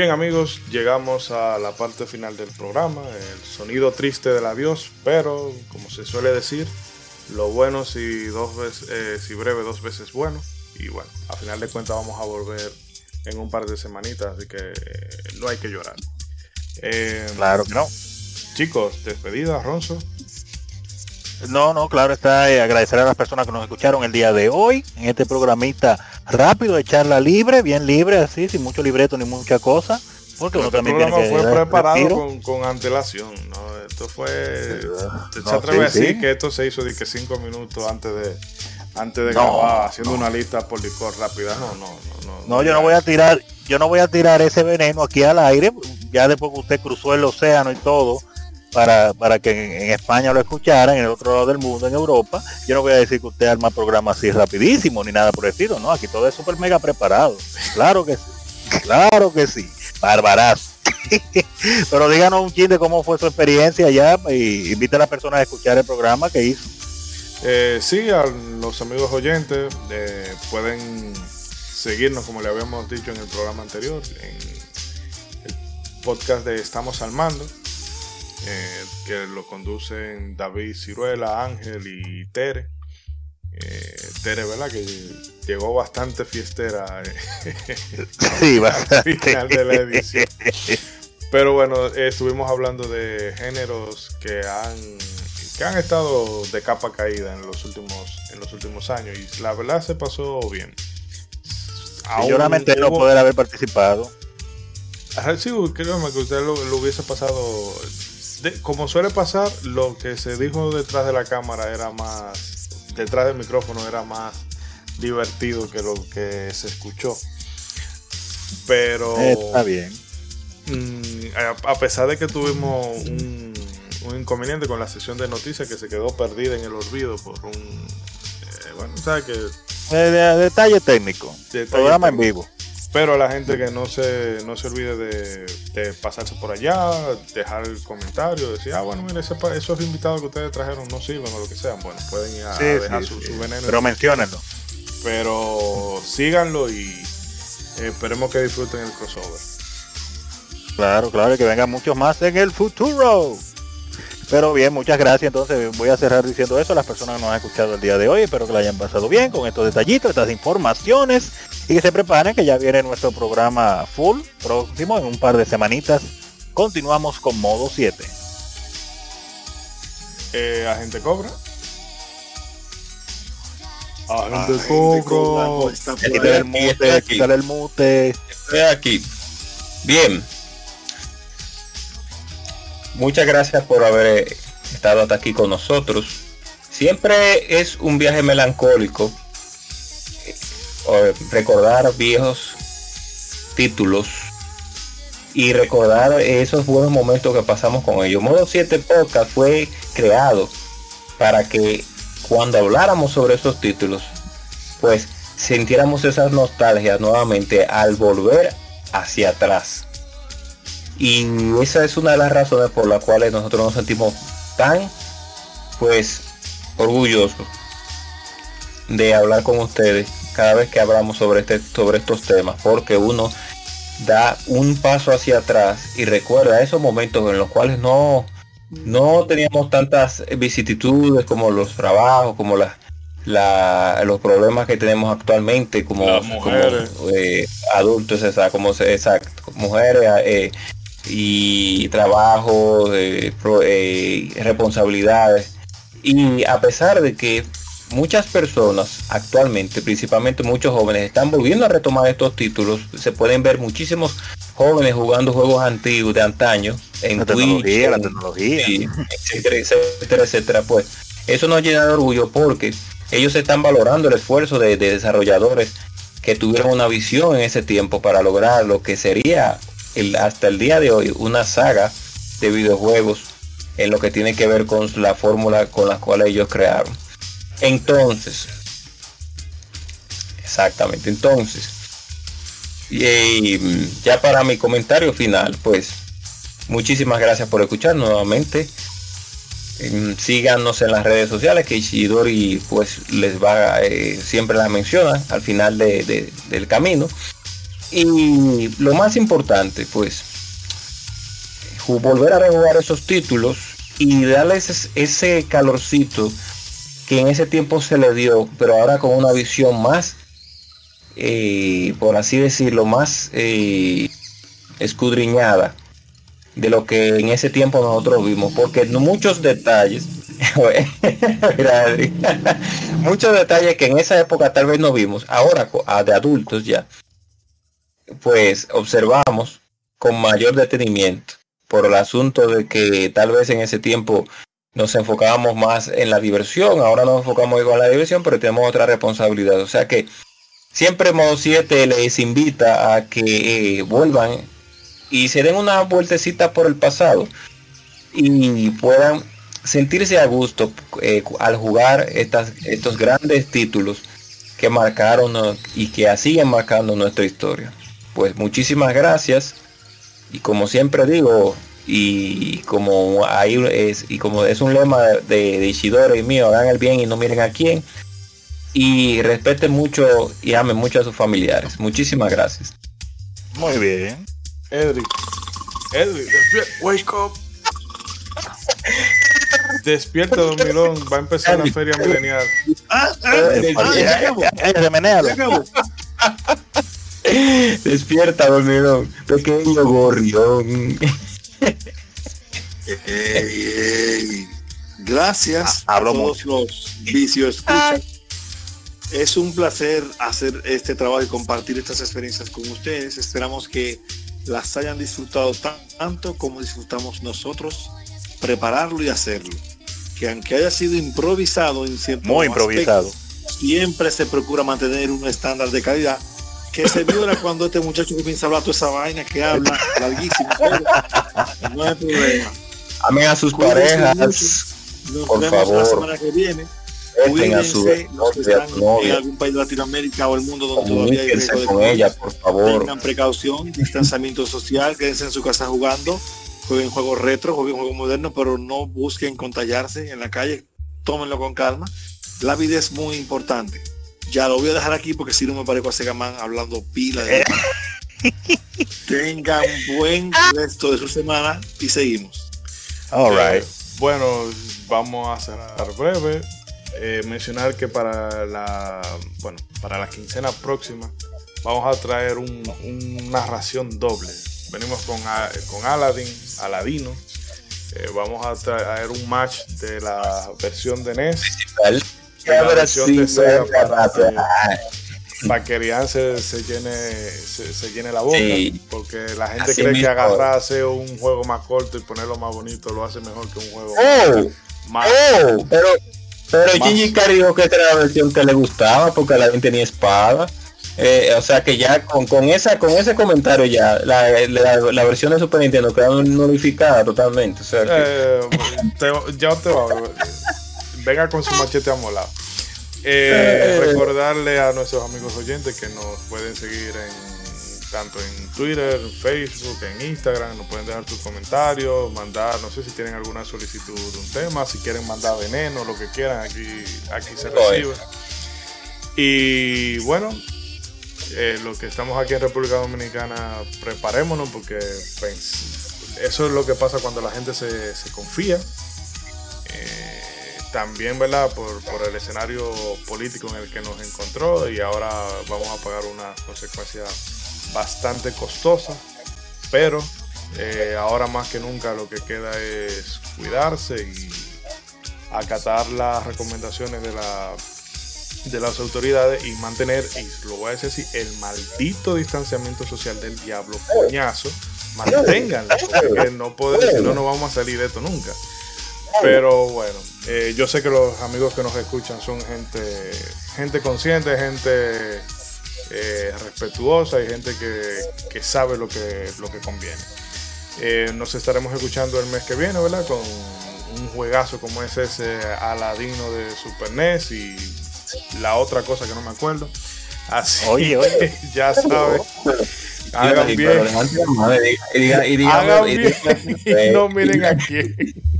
Speaker 1: Bien amigos, llegamos a la parte final del programa, el sonido triste del adiós, pero como se suele decir, lo bueno si dos veces, eh, si breve dos veces bueno. Y bueno, a final de cuentas vamos a volver en un par de semanitas, así que eh, no hay que llorar.
Speaker 2: Eh, claro que no.
Speaker 1: Chicos, despedida, Ronzo.
Speaker 2: No, no, claro está. agradecer a las personas que nos escucharon el día de hoy en este programita rápido de charla libre, bien libre, así, sin mucho libreto ni mucha cosa. Porque uno
Speaker 1: este
Speaker 2: también tiene que
Speaker 1: fue preparado con, con, antelación, ¿no? Esto fue. se atreve a decir que esto se hizo de que cinco minutos antes de antes de grabar, haciendo una lista por licor rápida. No, no, no,
Speaker 2: no. No, yo no voy a tirar, yo no voy a tirar ese veneno aquí al aire, ya después que usted cruzó el océano y todo para, para que en, España lo escucharan, en el otro lado del mundo, en Europa. Yo no voy a decir que usted arma programa así rapidísimo ni nada por el estilo, ¿no? Aquí todo es súper mega preparado. Claro que sí, claro que sí. Barbarazo. Pero díganos un chiste cómo fue su experiencia allá y invita a las personas a escuchar el programa que hizo.
Speaker 1: Eh, sí, a los amigos oyentes eh, pueden seguirnos como le habíamos dicho en el programa anterior, en el podcast de Estamos al Mando eh, que lo conducen David Ciruela, Ángel y Tere. Eh, Tere, ¿verdad? Que llegó bastante fiestera
Speaker 2: eh, sí, bastante.
Speaker 1: final de la edición. Pero bueno, estuvimos hablando de géneros que han, que han estado de capa caída en los últimos, en los últimos años y la verdad se pasó bien.
Speaker 2: yo no poder haber participado.
Speaker 1: Sí, creo que usted lo, lo hubiese pasado como suele pasar, lo que se dijo detrás de la cámara era más, detrás del micrófono era más divertido que lo que se escuchó. Pero...
Speaker 2: Está bien.
Speaker 1: Mm, a, pesar de que tuvimos un, inconveniente con la sesión de noticias que se quedó perdida en el olvido por un... Eh, bueno, ¿sabes que
Speaker 2: detalle técnico. programa en vivo.
Speaker 1: Pero a la gente que no se, no se olvide de, de pasarse por allá, dejar el comentario, decir, ah, bueno, mire, ese esos invitados que ustedes trajeron no sirven o lo que sea. Bueno, pueden ir a,
Speaker 2: Sí,
Speaker 1: dejar
Speaker 2: sí,
Speaker 1: su, su veneno.
Speaker 2: Pero menciónenlo.
Speaker 1: Pero síganlo y eh, esperemos que disfruten el crossover.
Speaker 2: Claro, claro, y que vengan muchos más en el futuro. Pero bien, muchas gracias. Entonces voy a cerrar diciendo eso las personas que nos han escuchado el día de hoy. Espero que lo hayan pasado bien con estos detallitos, estas informaciones. Y que se preparen que ya viene nuestro programa full próximo en un par de semanitas. Continuamos con modo 7.
Speaker 1: Eh, agente Cobra. Agente
Speaker 3: Cobra,
Speaker 2: Quítale el mute,
Speaker 4: aquí.
Speaker 2: quítale el mute.
Speaker 4: Estoy aquí. Bien. Muchas gracias por haber eh, estado hasta aquí con nosotros. Siempre es un viaje melancólico recordar viejos títulos y recordar esos buenos momentos que pasamos con ellos. Modo 7 Podcast fue creado para que cuando habláramos sobre esos títulos, pues sintiéramos esas nostalgias nuevamente al volver hacia atrás. Y esa es una de las razones por las cuales nosotros nos sentimos tan pues orgullosos de hablar con ustedes cada vez que hablamos sobre este sobre estos temas porque uno da un paso hacia atrás y recuerda esos momentos en los cuales no no teníamos tantas vicisitudes como los trabajos como las la- los problemas que tenemos actualmente como, como, eh, adultos esa- como exacto, mujeres eh, y trabajo eh, pro- eh, responsabilidades. Y a pesar de que muchas personas actualmente principalmente muchos jóvenes están volviendo a retomar estos títulos se pueden ver muchísimos jóvenes jugando juegos antiguos de antaño en
Speaker 2: La
Speaker 4: Twitch,
Speaker 2: tecnología, la tecnología.
Speaker 4: Sí, etcétera, etcétera, etcétera, pues eso nos llena de orgullo porque ellos están valorando el esfuerzo de, de desarrolladores que tuvieron una visión en ese tiempo para lograr lo que sería el, hasta el día de hoy una saga de videojuegos en lo que tiene que ver con la fórmula con la cual ellos crearon. Entonces, exactamente, entonces, y, eh, ya para mi comentario final, pues muchísimas gracias por escuchar nuevamente. Em, síganos en las redes sociales que Ishidori pues les va eh, siempre la menciona al final de- de- del camino y lo más importante pues volver a rejugar esos títulos y darles ese calorcito que en ese tiempo se le dio pero ahora con una visión más eh, por así decirlo más eh, escudriñada de lo que en ese tiempo nosotros vimos, porque muchos detalles, muchos detalles que en esa época tal vez no vimos, ahora co- a- de adultos ya, pues observamos con mayor detenimiento por el asunto de que tal vez en ese tiempo nos enfocábamos más en la diversión, ahora nos enfocamos igual en la diversión, pero tenemos otra responsabilidad, o sea que siempre modo 7 les invita a que eh, vuelvan y se den una vueltecita por el pasado y puedan sentirse a gusto eh, al jugar estos grandes títulos que marcaron y que siguen marcando nuestra historia. Pues muchísimas gracias y como siempre digo y como ahí es y como es un lema de, de y mío, hagan el bien y no miren a quién y respeten mucho y amen mucho a sus familiares. Muchísimas gracias.
Speaker 2: Muy bien.
Speaker 1: Edric. Edric, despierta. Wake up. Despierta, dormilón. Va a empezar la feria milenial.
Speaker 3: Ah.
Speaker 4: Despierta, dormidón, pequeño gorrión.
Speaker 3: Ey. Gracias
Speaker 2: Ah, hablo
Speaker 3: a todos los vicios. Es un placer hacer este trabajo y compartir estas experiencias con ustedes. Esperamos que las hayan disfrutado tan- tanto como disfrutamos nosotros prepararlo y hacerlo. Que aunque haya sido improvisado en cierto
Speaker 2: Muy improvisado.
Speaker 3: siempre se procura mantener un estándar de calidad que se viola cuando este muchacho comienza a hablar toda esa vaina que habla larguísimo. pero no hay problema.
Speaker 4: Amen a sus
Speaker 3: Cuídense
Speaker 4: parejas.
Speaker 3: mucho. Nos
Speaker 4: Por
Speaker 3: vemos la
Speaker 4: favor.
Speaker 3: semana que viene.
Speaker 4: Respeten a su
Speaker 3: Cuídense los que están en algún país de Latinoamérica o el mundo donde todavía hay riesgo de
Speaker 4: con ella, por favor.
Speaker 3: Tengan precaución, distanciamiento social, quédense en su casa jugando, jueguen juegos retro, jueguen juegos modernos, pero no busquen contagiarse en la calle, tómenlo con calma. La vida es muy importante. Ya lo voy a dejar aquí porque si no me parezco a Segaman hablando pila de... Tengan buen resto de su semana y seguimos.
Speaker 2: All right.
Speaker 1: Eh, bueno, vamos a cerrar breve. Eh, mencionar que para la bueno para la quincena próxima vamos a traer un, un narración doble. Venimos con, con Aladdin, Aladino. Eh, vamos a traer un match de la versión de NES La versión de Sega para que, para que se, se llene se, se llene la boca
Speaker 4: Sí.
Speaker 1: porque la gente
Speaker 4: Así
Speaker 1: cree que
Speaker 4: mismo.
Speaker 1: agarrar hacer un juego más corto y ponerlo más bonito lo hace mejor que un juego
Speaker 4: Oh,
Speaker 1: más
Speaker 4: oh, pero pero
Speaker 1: Más.
Speaker 4: Gigi Cari dijo que esta era la versión que le gustaba porque la gente tenía espada. Eh, o sea que ya con, con esa con ese comentario ya la, la, la versión de Super Nintendo quedó nulificada totalmente. O sea que,
Speaker 1: Eh, te- ya te va. Venga con su machete amolado. Eh,
Speaker 4: Eh.
Speaker 1: recordarle a nuestros amigos oyentes que nos pueden seguir en tanto en Twitter, en Facebook, en Instagram, nos pueden dejar sus comentarios, mandar, no sé si tienen alguna solicitud de un tema, si quieren mandar veneno, lo que quieran, aquí, aquí se recibe. Y bueno, eh, los que estamos aquí en República Dominicana, preparémonos porque pues, eso es lo que pasa cuando la gente se, se confía. Eh, también, ¿verdad? Por, por el escenario político en el que nos encontró y ahora vamos a pagar una consecuencia bastante costosa, pero eh, ahora más que nunca lo que queda es cuidarse y acatar las recomendaciones de la de las autoridades y mantener, y lo voy a decir así, el maldito distanciamiento social del diablo, coñazo, manténganlo, porque no podemos, no, no vamos a salir de esto nunca. Pero bueno, eh, yo sé que los amigos que nos escuchan son gente, gente consciente, gente eh, respetuosa y gente que, que sabe lo que, lo que conviene. Eh, nos estaremos escuchando el mes que viene, ¿verdad? Con un juegazo como es ese Aladino de Super NES y la otra cosa que no me acuerdo. Así
Speaker 2: Oye, oye.
Speaker 1: ya saben. Hagan bien.
Speaker 4: y
Speaker 1: no miren aquí.
Speaker 2: Una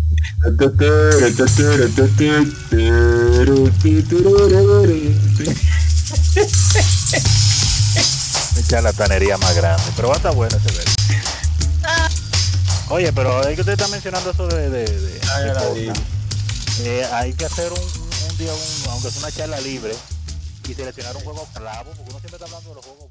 Speaker 2: charlatanería más grande. Pero va a estar bueno ese verso. Oye, pero hay que usted está mencionando eso de, de, de-
Speaker 4: Ay, di.
Speaker 2: Eh, hay que hacer un, un- un día, un, aunque sea una charla libre, y seleccionar un juego clavo, porque uno siempre está hablando de los juegos